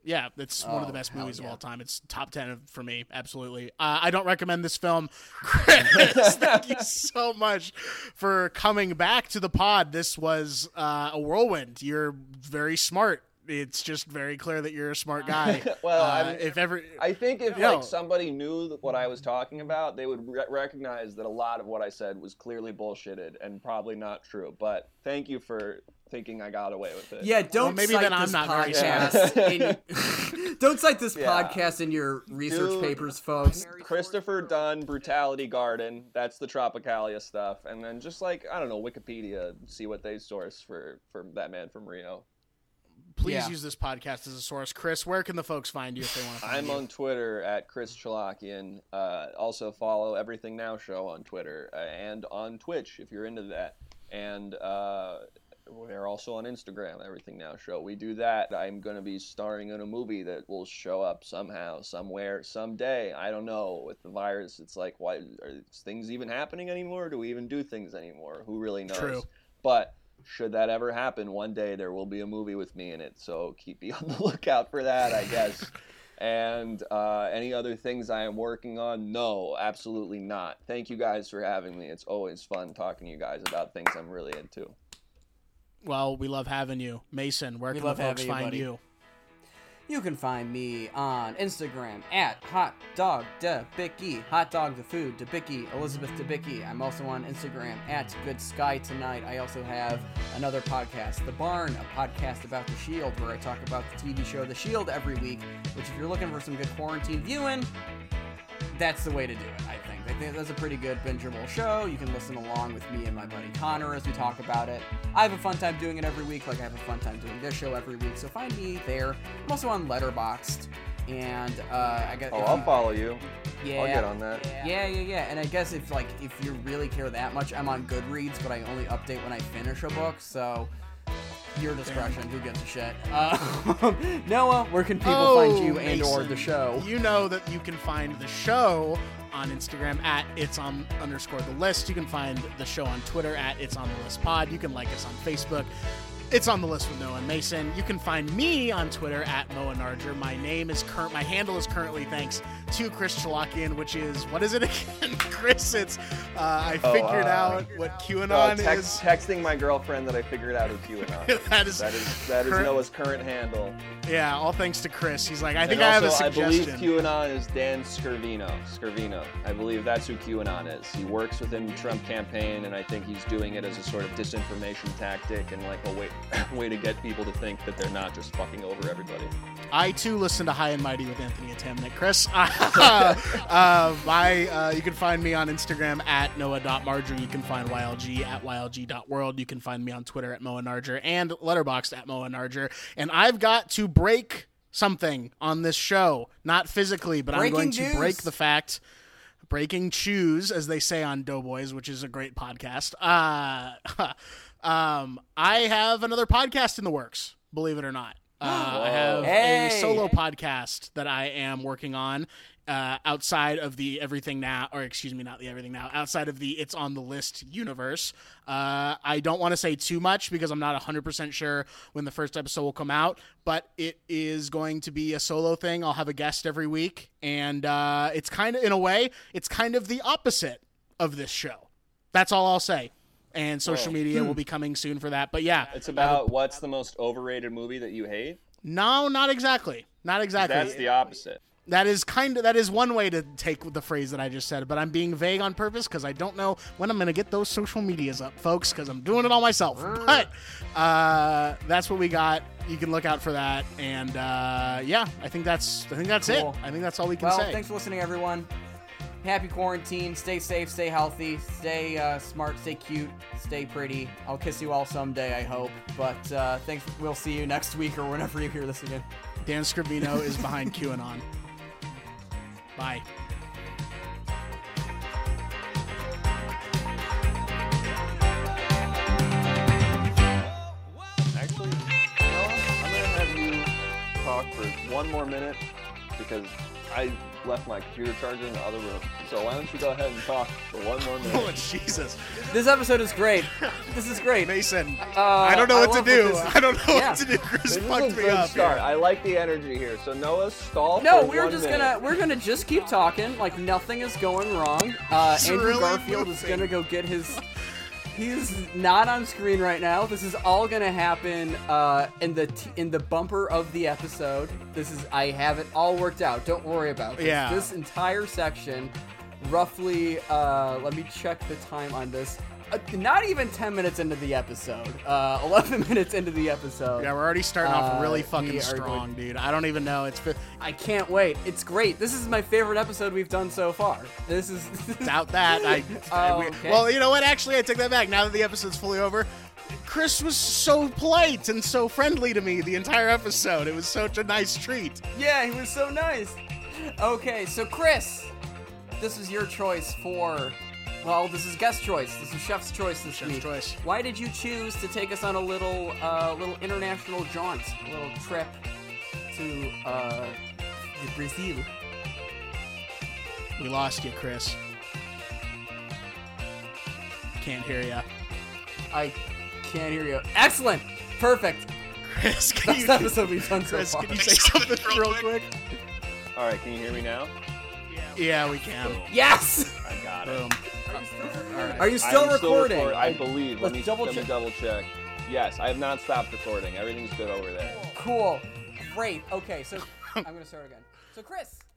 S1: Yeah, it's one of the
S2: Oh,
S1: best
S2: hell
S1: movies of all time. It's top ten for me, absolutely. Uh, I don't recommend this film. Chris, thank you so much for coming back to the pod. This was uh, a whirlwind. You're very smart. It's just very clear that you're a smart guy.
S3: Well,
S1: Uh,
S3: I'm-
S1: if ever,
S3: I think if
S1: Yo.
S3: like somebody knew what I was talking about, they would re- recognize that a lot of what I said was clearly bullshitted and probably not true. But thank you for thinking I got away with it.
S2: yeah don't
S1: maybe
S2: cite
S1: then I'm
S2: this
S1: not very
S2: podcast in, don't cite this
S3: Yeah.
S2: podcast in your research
S3: Dude.
S2: papers folks
S3: Christopher Dunn, Brutality Garden. That's the Tropicalia stuff, and then just like I don't know, Wikipedia, see what they source for for that man from Rio.
S1: Please
S2: Yeah.
S1: use this podcast as a source. Chris, where can the folks find you if they want to find
S3: I'm
S1: you?
S3: on Twitter at Chris Chalakian. Uh, also follow Everything Now Show on Twitter uh, and on Twitch if you're into that. And uh, we're also on Instagram, Everything Now Show. We do that. I'm going to be starring in a movie that will show up somehow, somewhere, someday. I don't know. With the virus, it's like, why are things even happening anymore? Do we even do things anymore? Who really knows?
S1: True.
S3: But should that ever happen, one day there will be a movie with me in it. So keep me on the lookout for that, I guess. and uh, any other things I am working on? No, absolutely not. Thank you guys for having me. It's always fun talking to you guys about things I'm really into.
S1: Well, we love having you, Mason. Where
S2: We
S1: can
S2: love
S1: the folks
S2: having you,
S1: find
S2: buddy.
S1: you?
S2: You can find me on Instagram at hot dog debicki, hot dog the food debicki, Elizabeth debicki. I'm also on Instagram at Good Sky Tonight. I also have another podcast, The Barn, a podcast about The Shield, where I talk about the TV show The Shield every week. Which, if you're looking for some good quarantine viewing, that's the way to do it, I. I think that's a pretty good bingeable show. You can listen along with me and my buddy Connor as we talk about it. I have a fun time doing it every week, like I have a fun time doing this show every week. So find me there. I'm also on Letterboxd, and uh, I got.
S3: Oh,
S2: if
S3: I'll
S2: you-
S3: follow you.
S2: Yeah,
S3: I'll get on that.
S2: Yeah, yeah, yeah. And I guess if like if you really care that much, I'm on Goodreads, but I only update when I finish a book. So your discretion. Who gives a shit? Uh, Noah, where can people find you and or
S1: Oh,
S2: the show?
S1: You know that you can find the show on Instagram at it's on underscore the list. You can find the show on Twitter at it's on the list pod. You can like us on Facebook. It's on the list with Noah and Mason. You can find me on Twitter at Moa Narger. My name is current. My handle is currently thanks to Chris Chalakian, which is what is it again, Chris? It's uh, I
S3: Oh,
S1: figured
S3: uh,
S1: out what QAnon
S3: Uh,
S1: is.
S3: texting my girlfriend that I figured out who QAnon.
S1: that is
S3: that is that is
S1: current-
S3: Noah's current handle.
S1: yeah. All thanks to Chris. He's like, I think
S3: and
S1: I have a
S3: also, I believe
S1: suggestion.
S3: QAnon is Dan Scavino. Scavino. I believe that's who QAnon is. He works within the Trump campaign, and I think he's doing it as a sort of disinformation tactic and like a way way to get people to think that they're not just fucking over everybody.
S1: I too listen to High and Mighty with Anthony Atamanuik. Chris, uh, my, uh, you can find me on Instagram at noah.marger. You can find YLG at ylg.world. You can find me on Twitter at Moa Narger and Letterboxd at Moa Narger. And I've got to break something on this show, not physically, but I'm
S2: Breaking
S1: going to
S2: news.
S1: break the fact. Breaking shoes, as they say on Doughboys, which is a great podcast. Uh, Um, I have another podcast in the works. Believe it or not, uh, I have
S2: Hey.
S1: a solo podcast that I am working on. Uh, outside of the everything now, or excuse me, not the everything now, outside of the it's on the list universe. Uh, I don't want to say too much because I'm not 100% sure when the first episode will come out, but it is going to be a solo thing. I'll have a guest every week, and uh, it's kind of, in a way, it's kind of the opposite of this show. That's all I'll say. And social
S4: Whoa.
S1: media will be coming soon for that. But yeah,
S4: It's about what's the most overrated movie that you hate.
S1: no, not exactly. Not exactly.
S4: That's the opposite.
S1: That is kind of that is one way to take the phrase that I just said, but I'm being vague on purpose because I don't know when I'm going to get those social medias up, folks, because I'm doing it all myself. But uh, that's what we got. You can look out for that, and uh, yeah, I think that's I think that's
S2: Cool.
S1: it. I think that's all we can
S2: Well,
S1: say.
S2: thanks for listening, everyone. Happy quarantine. Stay safe, stay healthy, stay uh, smart, stay cute, stay pretty. I'll kiss you all someday, I hope. But uh, thanks. We'll see you next week or whenever you hear this again.
S1: Dan Scavino is behind QAnon. Bye.
S3: Actually, you know? I'm gonna have you talk for one more minute because I left my computer charger in the other room. So why don't you go ahead and talk for one more minute? Oh?
S1: Jesus,
S2: This episode is great. This is great.
S1: Mason!
S2: Uh,
S1: I don't know what to do.
S2: this-
S1: I don't know
S2: Yeah.
S1: what to do. Chris
S3: This is a
S1: fucked me
S3: good
S1: up.
S3: start.
S1: here.
S3: I like the energy here. So Noah, stall.
S2: No,
S3: for
S2: we're
S3: one
S2: just
S3: minute.
S2: gonna we're gonna just keep talking like nothing is going wrong. Uh, Andrew
S1: really
S2: Garfield is gonna go get his. He's not on screen right now. This is all gonna happen uh, in the t- in the bumper of the episode. This is I have it all worked out. Don't worry about this.
S1: Yeah.
S2: This entire section, roughly. Uh, let me check the time on this. Uh, not even 10 minutes into the episode. Uh, 11 minutes into the episode.
S1: Yeah, we're already starting off
S2: Uh,
S1: really fucking strong, dude. I don't even know. It's
S2: I can't wait. It's great. This is my favorite episode we've done so far. This is
S1: doubt that. I,
S2: Oh,
S1: we-
S2: okay.
S1: well, you know what? Actually, I take that back. Now that the episode's fully over, Chris was so polite and so friendly to me the entire episode. It was such a nice treat.
S2: Yeah, he was so nice. Okay, so Chris, this is your choice for. Well, this is guest choice. This is chef's choice this
S1: Chef's
S2: week.
S1: choice.
S2: Why did you choose to take us on a little, uh, little international jaunt, a little trip to uh, Brazil?
S1: We lost you, Chris. Can't hear you,
S2: I can't hear you. Excellent, perfect.
S1: Chris. Can
S2: Best
S1: you,
S2: episode we've done so
S1: Chris,
S2: far.
S1: can you say something real quick?
S3: All right, can you hear me now?
S1: Yeah, we can.
S2: Yes.
S3: I got it.
S1: Boom. All right.
S2: Are you still
S3: I am
S2: recording?
S3: record- I believe. Let
S2: Let's
S3: me
S2: double
S3: let me
S2: check.
S3: double check. Yes, I have not stopped recording. Everything's good over there.
S2: Cool. Great. Okay, so I'm gonna start again. So Chris, why did you?